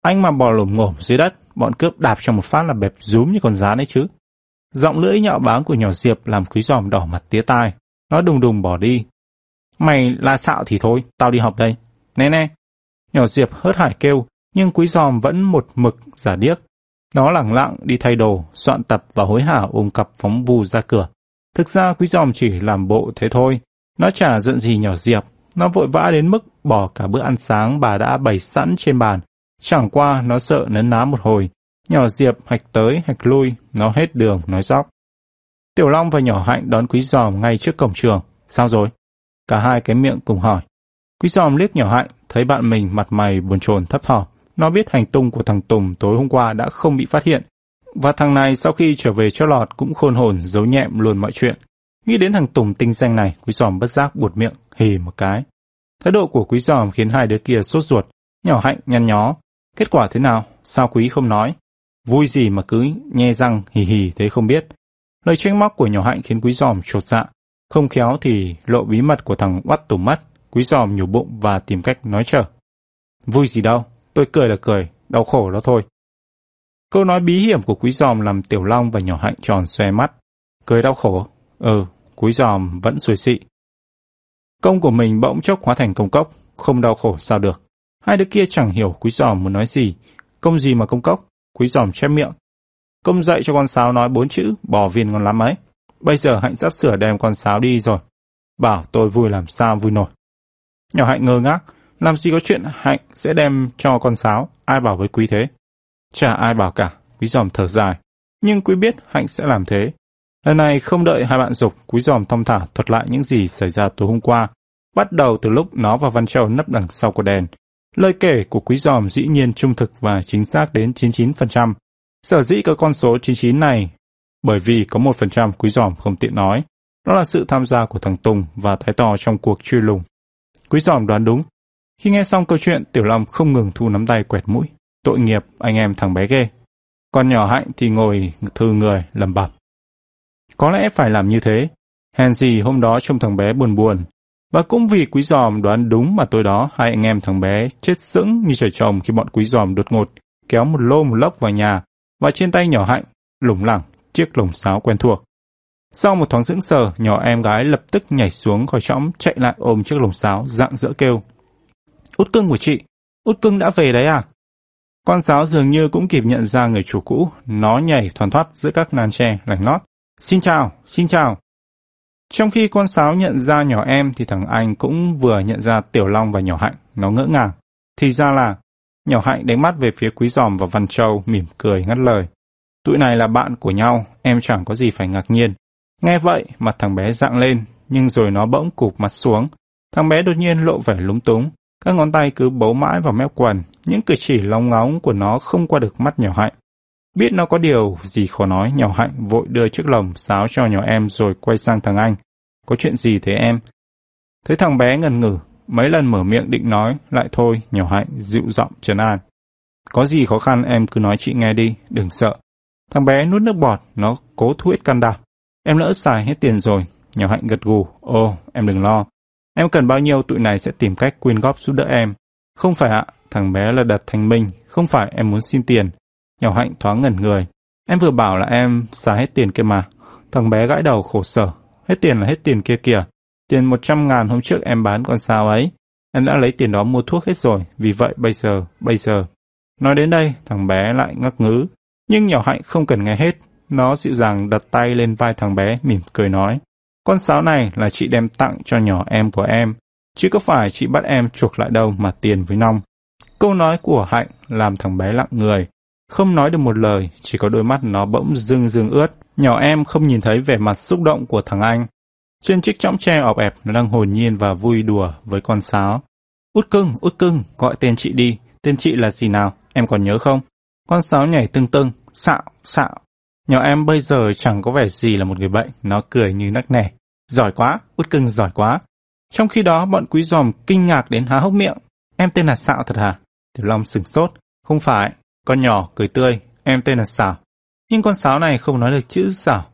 Anh mà bò lổm ngổm dưới đất, bọn cướp đạp cho một phát là bẹp rúm như con rán ấy chứ. Giọng lưỡi nhạo báng của nhỏ Diệp làm quý giòm đỏ mặt tía tai. Nó đùng đùng bỏ đi. Mày là xạo thì thôi, tao đi học đây. Nè nè. Nhỏ Diệp hớt hải kêu, nhưng quý giòm vẫn một mực giả điếc. Nó lẳng lặng đi thay đồ, soạn tập và hối hả ôm cặp phóng vù ra cửa. Thực ra quý giòm chỉ làm bộ thế thôi. Nó chả giận gì nhỏ Diệp. Nó vội vã đến mức bỏ cả bữa ăn sáng bà đã bày sẵn trên bàn. Chẳng qua nó sợ nấn ná một hồi. Nhỏ Diệp hạch tới hạch lui, nó hết đường, nói dóc. Tiểu Long và nhỏ Hạnh đón quý giòm ngay trước cổng trường. Sao rồi? Cả hai cái miệng cùng hỏi. Quý giòm liếc nhỏ Hạnh, thấy bạn mình mặt mày buồn chồn thấp thỏm. Nó biết hành tung của thằng Tùng tối hôm qua đã không bị phát hiện. Và thằng này sau khi trở về cho lọt cũng khôn hồn giấu nhẹm luôn mọi chuyện. Nghĩ đến thằng Tùng tinh danh này, quý giòm bất giác buột miệng, hì một cái. Thái độ của quý giòm khiến hai đứa kia sốt ruột, nhỏ hạnh nhăn nhó. Kết quả thế nào? Sao quý không nói? Vui gì mà cứ nhe răng hì hì thế không biết. Lời trách móc của nhỏ hạnh khiến quý giòm trột dạ. Không khéo thì lộ bí mật của thằng oắt tùm mắt. Quý giòm nhủ bụng và tìm cách nói trở. Vui gì đâu, Tôi cười là cười, đau khổ đó thôi. Câu nói bí hiểm của quý giòm làm Tiểu Long và nhỏ hạnh tròn xoe mắt. Cười đau khổ. Ừ, quý giòm vẫn xuôi xị. Công của mình bỗng chốc hóa thành công cốc, không đau khổ sao được. Hai đứa kia chẳng hiểu quý giòm muốn nói gì. Công gì mà công cốc? Quý giòm chép miệng. Công dạy cho con sáo nói bốn chữ, bỏ viên ngon lắm ấy. bây giờ Hạnh sắp sửa đem con sáo đi rồi. Bảo tôi vui làm sao vui nổi. Nhỏ Hạnh ngơ ngác, làm gì có chuyện Hạnh sẽ đem cho con sáo, ai bảo với quý thế? Chả ai bảo cả, quý giòm thở dài. Nhưng quý biết Hạnh sẽ làm thế. Lần này không đợi hai bạn dục, quý giòm thong thả thuật lại những gì xảy ra tối hôm qua. Bắt đầu từ lúc nó và Văn Châu nấp đằng sau của đèn. Lời kể của quý giòm dĩ nhiên trung thực và chính xác đến 99%. Sở dĩ có con số 99 này bởi vì có 1% quý giòm không tiện nói. Đó là sự tham gia của thằng Tùng và Thái Tò trong cuộc truy lùng. Quý giòm đoán đúng. Khi nghe xong câu chuyện, Tiểu Long không ngừng thu nắm tay quẹt mũi. Tội nghiệp, anh em thằng bé ghê. Con nhỏ hạnh thì ngồi thư người, lầm bẩm. Có lẽ phải làm như thế. Hèn gì hôm đó trông thằng bé buồn buồn. Và cũng vì quý giòm đoán đúng mà tôi đó hai anh em thằng bé chết sững như trời trồng khi bọn quý giòm đột ngột kéo một lô một lốc vào nhà và trên tay nhỏ hạnh lủng lẳng chiếc lồng sáo quen thuộc. Sau một thoáng sững sờ, nhỏ em gái lập tức nhảy xuống khỏi trõng chạy lại ôm chiếc lồng sáo dạng dỡ kêu. Út cưng của chị, út cưng đã về đấy à? Con sáo dường như cũng kịp nhận ra người chủ cũ, nó nhảy thoăn thoát giữa các nàn tre lành lót. Xin chào, xin chào. Trong khi con sáo nhận ra nhỏ em thì thằng anh cũng vừa nhận ra Tiểu Long và nhỏ Hạnh, nó ngỡ ngàng. Thì ra là, nhỏ Hạnh đánh mắt về phía Quý Giòm và Văn Châu mỉm cười ngắt lời. Tụi này là bạn của nhau, em chẳng có gì phải ngạc nhiên. Nghe vậy, mặt thằng bé dạng lên, nhưng rồi nó bỗng cụp mặt xuống. Thằng bé đột nhiên lộ vẻ lúng túng, các ngón tay cứ bấu mãi vào mép quần, những cử chỉ lóng ngóng của nó không qua được mắt nhỏ hạnh. Biết nó có điều gì khó nói, nhỏ hạnh vội đưa chiếc lồng sáo cho nhỏ em rồi quay sang thằng anh. Có chuyện gì thế em? Thấy thằng bé ngần ngừ, mấy lần mở miệng định nói, lại thôi, nhỏ hạnh dịu giọng trấn an. Có gì khó khăn em cứ nói chị nghe đi, đừng sợ. Thằng bé nuốt nước bọt, nó cố thu hết can đảm. Em lỡ xài hết tiền rồi. Nhỏ hạnh gật gù. Ồ, em đừng lo. Em cần bao nhiêu tụi này sẽ tìm cách quyên góp giúp đỡ em. Không phải ạ, thằng bé là đặt thành minh, không phải em muốn xin tiền. Nhỏ hạnh thoáng ngẩn người. Em vừa bảo là em xài hết tiền kia mà. Thằng bé gãi đầu khổ sở. Hết tiền là hết tiền kia kìa. Tiền 100 ngàn hôm trước em bán con sao ấy. Em đã lấy tiền đó mua thuốc hết rồi, vì vậy bây giờ, bây giờ. Nói đến đây, thằng bé lại ngắc ngứ. Nhưng nhỏ hạnh không cần nghe hết. Nó dịu dàng đặt tay lên vai thằng bé, mỉm cười nói. Con sáo này là chị đem tặng cho nhỏ em của em, chứ có phải chị bắt em chuộc lại đâu mà tiền với nong. Câu nói của Hạnh làm thằng bé lặng người, không nói được một lời, chỉ có đôi mắt nó bỗng rưng rưng ướt. Nhỏ em không nhìn thấy vẻ mặt xúc động của thằng anh. Trên chiếc chõng tre ọp ẹp nó đang hồn nhiên và vui đùa với con sáo. Út cưng, út cưng, gọi tên chị đi. Tên chị là gì nào, em còn nhớ không? Con sáo nhảy tưng tưng, xạo, xạo. Nhỏ em bây giờ chẳng có vẻ gì là một người bệnh, nó cười như nắc nẻ. Giỏi quá, út cưng giỏi quá. Trong khi đó, bọn quý giòm kinh ngạc đến há hốc miệng. Em tên là Sạo thật hả? Tiểu Long sửng sốt. Không phải, con nhỏ cười tươi, em tên là Sảo. Nhưng con sáo này không nói được chữ Sảo.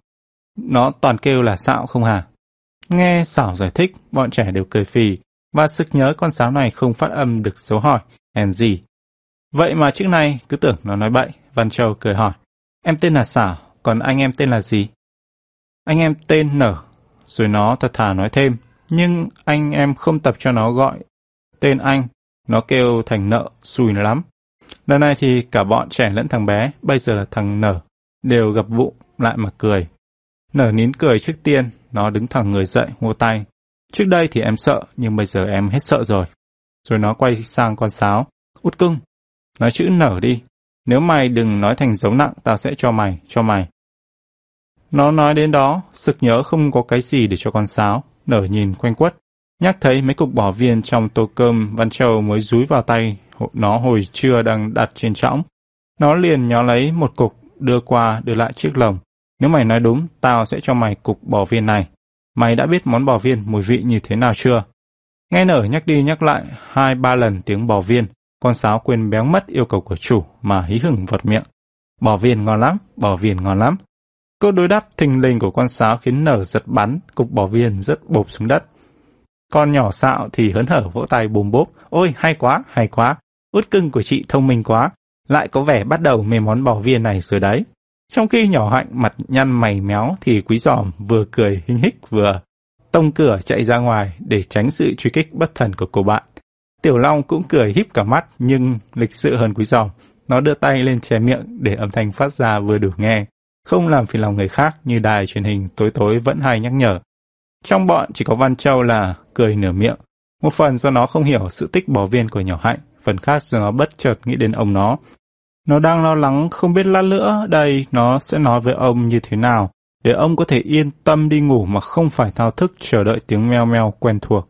Nó toàn kêu là Sạo không hả? Nghe Sảo giải thích, bọn trẻ đều cười phì, và sực nhớ con sáo này không phát âm được số hỏi, hèn gì. Vậy mà trước nay cứ tưởng nó nói bậy, Văn Châu cười hỏi. Em tên là Sảo, còn anh em tên là gì? Anh em tên Nở, rồi nó thật thà nói thêm, nhưng anh em không tập cho nó gọi tên anh, nó kêu thành nợ, xùi lắm. Lần này thì cả bọn trẻ lẫn thằng bé, bây giờ là thằng Nở, đều gặp bụng lại mà cười. Nở nín cười trước tiên, nó đứng thẳng người dậy, ngô tay. Trước đây thì em sợ, nhưng bây giờ em hết sợ rồi. Rồi nó quay sang con sáo. Út cưng, nói chữ nở đi, nếu mày đừng nói thành dấu nặng, tao sẽ cho mày, cho mày. Nó nói đến đó, sực nhớ không có cái gì để cho con sáo, nở nhìn quanh quất. Nhắc thấy mấy cục bỏ viên trong tô cơm Văn Châu mới rúi vào tay nó hồi trưa đang đặt trên trõng. Nó liền nhó lấy một cục, đưa qua, đưa lại chiếc lồng. Nếu mày nói đúng, tao sẽ cho mày cục bò viên này. Mày đã biết món bò viên mùi vị như thế nào chưa? Nghe nở nhắc đi nhắc lại hai ba lần tiếng bò viên, con sáo quên béo mất yêu cầu của chủ mà hí hửng vật miệng. Bò viên ngon lắm, bò viên ngon lắm. Câu đối đáp thình lình của con sáo khiến nở giật bắn, cục bò viên rất bộp xuống đất. Con nhỏ xạo thì hớn hở vỗ tay bùm bốp. Ôi, hay quá, hay quá. Út cưng của chị thông minh quá. Lại có vẻ bắt đầu mê món bò viên này rồi đấy. Trong khi nhỏ hạnh mặt nhăn mày méo thì quý giòm vừa cười hinh hích vừa tông cửa chạy ra ngoài để tránh sự truy kích bất thần của cô bạn. Tiểu Long cũng cười híp cả mắt nhưng lịch sự hơn quý giòm. Nó đưa tay lên che miệng để âm thanh phát ra vừa đủ nghe. không làm phiền lòng người khác như đài truyền hình tối tối vẫn hay nhắc nhở. Trong bọn chỉ có Văn Châu là cười nửa miệng, một phần do nó không hiểu sự tích bỏ viên của nhỏ hạnh, phần khác do nó bất chợt nghĩ đến ông nó. Nó đang lo lắng không biết lát nữa đây nó sẽ nói với ông như thế nào, để ông có thể yên tâm đi ngủ mà không phải thao thức chờ đợi tiếng meo meo quen thuộc.